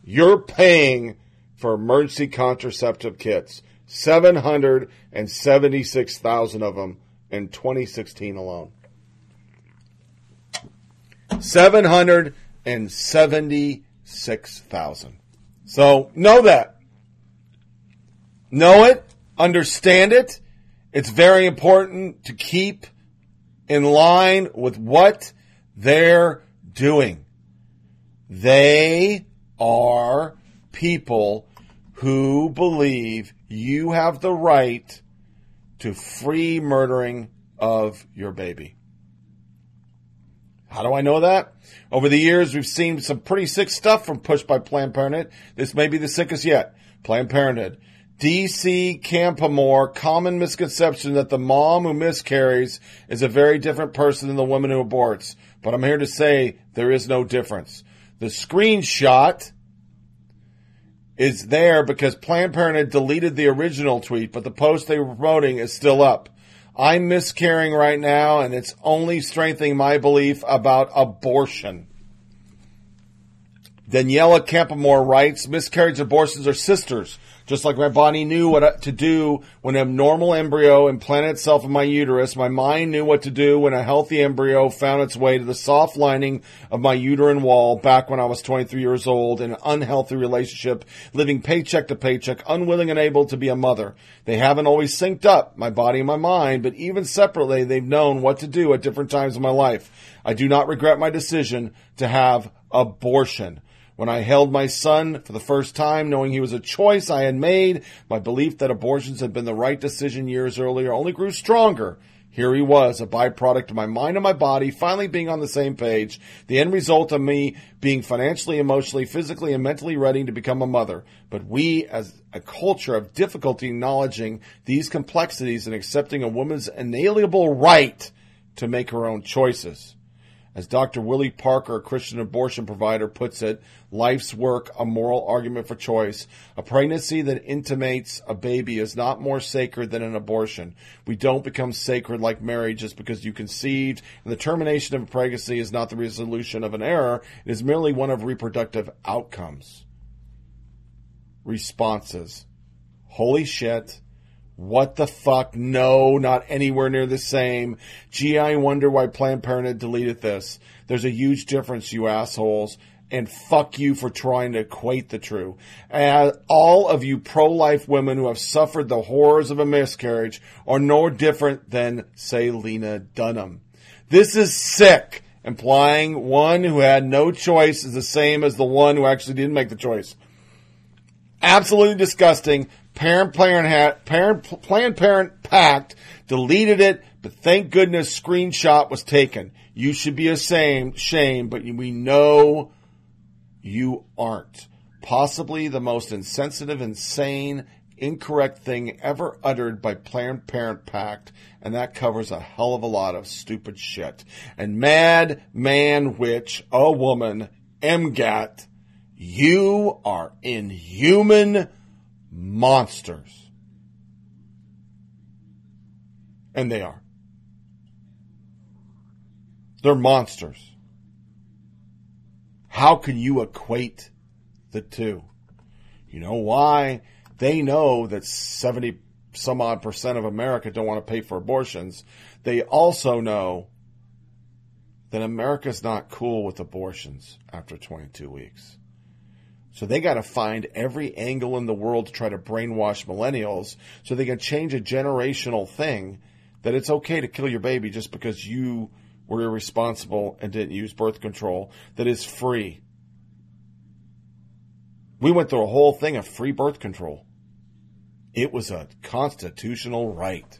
You're paying for emergency contraceptive kits. 776,000 of them in 2016 alone. 776,000. So know that. Know it. Understand it. It's very important to keep in line with what they're doing. They are people who believe you have the right to free murdering of your baby. How do I know that? Over the years, we've seen some pretty sick stuff from pushed by Planned Parenthood. This may be the sickest yet. Planned Parenthood. DC Campamore, common misconception that the mom who miscarries is a very different person than the woman who aborts. But I'm here to say there is no difference. The screenshot is there because Planned Parenthood deleted the original tweet, but the post they were promoting is still up. I'm miscarrying right now, and it's only strengthening my belief about abortion. Daniela Campamore writes, miscarriage abortions are sisters. Just like my body knew what to do when a normal embryo implanted itself in my uterus, my mind knew what to do when a healthy embryo found its way to the soft lining of my uterine wall back when I was 23 years old in an unhealthy relationship, living paycheck to paycheck, unwilling and able to be a mother. They haven't always synced up, my body and my mind, but even separately, they've known what to do at different times in my life. I do not regret my decision to have abortion. When I held my son for the first time, knowing he was a choice I had made, my belief that abortions had been the right decision years earlier only grew stronger. Here he was, a byproduct of my mind and my body finally being on the same page, the end result of me being financially, emotionally, physically, and mentally ready to become a mother. But we, as a culture, have difficulty acknowledging these complexities and accepting a woman's inalienable right to make her own choices. As Dr. Willie Parker, a Christian abortion provider, puts it, life's work, a moral argument for choice. A pregnancy that intimates a baby is not more sacred than an abortion. We don't become sacred like marriage just because you conceived, and the termination of a pregnancy is not the resolution of an error. It is merely one of reproductive outcomes. Responses. Holy shit. What the fuck? No, not anywhere near the same. Gee, I wonder why Planned Parenthood deleted this. There's a huge difference, you assholes. And fuck you for trying to equate the two. And uh, all of you pro-life women who have suffered the horrors of a miscarriage are no different than, say, Lena Dunham. This is sick, implying one who had no choice is the same as the one who actually didn't make the choice. Absolutely disgusting. Parent Parent Parent Planned Parent Pact deleted it, but thank goodness screenshot was taken. You should be ashamed, shame, but we know you aren't. Possibly the most insensitive, insane, incorrect thing ever uttered by Planned Parent Pact, and that covers a hell of a lot of stupid shit. And mad man, witch, a woman, MGAT, you are inhuman monsters. And they are. They're monsters. How can you equate the two? You know why? They know that 70 some odd percent of America don't want to pay for abortions. They also know that America's not cool with abortions after 22 weeks. So they got to find every angle in the world to try to brainwash millennials so they can change a generational thing that it's okay to kill your baby just because you were irresponsible and didn't use birth control that is free. We went through a whole thing of free birth control. It was a constitutional right.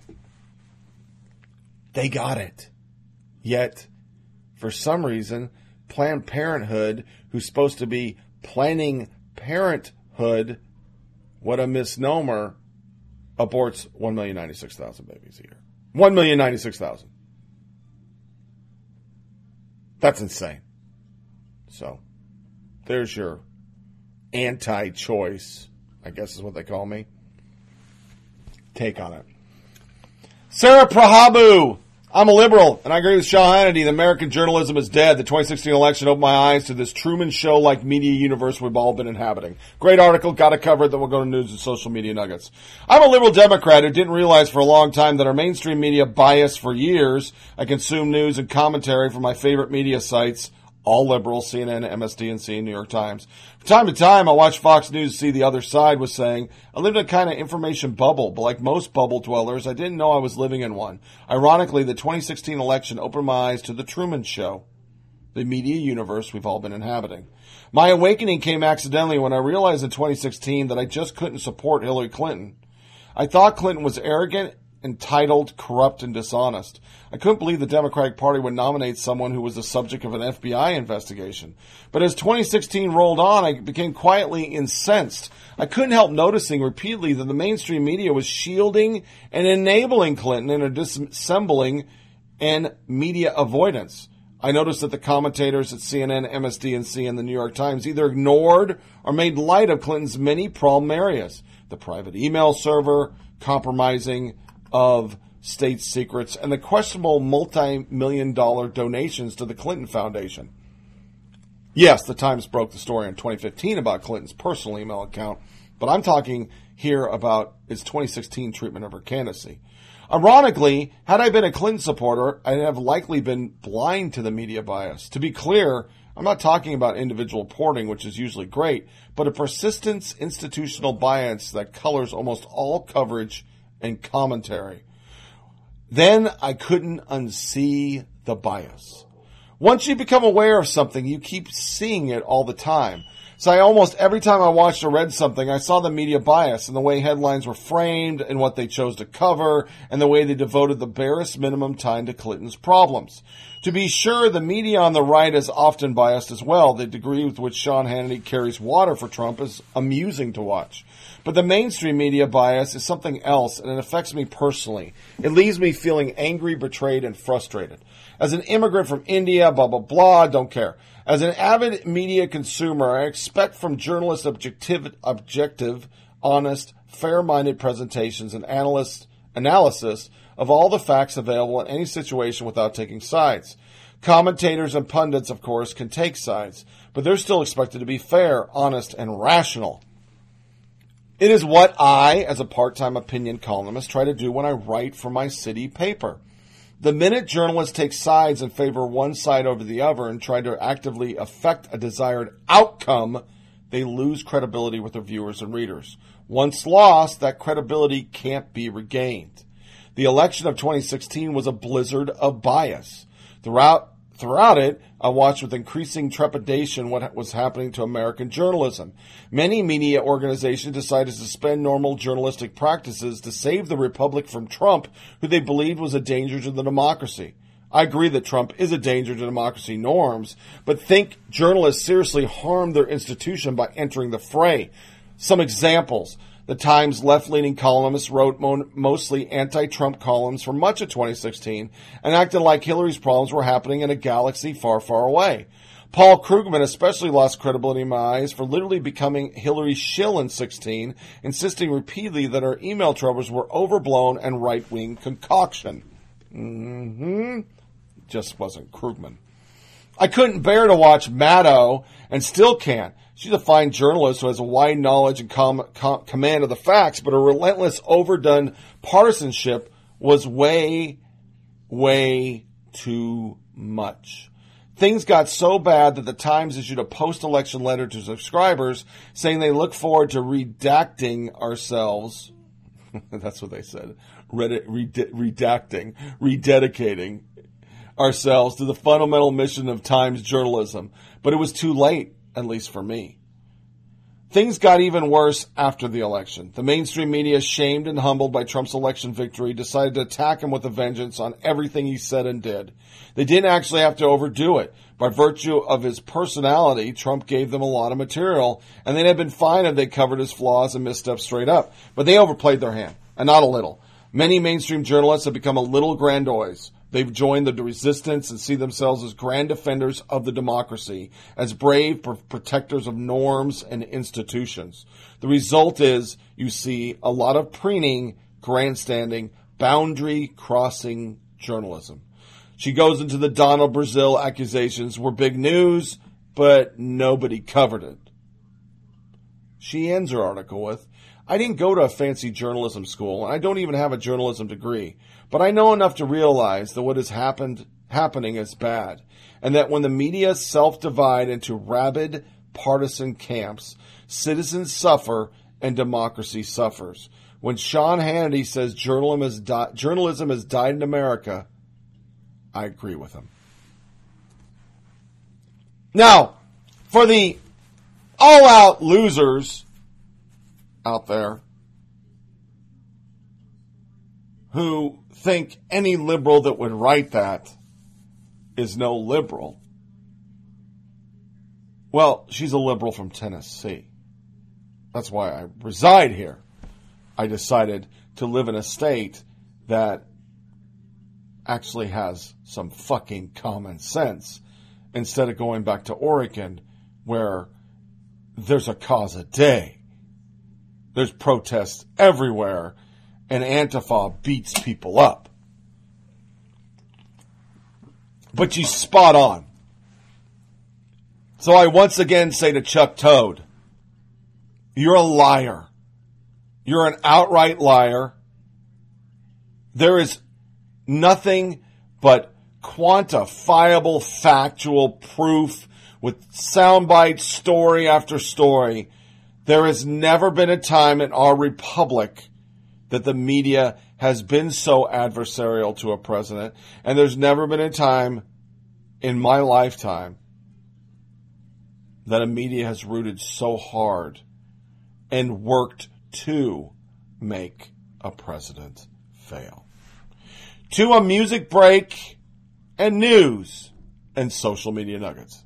They got it. Yet, for some reason, Planned Parenthood, who's supposed to be planning parenthood, what a misnomer, aborts 1,096,000 babies a year. 1,096,000. That's insane. So, there's your anti choice, I guess is what they call me, take on it. Sarah Prahabu. I'm a liberal, and I agree with Sean Hannity that American journalism is dead. The 2016 election opened my eyes to this Truman Show like media universe we've all been inhabiting. Great article, got to cover it, then we'll go to news and social media nuggets. I'm a liberal Democrat who didn't realize for a long time that our mainstream media bias for years. I consume news and commentary from my favorite media sites, all liberal, CNN, MSDNC, New York Times. From time to time, I watch Fox News see the other side was saying, I lived in a kind of information bubble, but like most bubble dwellers, I didn't know I was living in one. Ironically, the 2016 election opened my eyes to the Truman Show, the media universe we've all been inhabiting. My awakening came accidentally when I realized in 2016 that I just couldn't support Hillary Clinton. I thought Clinton was arrogant entitled, corrupt, and dishonest. I couldn't believe the Democratic Party would nominate someone who was the subject of an FBI investigation. But as 2016 rolled on, I became quietly incensed. I couldn't help noticing repeatedly that the mainstream media was shielding and enabling Clinton in her disassembling and media avoidance. I noticed that the commentators at CNN, MSDNC, and the New York Times either ignored or made light of Clinton's many problem areas. The private email server, compromising of state secrets, and the questionable multi million dollar donations to the Clinton Foundation. Yes, the Times broke the story in 2015 about Clinton's personal email account, but I'm talking here about its 2016 treatment of her candidacy. Ironically, had I been a Clinton supporter, I'd have likely been blind to the media bias. To be clear, I'm not talking about individual reporting, which is usually great, but a persistent institutional bias that colors almost all coverage and commentary. Then I couldn't unsee the bias. Once you become aware of something, you keep seeing it all the time. So I almost every time I watched or read something, I saw the media bias and the way headlines were framed and what they chose to cover and the way they devoted the barest minimum time to Clinton's problems. To be sure, the media on the right is often biased as well. The degree with which Sean Hannity carries water for Trump is amusing to watch. But the mainstream media bias is something else and it affects me personally. It leaves me feeling angry, betrayed, and frustrated. As an immigrant from India, blah, blah, blah, don't care. As an avid media consumer, I expect from journalists objective, objective honest, fair-minded presentations and analyst analysis of all the facts available in any situation without taking sides. Commentators and pundits, of course, can take sides, but they're still expected to be fair, honest, and rational. It is what I, as a part-time opinion columnist, try to do when I write for my city paper. The minute journalists take sides and favor one side over the other and try to actively affect a desired outcome, they lose credibility with their viewers and readers. Once lost, that credibility can't be regained. The election of 2016 was a blizzard of bias. Throughout, throughout it, I watched with increasing trepidation what was happening to American journalism. Many media organizations decided to suspend normal journalistic practices to save the republic from Trump, who they believed was a danger to the democracy. I agree that Trump is a danger to democracy norms, but think journalists seriously harmed their institution by entering the fray. Some examples. The Times left leaning columnists wrote mo- mostly anti Trump columns for much of 2016 and acted like Hillary's problems were happening in a galaxy far, far away. Paul Krugman especially lost credibility in my eyes for literally becoming Hillary's shill in 16, insisting repeatedly that her email troubles were overblown and right wing concoction. Mm-hmm. Just wasn't Krugman. I couldn't bear to watch Maddow and still can't. She's a fine journalist who has a wide knowledge and com- com- command of the facts, but her relentless, overdone partisanship was way, way too much. Things got so bad that the Times issued a post-election letter to subscribers saying they look forward to redacting ourselves. That's what they said. Redi- redacting, rededicating ourselves to the fundamental mission of Times journalism. But it was too late, at least for me. Things got even worse after the election. The mainstream media, shamed and humbled by Trump's election victory, decided to attack him with a vengeance on everything he said and did. They didn't actually have to overdo it. By virtue of his personality, Trump gave them a lot of material, and they'd have been fine if they covered his flaws and missteps straight up. But they overplayed their hand, and not a little. Many mainstream journalists have become a little grandiose. They've joined the resistance and see themselves as grand defenders of the democracy, as brave pr- protectors of norms and institutions. The result is you see a lot of preening, grandstanding, boundary crossing journalism. She goes into the Donna Brazile accusations were big news, but nobody covered it. She ends her article with, I didn't go to a fancy journalism school, and I don't even have a journalism degree, but I know enough to realize that what is happened happening is bad, and that when the media self-divide into rabid partisan camps, citizens suffer and democracy suffers. When Sean Hannity says journalism has, di- journalism has died in America, I agree with him. Now, for the all out losers out there who think any liberal that would write that is no liberal. Well, she's a liberal from Tennessee. That's why I reside here. I decided to live in a state that actually has some fucking common sense instead of going back to Oregon where there's a cause a day. There's protests everywhere and Antifa beats people up. But she's spot on. So I once again say to Chuck Todd, you're a liar. You're an outright liar. There is nothing but quantifiable factual proof with soundbite story after story. There has never been a time in our republic that the media has been so adversarial to a president, and there's never been a time in my lifetime that a media has rooted so hard and worked to make a president fail. To a music break and news and social media nuggets.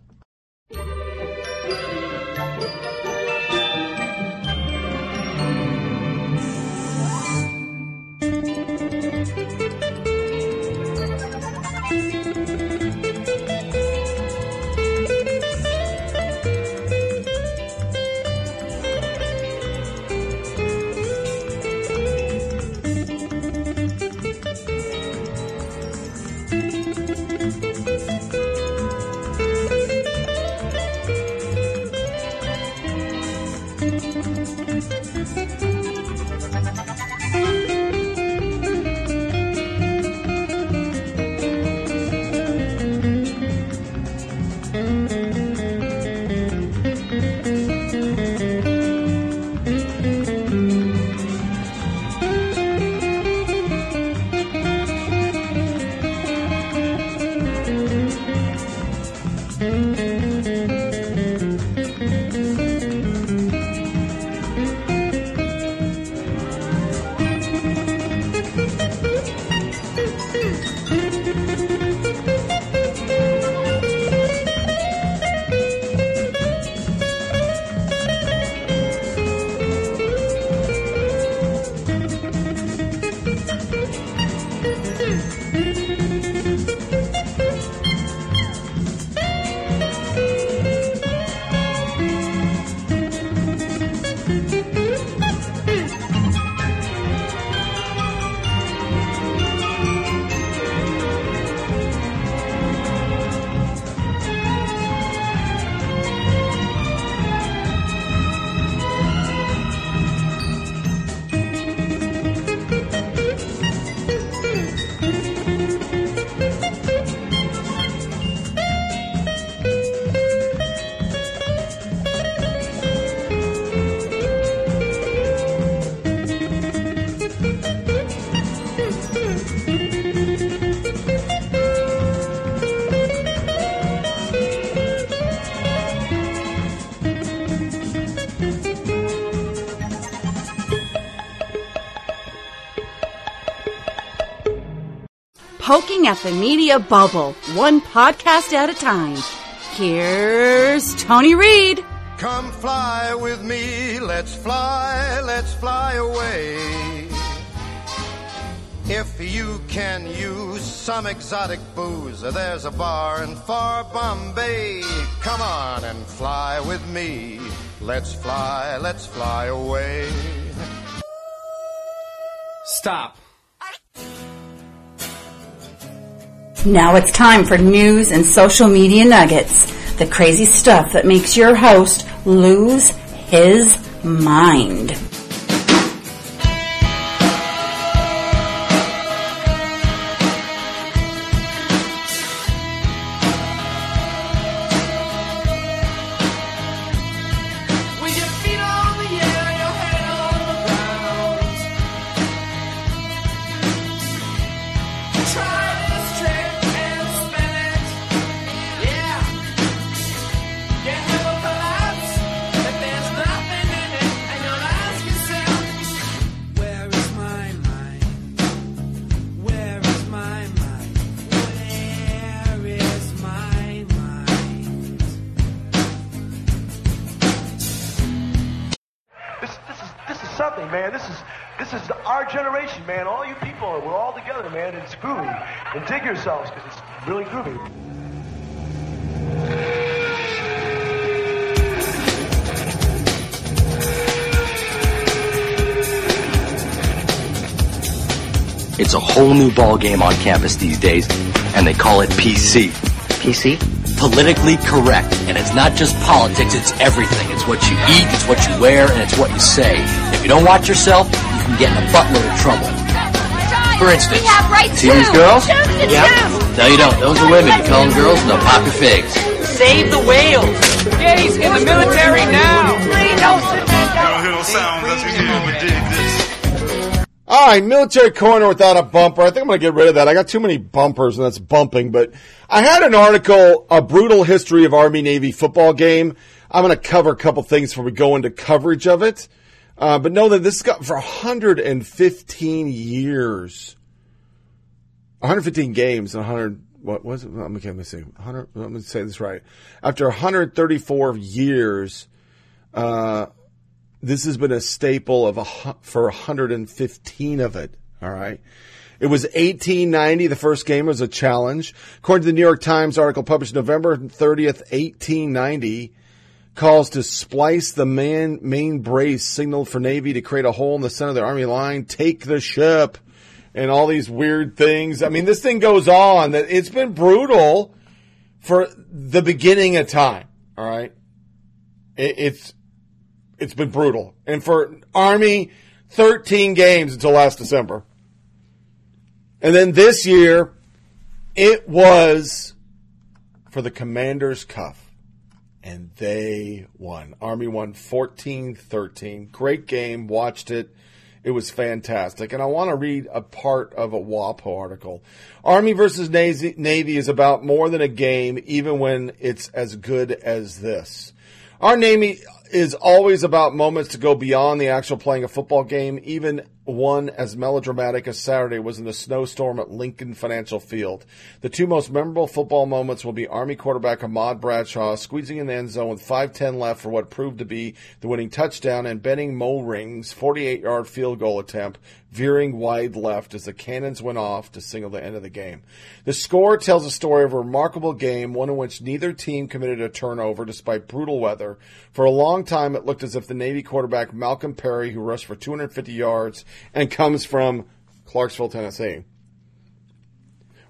Poking at the media bubble, one podcast at a time. Here's Tony Reed. Come fly with me, let's fly, let's fly away. If you can use some exotic booze, there's a bar in far Bombay. Come on and fly with me. Let's fly, let's fly away. Stop. Now it's time for news and social media nuggets. The crazy stuff that makes your host lose his mind. Ball game on campus these days, and they call it PC. PC? Politically correct. And it's not just politics, it's everything. It's what you eat, it's what you wear, and it's what you say. If you don't watch yourself, you can get in a buttload of trouble. For instance, We have rights see these girls? Choose to choose. No, you don't. Those are women. You call them girls, and they'll pop your figs. Save the whales. Gays in the military now. All right, military corner without a bumper. I think I'm going to get rid of that. I got too many bumpers and that's bumping. But I had an article, a brutal history of Army Navy football game. I'm going to cover a couple things before we go into coverage of it. Uh, but know that this got for 115 years, 115 games, and 100. What was it? Let me, let me see. 100. Let me say this right. After 134 years, uh, this has been a staple of a for 115 of it. All right. It was 1890. The first game was a challenge. According to the New York Times article published November 30th, 1890, calls to splice the man, main brace signaled for Navy to create a hole in the center of the Army line, take the ship, and all these weird things. I mean, this thing goes on that it's been brutal for the beginning of time. All right. It, it's, it's been brutal. And for Army, 13 games until last December. And then this year, it was for the Commander's Cuff. And they won. Army won 14 13. Great game. Watched it. It was fantastic. And I want to read a part of a WAPO article. Army versus Navy is about more than a game, even when it's as good as this. Our Navy is always about moments to go beyond the actual playing a football game, even one as melodramatic as Saturday was in the snowstorm at Lincoln Financial Field. The two most memorable football moments will be Army quarterback Ahmad Bradshaw squeezing in the end zone with 5-10 left for what proved to be the winning touchdown and Bennett Moehring's 48-yard field goal attempt veering wide left as the cannons went off to signal the end of the game. The score tells a story of a remarkable game, one in which neither team committed a turnover despite brutal weather. For a long time, it looked as if the Navy quarterback Malcolm Perry, who rushed for 250 yards and comes from Clarksville, Tennessee,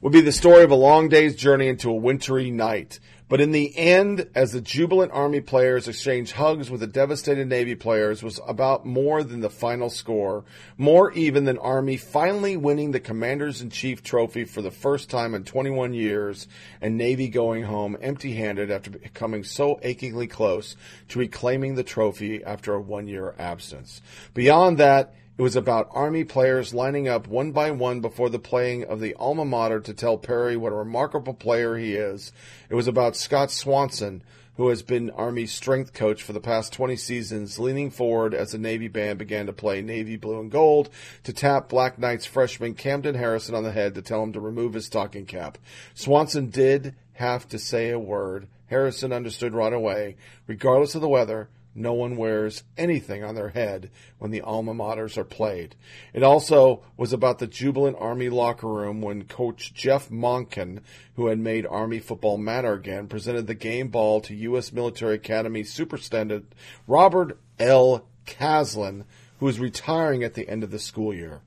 would be the story of a long day's journey into a wintry night. But in the end, as the jubilant Army players exchanged hugs with the devastated Navy players, was about more than the final score, more even than Army finally winning the Commanders in Chief trophy for the first time in 21 years, and Navy going home empty handed after becoming so achingly close to reclaiming the trophy after a one year absence. Beyond that, It was about Army players lining up one by one before the playing of the alma mater to tell Perry what a remarkable player he is. It was about Scott Swanson, who has been Army's strength coach for the past 20 seasons, leaning forward as the Navy band began to play Navy Blue and Gold to tap Black Knights freshman Camden Harrison on the head to tell him to remove his stocking cap. Swanson did have to say a word. Harrison understood right away. Regardless of the weather, no one wears anything on their head when the alma maters are played. It also was about the jubilant Army locker room when Coach Jeff Monken, who had made Army football matter again, presented the game ball to U.S. Military Academy superintendent Robert L. Caslen, who is retiring at the end of the school year.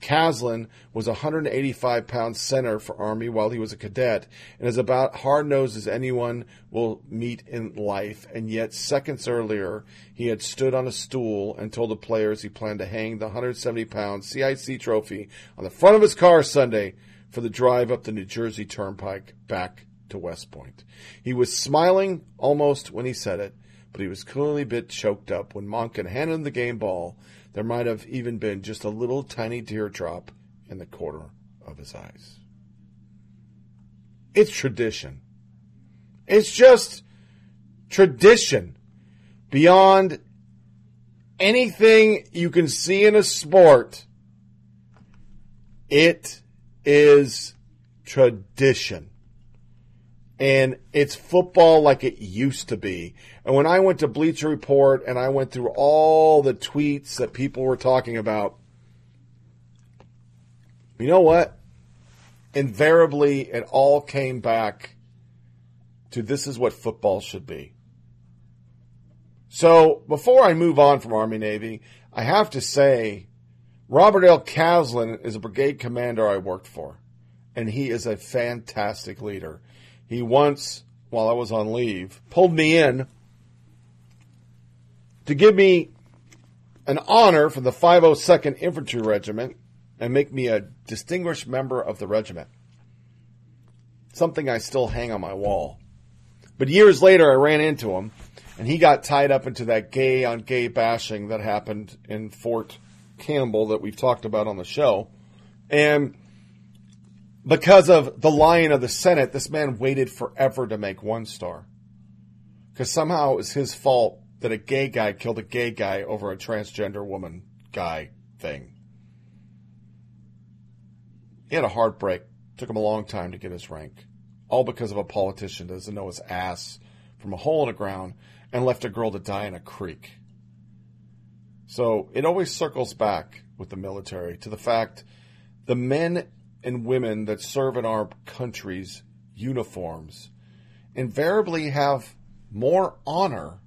Caslen was a 185 pound center for Army while he was a cadet and is about hard nosed as anyone will meet in life. And yet, seconds earlier, he had stood on a stool and told the players he planned to hang the 170 pound CIC trophy on the front of his car Sunday for the drive up the New Jersey Turnpike back to West Point. He was smiling almost when he said it, but he was clearly a bit choked up when Monken handed him the game ball there might have even been just a little tiny teardrop in the corner of his eyes. It's tradition. It's just tradition beyond anything you can see in a sport. It is tradition. And it's football like it used to be. And when I went to Bleacher Report and I went through all the tweets that people were talking about, you know what? Invariably, it all came back to this is what football should be. So before I move on from Army Navy, I have to say Robert L. Caslen is a brigade commander I worked for, and he is a fantastic leader. He once, while I was on leave, pulled me in to give me an honor from the 502nd Infantry Regiment and make me a distinguished member of the regiment. Something I still hang on my wall. But years later, I ran into him, and he got tied up into that gay on gay bashing that happened in Fort Campbell that we've talked about on the show. And because of the lion of the Senate, this man waited forever to make one star. Because somehow it was his fault that a gay guy killed a gay guy over a transgender woman guy thing. He had a heartbreak. Took him a long time to get his rank. All because of a politician that doesn't know his ass from a hole in the ground and left a girl to die in a creek. So it always circles back with the military to the fact the men and women that serve in our country's uniforms invariably have more honor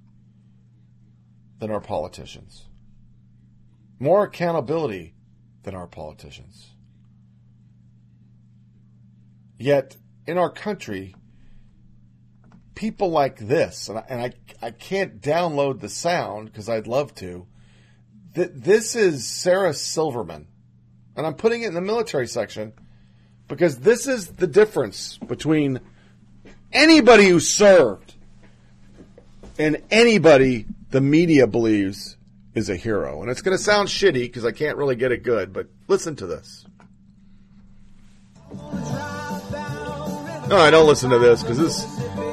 than our politicians, more accountability than our politicians. Yet, in our country, people like this, and I, and I, I can't download the sound because I'd love to. Th- this is Sarah Silverman, and I'm putting it in the military section because this is the difference between anybody who served and anybody the media believes is a hero. And it's going to sound shitty because I can't really get it good, but listen to this. No, I don't listen to this because this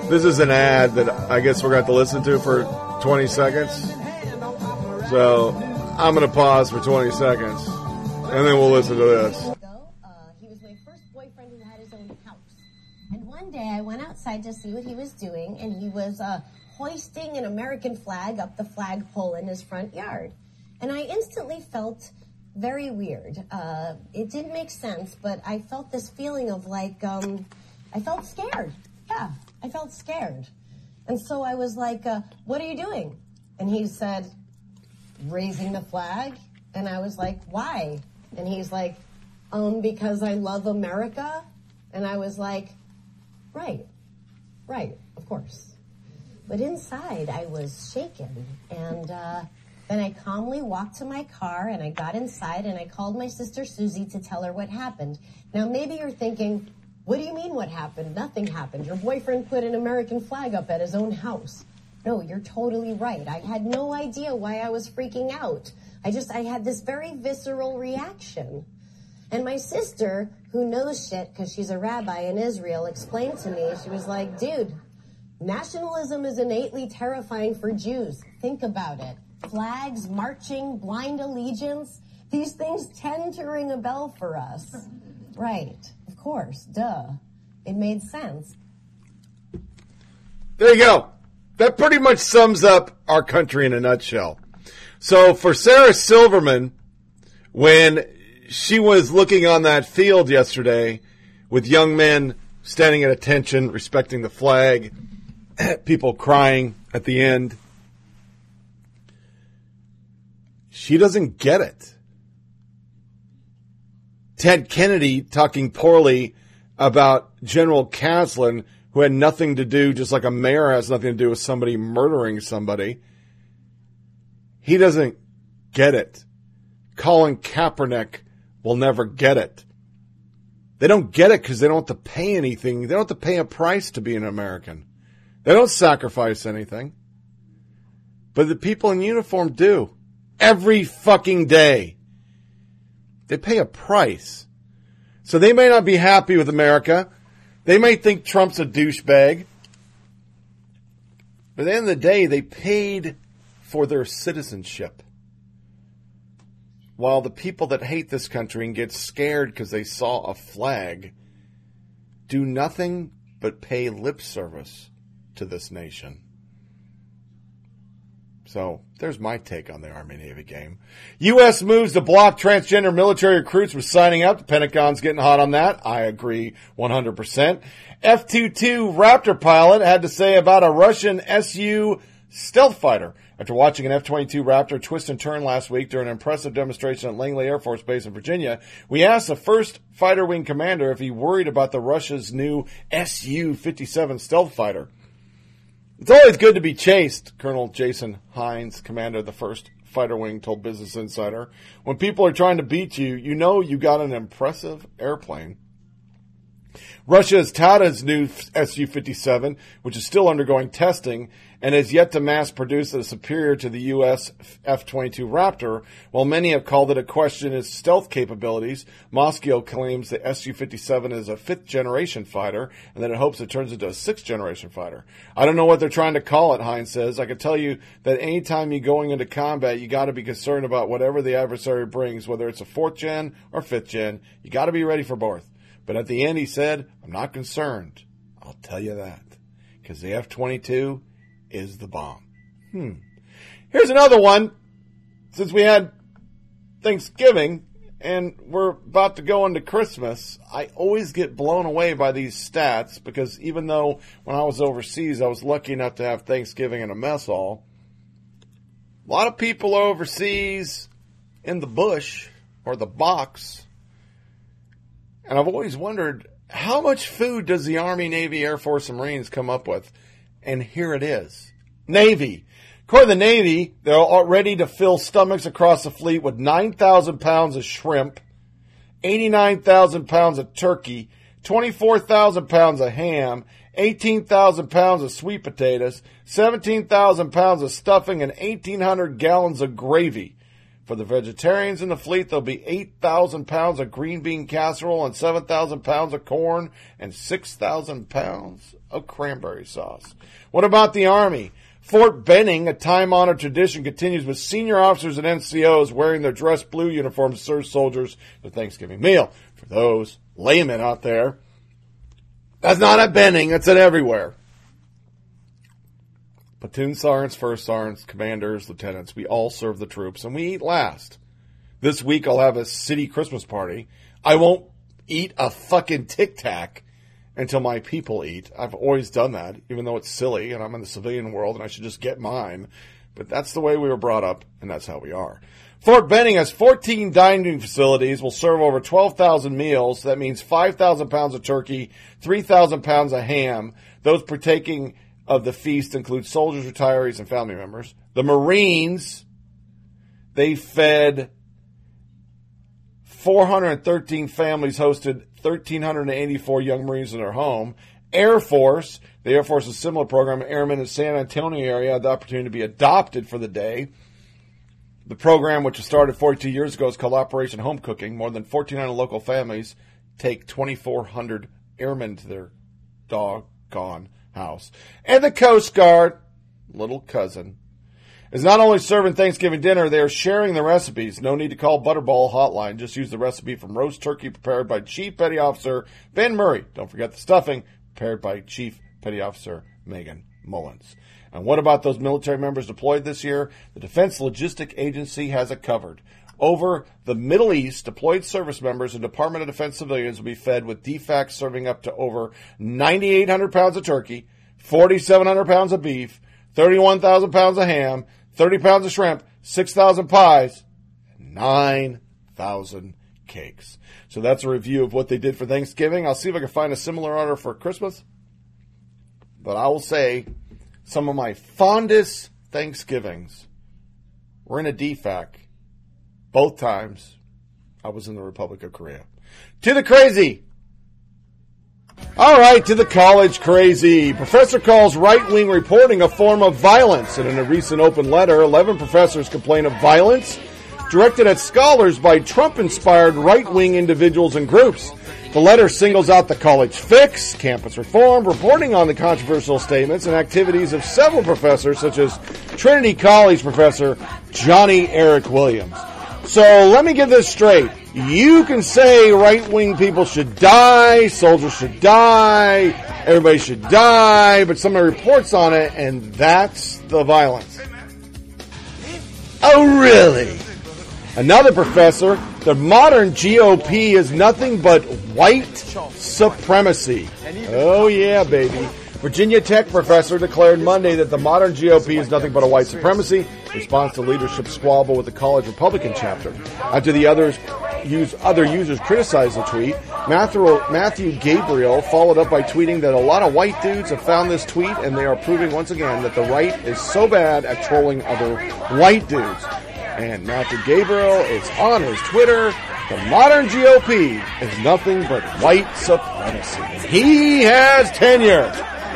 this is an ad that I guess we're going to to listen to for 20 seconds. So I'm going to pause for 20 seconds and then we'll listen to this. He was my first boyfriend who had his own house. And one day I went outside to see what he was doing, and he was uh, hoisting an American flag up the flagpole in his front yard. And I instantly felt very weird. Uh, it didn't make sense, but I felt this feeling of like, um, I felt scared. Yeah, I felt scared. And so I was like, uh, What are you doing? And he said, Raising the flag. And I was like, Why? And he's like, Um, because I love America. And I was like, Right, right, of course. But inside, I was shaken. And uh, then I calmly walked to my car and I got inside and I called my sister Susie to tell her what happened. Now, maybe you're thinking, what do you mean what happened? Nothing happened. Your boyfriend put an American flag up at his own house. No, you're totally right. I had no idea why I was freaking out. I just, I had this very visceral reaction. And my sister, who knows shit because she's a rabbi in Israel, explained to me, she was like, dude, nationalism is innately terrifying for Jews. Think about it. Flags, marching, blind allegiance, these things tend to ring a bell for us. Right, of course, duh. It made sense. There you go. That pretty much sums up our country in a nutshell. So for Sarah Silverman, when she was looking on that field yesterday with young men standing at attention, respecting the flag, people crying at the end, she doesn't get it. Ted Kennedy talking poorly about General Caslen, who had nothing to do, just like a mayor has nothing to do with somebody murdering somebody. He doesn't get it. Colin Kaepernick will never get it. They don't get it because they don't have to pay anything. They don't have to pay a price to be an American. They don't sacrifice anything. But the people in uniform do. Every fucking day. They pay a price. So they may not be happy with America. They may think Trump's a douchebag. But at the end of the day, they paid for their citizenship. While the people that hate this country and get scared because they saw a flag do nothing but pay lip service to this nation. So there's my take on the Army Navy game. U.S. moves to block transgender military recruits from signing up. The Pentagon's getting hot on that. I agree 100%. F-22 Raptor pilot had to say about a Russian Su stealth fighter after watching an F-22 Raptor twist and turn last week during an impressive demonstration at Langley Air Force Base in Virginia. We asked the first fighter wing commander if he worried about the Russia's new Su-57 stealth fighter. It's always good to be chased, Colonel Jason Hinds, commander of the 1st Fighter Wing, told Business Insider. When people are trying to beat you, you know you got an impressive airplane. Russia has touted its new Su 57, which is still undergoing testing and has yet to mass produce is superior to the U.S. F 22 Raptor. While many have called it a question its stealth capabilities, Moscow claims the Su 57 is a fifth generation fighter and that it hopes it turns into a sixth generation fighter. I don't know what they're trying to call it, Hinds says. I can tell you that anytime you're going into combat, you got to be concerned about whatever the adversary brings, whether it's a fourth gen or fifth gen. You got to be ready for both. But at the end, he said, I'm not concerned. I'll tell you that. Because the F 22 is the bomb. Hmm. Here's another one. Since we had Thanksgiving and we're about to go into Christmas, I always get blown away by these stats because even though when I was overseas, I was lucky enough to have Thanksgiving in a mess hall, a lot of people are overseas in the bush or the box and I've always wondered how much food does the Army, Navy, Air Force, and Marines come up with? And here it is. Navy. According to the Navy, they're ready to fill stomachs across the fleet with 9,000 pounds of shrimp, 89,000 pounds of turkey, 24,000 pounds of ham, 18,000 pounds of sweet potatoes, 17,000 pounds of stuffing, and 1,800 gallons of gravy. For the vegetarians in the fleet, there'll be 8,000 pounds of green bean casserole and 7,000 pounds of corn and 6,000 pounds of cranberry sauce. What about the Army? Fort Benning, a time-honored tradition, continues with senior officers and NCOs wearing their dress blue uniforms to serve soldiers the Thanksgiving meal. For those laymen out there, that's not at Benning, that's at everywhere. Platoon sergeants, first sergeants, commanders, lieutenants, we all serve the troops and we eat last. This week I'll have a city Christmas party. I won't eat a fucking tic tac until my people eat. I've always done that, even though it's silly and I'm in the civilian world and I should just get mine. But that's the way we were brought up and that's how we are. Fort Benning has 14 dining facilities, will serve over 12,000 meals. That means 5,000 pounds of turkey, 3,000 pounds of ham. Those partaking of the feast include soldiers, retirees, and family members. The Marines, they fed 413 families, hosted 1,384 young Marines in their home, Air Force. The Air Force is a similar program. Airmen in San Antonio area had the opportunity to be adopted for the day. The program, which was started 42 years ago, is called Operation Home Cooking. More than 1,400 local families take 2,400 airmen to their doggone house. And the Coast Guard, little cousin, is not only serving Thanksgiving dinner, they are sharing the recipes. No need to call Butterball Hotline. Just use the recipe from roast turkey prepared by Chief Petty Officer Ben Murray. Don't forget the stuffing prepared by Chief Petty Officer Megan Mullins. And what about those military members deployed this year? The Defense Logistic Agency has it covered. Over the Middle East, deployed service members and Department of Defense civilians will be fed with DFACs serving up to over 9,800 pounds of turkey, 4,700 pounds of beef, 31,000 pounds of ham, 30 pounds of shrimp, 6,000 pies, 9,000 cakes. So that's a review of what they did for Thanksgiving. I'll see if I can find a similar order for Christmas. But I will say some of my fondest Thanksgivings were in a DFAC. Both times I was in the Republic of Korea. To the crazy! All right, to the college crazy. Professor calls right wing reporting a form of violence. And in a recent open letter, 11 professors complain of violence directed at scholars by Trump inspired right wing individuals and groups. The letter singles out the college fix, campus reform, reporting on the controversial statements and activities of several professors, such as Trinity College professor Johnny Eric Williams. So let me get this straight. You can say right wing people should die, soldiers should die, everybody should die, but somebody reports on it, and that's the violence. Oh, really? Another professor, the modern GOP is nothing but white supremacy. Oh, yeah, baby. Virginia Tech professor declared Monday that the modern GOP is nothing but a white supremacy response to leadership squabble with the college Republican chapter. Uh, After the others use, other users criticized the tweet, Matthew, Matthew Gabriel followed up by tweeting that a lot of white dudes have found this tweet and they are proving once again that the right is so bad at trolling other white dudes. And Matthew Gabriel is on his Twitter. The modern GOP is nothing but white supremacy. He has tenure.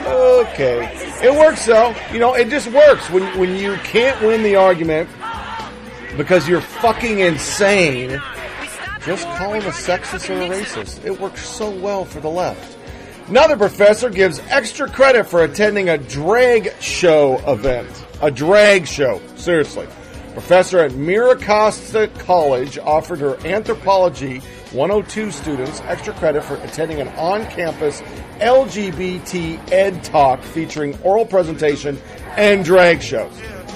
Okay. It works though. You know, it just works when when you can't win the argument because you're fucking insane. Just call him a sexist or a racist. It works so well for the left. Another professor gives extra credit for attending a drag show event. A drag show. Seriously. Professor at Miracosta College offered her anthropology 102 students extra credit for attending an on campus LGBT ed talk featuring oral presentation and drag shows.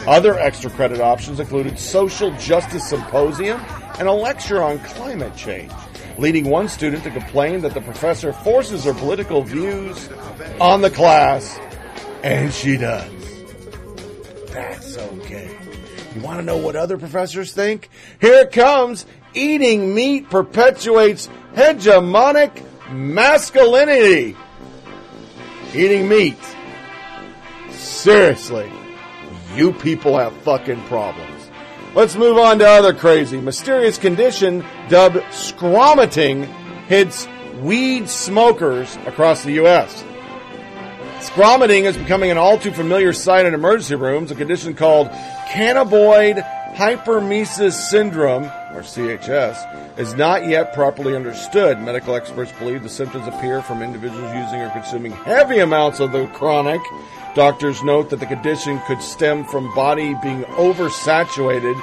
Other extra credit options included social justice symposium and a lecture on climate change, leading one student to complain that the professor forces her political views on the class, and she does. That's okay. You want to know what other professors think? Here it comes. Eating meat perpetuates hegemonic masculinity. Eating meat. Seriously. You people have fucking problems. Let's move on to other crazy. Mysterious condition dubbed scromating hits weed smokers across the U.S. Scromating is becoming an all too familiar sight in emergency rooms, a condition called cannabinoid hyperemesis syndrome, or CHS, is not yet properly understood. Medical experts believe the symptoms appear from individuals using or consuming heavy amounts of the chronic. Doctors note that the condition could stem from body being oversaturated,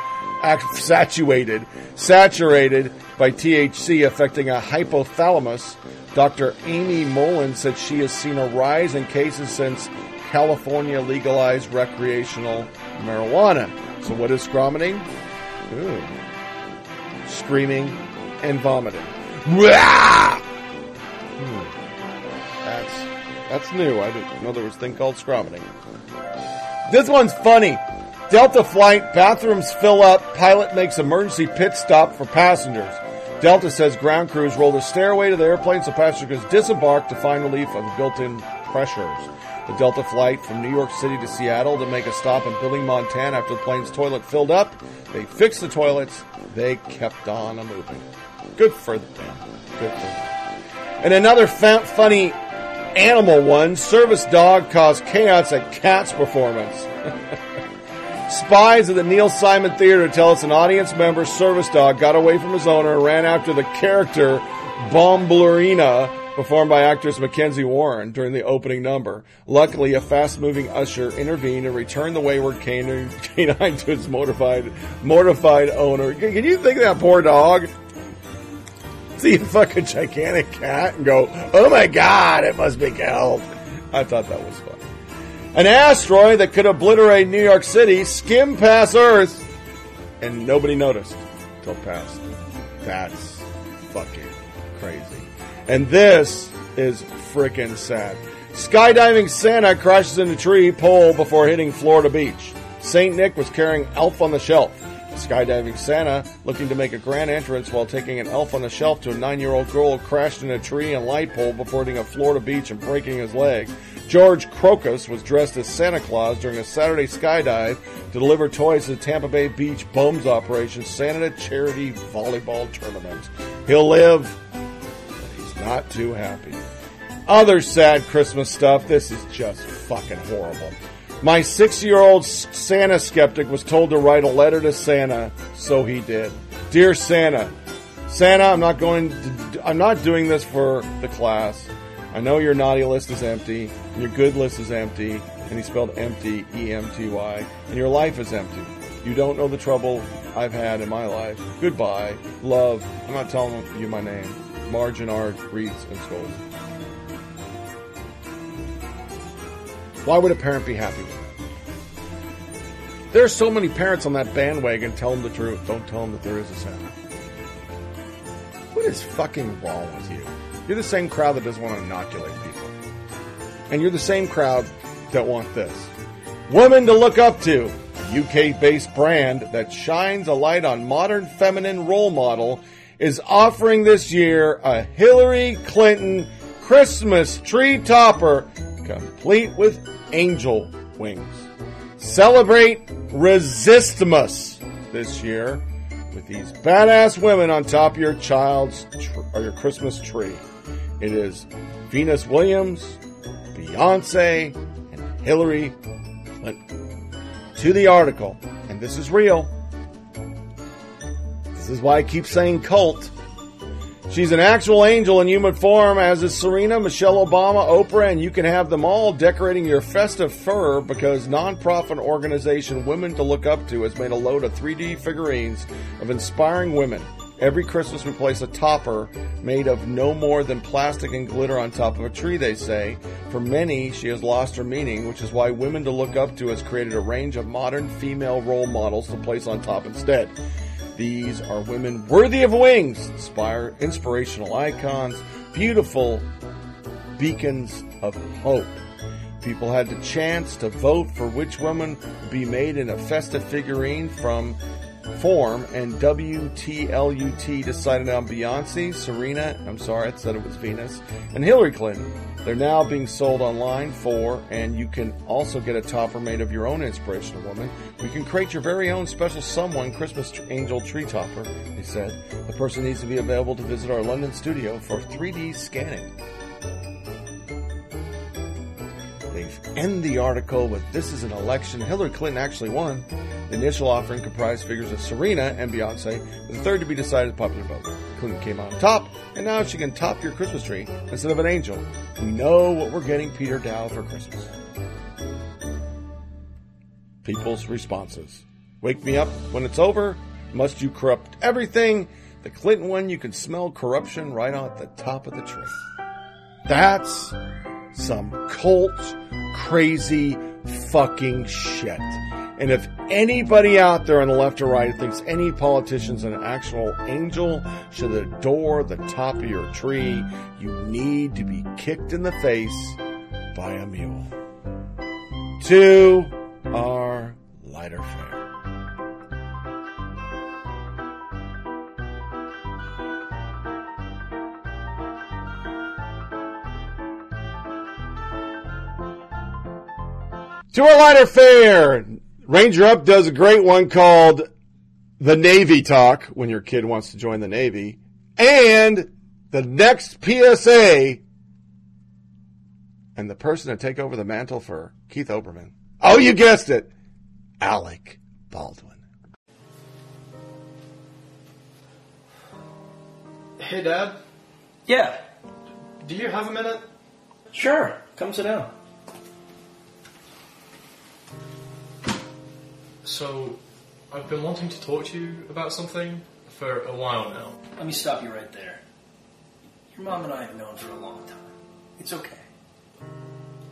saturated, saturated by THC affecting a hypothalamus. Dr. Amy Mullen said she has seen a rise in cases since California legalized recreational marijuana. So what is scromating? Ooh. Screaming and vomiting. Hmm. That's that's new. I didn't know there was a thing called scromating. This one's funny. Delta flight, bathrooms fill up, pilot makes emergency pit stop for passengers. Delta says ground crews roll the stairway to the airplane so passengers disembark to find relief of built-in pressures. The Delta flight from New York City to Seattle to make a stop in Billing, Montana after the plane's toilet filled up. They fixed the toilets. They kept on a moving. Good for them. Good for them. And another fa- funny Animal One, service dog caused chaos at Cats performance. Spies at the Neil Simon Theater tell us an audience member service dog got away from his owner and ran after the character Bombalurina performed by actress Mackenzie Warren during the opening number. Luckily, a fast-moving usher intervened and returned the wayward canine, to its mortified, mortified owner. Can can you think of that poor dog? See a fucking gigantic cat and go, "Oh my god, it must be killed." I thought that was fun. An asteroid that could obliterate New York City skimmed past Earth, and nobody noticed till past. That's fucking crazy. And this is freaking sad. Skydiving Santa crashes into tree pole before hitting Florida Beach. St. Nick was carrying Elf on the Shelf. Skydiving Santa, looking to make a grand entrance while taking an elf on the shelf to a nine year old girl, crashed in a tree and light pole before hitting a Florida beach and breaking his leg. George Crocus was dressed as Santa Claus during a Saturday skydive to deliver toys to the Tampa Bay Beach Bums Operation Santa Charity Volleyball Tournament. He'll live, not too happy. Other sad Christmas stuff. This is just fucking horrible. My six year old Santa skeptic was told to write a letter to Santa, so he did. Dear Santa, Santa, I'm not going to, I'm not doing this for the class. I know your naughty list is empty, your good list is empty, and he spelled empty, E M T Y, and your life is empty. You don't know the trouble I've had in my life. Goodbye. Love. I'm not telling you my name. Margin Art, Reeds, and Skulls. Why would a parent be happy with that? There are so many parents on that bandwagon. Tell them the truth. Don't tell them that there is a Santa. What is fucking wrong with you? You're the same crowd that doesn't want to inoculate people. And you're the same crowd that want this. Women to look up to. UK based brand that shines a light on modern feminine role model is offering this year a Hillary Clinton Christmas tree topper complete with angel wings. Celebrate Resistmas this year with these badass women on top of your child's tr- or your Christmas tree. It is Venus Williams, Beyonce, and Hillary Clinton. To the article, and this is real. This is why I keep saying cult. She's an actual angel in human form, as is Serena, Michelle Obama, Oprah, and you can have them all decorating your festive fir because nonprofit organization Women to Look Up To has made a load of 3D figurines of inspiring women. Every Christmas we place a topper made of no more than plastic and glitter on top of a tree, they say. For many, she has lost her meaning, which is why Women to Look Up To has created a range of modern female role models to place on top instead. These are women worthy of wings, inspire inspirational icons, beautiful beacons of hope. People had the chance to vote for which woman would be made in a festive figurine from form, and WTLUT decided on Beyonce, Serena, I'm sorry, I said it was Venus, and Hillary Clinton. They're now being sold online for, and you can also get a topper made of your own inspirational woman. You can create your very own special someone Christmas angel tree topper, he said. The person needs to be available to visit our London studio for 3D scanning. End the article with This is an election. Hillary Clinton actually won. The initial offering comprised figures of Serena and Beyonce, the third to be decided popular vote. Clinton came out on top, and now she can top your Christmas tree instead of an angel. We know what we're getting Peter Daou for Christmas. People's responses. Wake me up when it's over. Must you corrupt everything? The Clinton one, you can smell corruption right on the top of the tree. That's some cult crazy fucking shit. And if anybody out there on the left or right thinks any politician's an actual angel should adore the top of your tree, you need to be kicked in the face by a mule. To our lighter fare. To a lighter fare, Ranger Up does a great one called The Navy Talk when your kid wants to join the Navy. And the next PSA and the person to take over the mantle for Keith Olbermann. Oh, you guessed it, Alec Baldwin. Hey, Dad. Yeah. Do you have a minute? Sure. Come sit down. So, I've been wanting to talk to you about something for a while now. Let me stop you right there. Your mom and I have known for a long time. It's okay.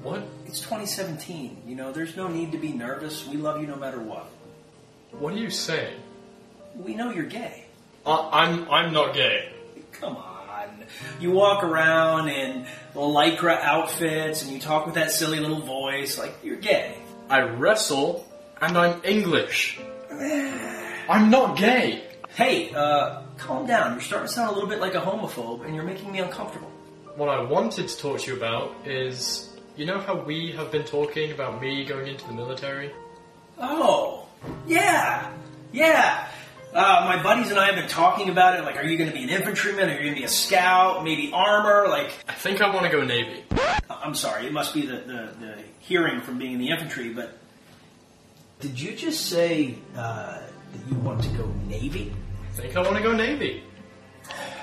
What? It's 2017. You know, there's no need to be nervous. We love you no matter what. What are you saying? We know you're gay. I, I'm I'm not gay. Come on. You walk around in lycra outfits and you talk with that silly little voice like you're gay. I wrestle and I'm English. I'm not gay. Hey, uh, calm down. You're starting to sound a little bit like a homophobe and you're making me uncomfortable. What I wanted to talk to you about is, you know how we have been talking about me going into the military? Oh, yeah, yeah. Uh, my buddies and I have been talking about it. Like, are you going to be an infantryman? Are you going to be a scout? Maybe armor? Like, I think I want to go Navy. I'm sorry, it must be the, the, the hearing from being in the infantry, but did you just say uh, that you want to go Navy? I think I want to go Navy.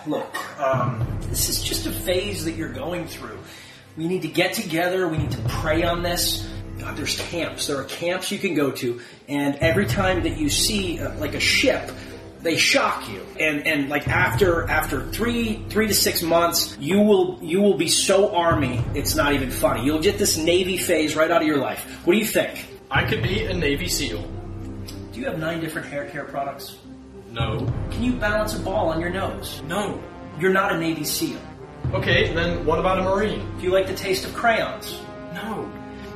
Look, um, this is just a phase that you're going through. We need to get together. We need to pray on this. God, there's camps. There are camps you can go to, and every time that you see uh, like a ship, they shock you. And and like after after three three to six months, you will you will be so army. It's not even funny. You'll get this Navy phase right out of your life. What do you think? I could be a Navy SEAL. Do you have nine different hair care products? No. Can you balance a ball on your nose? No. You're not a Navy SEAL. Okay, then what about a Marine? Do you like the taste of crayons? No.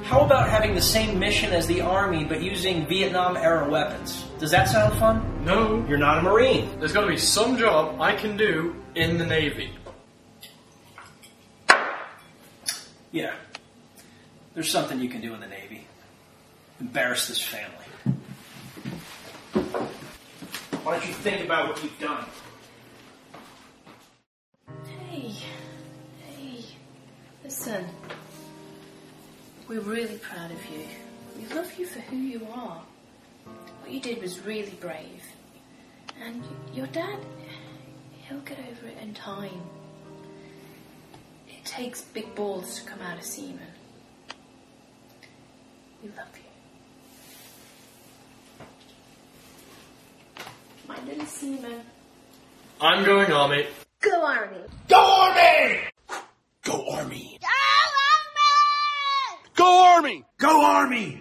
How about having the same mission as the Army but using Vietnam era weapons? Does that sound fun? No. You're not a Marine. There's got to be some job I can do in the Navy. Yeah. There's something you can do in the Navy. Embarrass this family. Why don't you think about what you've done? Hey, hey, listen. We're really proud of you. We love you for who you are. What you did was really brave. And your dad, he'll get over it in time. It takes big balls to come out of seamen. We love you. My little seaman. I'm going Army. Go Army! Go Army! Go Army! Go Army! Go Army! Go army!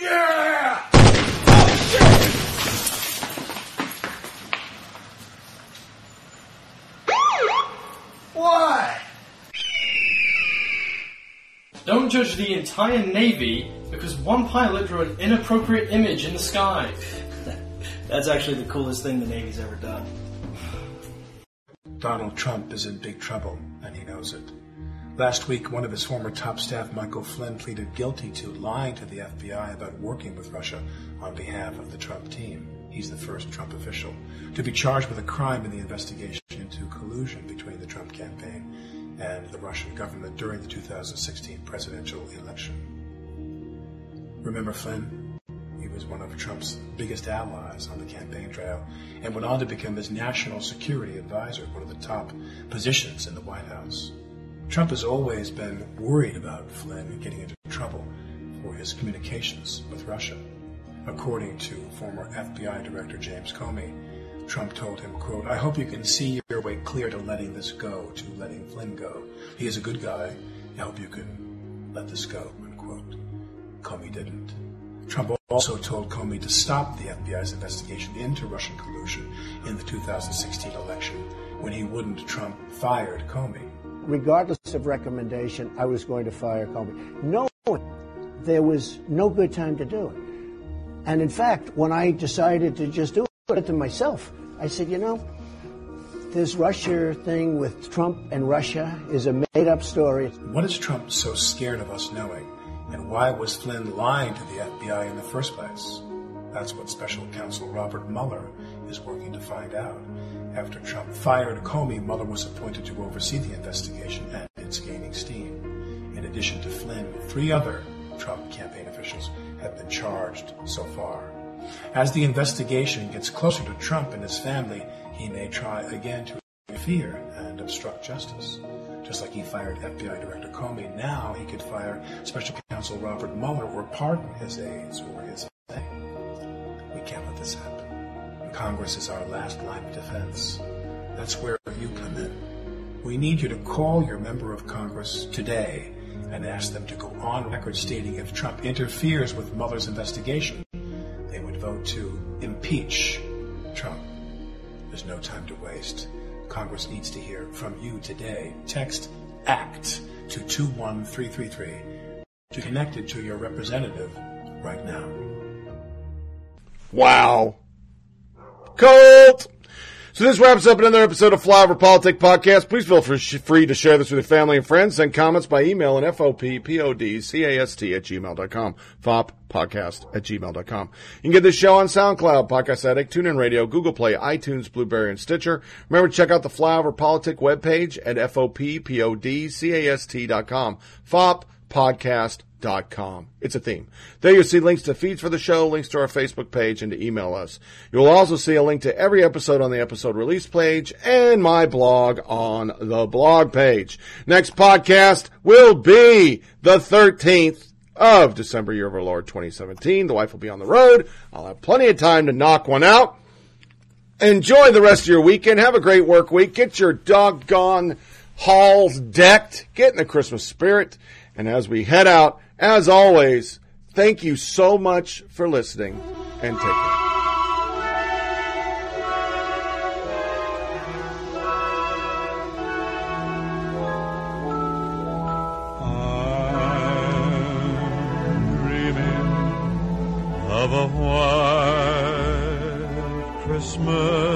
Yeah! What? Don't judge the entire Navy because one pilot drew an inappropriate image in the sky. That's actually the coolest thing the Navy's ever done. Donald Trump is in big trouble, and he knows it. Last week, one of his former top staff, Michael Flynn, pleaded guilty to lying to the FBI about working with Russia on behalf of the Trump team. He's the first Trump official to be charged with a crime in the investigation into collusion between the Trump campaign and the Russian government during the 2016 presidential election. Remember Flynn? He was one of Trump's biggest allies on the campaign trail and went on to become his national security advisor, one of the top positions in the White House. Trump has always been worried about Flynn getting into trouble for his communications with Russia. According to former FBI Director James Comey, Trump told him, quote, I hope you can see your way clear to letting this go, to letting Flynn go. He is a good guy. I hope you can let this go, unquote. Comey didn't. Trump also told Comey to stop the FBI's investigation into Russian collusion in the 2016 election. When he wouldn't, Trump fired Comey. regardless of recommendation, I was going to fire Comey, knowing there was no good time to do it. And in fact, when I decided to just do it to myself, I said, you know, this Russia thing with Trump and Russia is a made up story. What is Trump so scared of us knowing? And why was Flynn lying to the FBI in the first place? That's what special counsel Robert Mueller is working to find out. After Trump fired Comey, Mueller was appointed to oversee the investigation, and it's gaining steam. In addition to Flynn, three other Trump campaign officials have been charged so far. As the investigation gets closer to Trump and his family, he may try again to interfere and obstruct justice. Just like he fired FBI Director Comey, now he could fire Special Counsel Robert Mueller or pardon his aides or his family. We can't let this happen. Congress is our last line of defense. That's where you come in. We need you to call your member of Congress today and ask them to go on record stating if Trump interferes with Mueller's investigation, they would vote to impeach Trump. There's no time to waste. Congress needs to hear from you today. Text ACT to 21333 to connect it to your representative right now. Wow. Colt! So this wraps up another episode of Flyover Politic Podcast. Please feel free to share this with your family and friends. Send comments by email at foppodcast at gmail.com. FOP podcast at gmail.com. You can get this show on SoundCloud, Podcast Addict, TuneIn Radio, Google Play, iTunes, Blubrry, and Stitcher. Remember to check out the Flyover Politic webpage at foppodcast.com. Fop podcast com. It's a theme. There you'll see links to feeds for the show, links to our Facebook page, and to email us. You'll also see a link to every episode on the episode release page and my blog on the blog page. Next podcast will be the 13th of December, year of our Lord 2017. The wife will be on the road. I'll have plenty of time to knock one out. Enjoy the rest of your weekend. Have a great work week. Get your doggone halls decked. Get in the Christmas spirit. And as we head out, as always, thank you so much for listening and take care. of a white Christmas,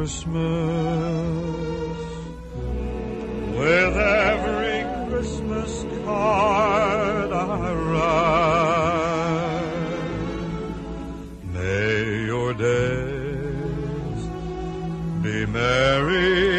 Christmas with every Christmas card I write. May your days be merry